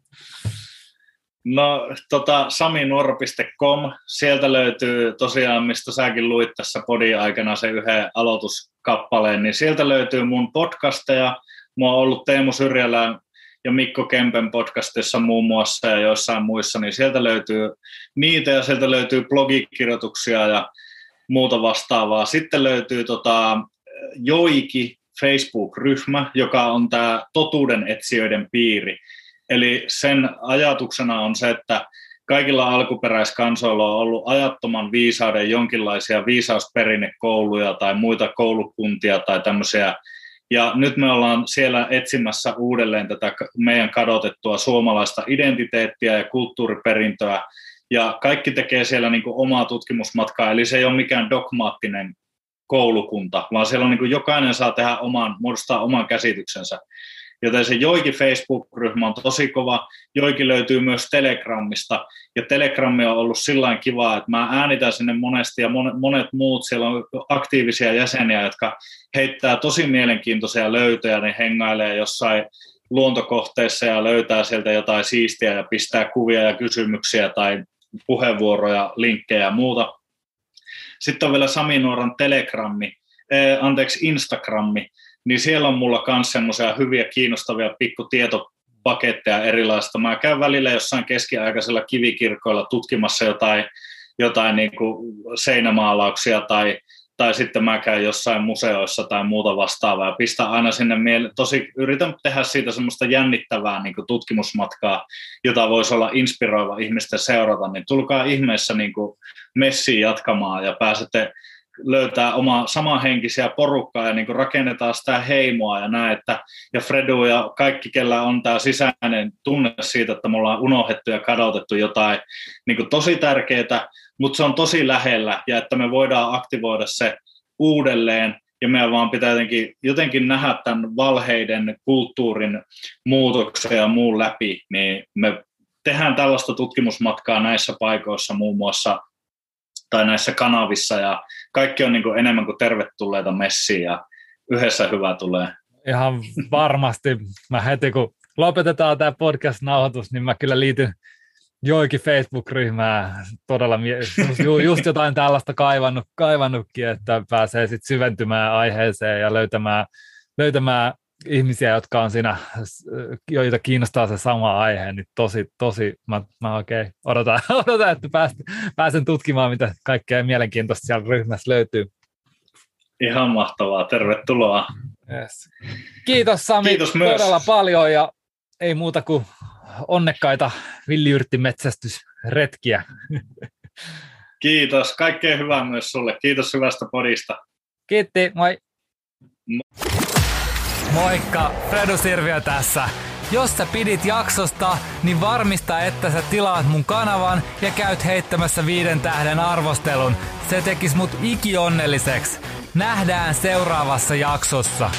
No, tota, saminuoro.com, sieltä löytyy tosiaan, mistä säkin luit tässä podin aikana se yhden aloituskappaleen, niin sieltä löytyy mun podcasteja, Mua on ollut Teemu Syrjälän ja Mikko Kempen podcastissa muun muassa ja joissain muissa, niin sieltä löytyy niitä ja sieltä löytyy blogikirjoituksia ja muuta vastaavaa. Sitten löytyy tota, Joiki Facebook-ryhmä, joka on tämä totuuden etsijöiden piiri. Eli sen ajatuksena on se, että kaikilla alkuperäiskansoilla on ollut ajattoman viisauden jonkinlaisia viisausperinnekouluja tai muita koulukuntia tai tämmöisiä. Ja nyt me ollaan siellä etsimässä uudelleen tätä meidän kadotettua suomalaista identiteettiä ja kulttuuriperintöä. Ja kaikki tekee siellä niin omaa tutkimusmatkaa, eli se ei ole mikään dogmaattinen koulukunta, vaan siellä on niin jokainen saa tehdä oman, muodostaa oman käsityksensä. Joten se Joikin Facebook-ryhmä on tosi kova. Joikin löytyy myös Telegramista. Ja Telegrammi on ollut sillä kiva, että mä äänitän sinne monesti ja monet muut. Siellä on aktiivisia jäseniä, jotka heittää tosi mielenkiintoisia löytöjä. Ne hengailee jossain luontokohteissa ja löytää sieltä jotain siistiä ja pistää kuvia ja kysymyksiä tai puheenvuoroja, linkkejä ja muuta. Sitten on vielä Sami Nuoran Telegrammi, eh, anteeksi Instagrammi, niin siellä on mulla myös semmoisia hyviä kiinnostavia pikkutietopaketteja erilaista. Mä käyn välillä jossain keskiaikaisella kivikirkoilla tutkimassa jotain, jotain niin kuin seinämaalauksia tai, tai sitten mä käyn jossain museoissa tai muuta vastaavaa ja pistän aina sinne mieleen. Tosi yritän tehdä siitä semmoista jännittävää niin kuin tutkimusmatkaa, jota voisi olla inspiroiva ihmisten seurata, niin tulkaa ihmeessä niin kuin messiin jatkamaan ja pääsette löytää oma samanhenkisiä porukkaa ja niin kuin rakennetaan sitä heimoa ja näin, että ja Fredu ja kaikki, kellä on tämä sisäinen tunne siitä, että me ollaan unohdettu ja kadotettu jotain niin kuin tosi tärkeää, mutta se on tosi lähellä ja että me voidaan aktivoida se uudelleen ja meidän vaan pitää jotenkin, jotenkin nähdä tämän valheiden kulttuurin muutoksen ja muun läpi, niin me tehdään tällaista tutkimusmatkaa näissä paikoissa muun muassa tai näissä kanavissa ja kaikki on niin kuin enemmän kuin tervetulleita messiin ja yhdessä hyvä tulee. Ihan varmasti. Mä heti kun lopetetaan tämä podcast-nauhoitus, niin mä kyllä liityn joikin Facebook-ryhmää todella, just jotain tällaista kaivannut, kaivannutkin, että pääsee sitten syventymään aiheeseen ja löytämään, löytämään ihmisiä, jotka on siinä, joita kiinnostaa se sama aihe, niin tosi, tosi, mä, mä oikein odotan, (laughs) odotan että pääsen, pääsen tutkimaan, mitä kaikkea mielenkiintoista siellä ryhmässä löytyy. Ihan mahtavaa, tervetuloa. Yes. Kiitos Sami Kiitos myös. todella paljon ja ei muuta kuin onnekkaita villiyrttimetsästysretkiä. (laughs) Kiitos, kaikkea hyvää myös sulle. Kiitos hyvästä podista. Kiitti, moi. Mo- Moikka, Fredu Sirviö tässä. Jos sä pidit jaksosta, niin varmista, että sä tilaat mun kanavan ja käyt heittämässä viiden tähden arvostelun. Se tekis mut ikionnelliseksi. Nähdään seuraavassa jaksossa.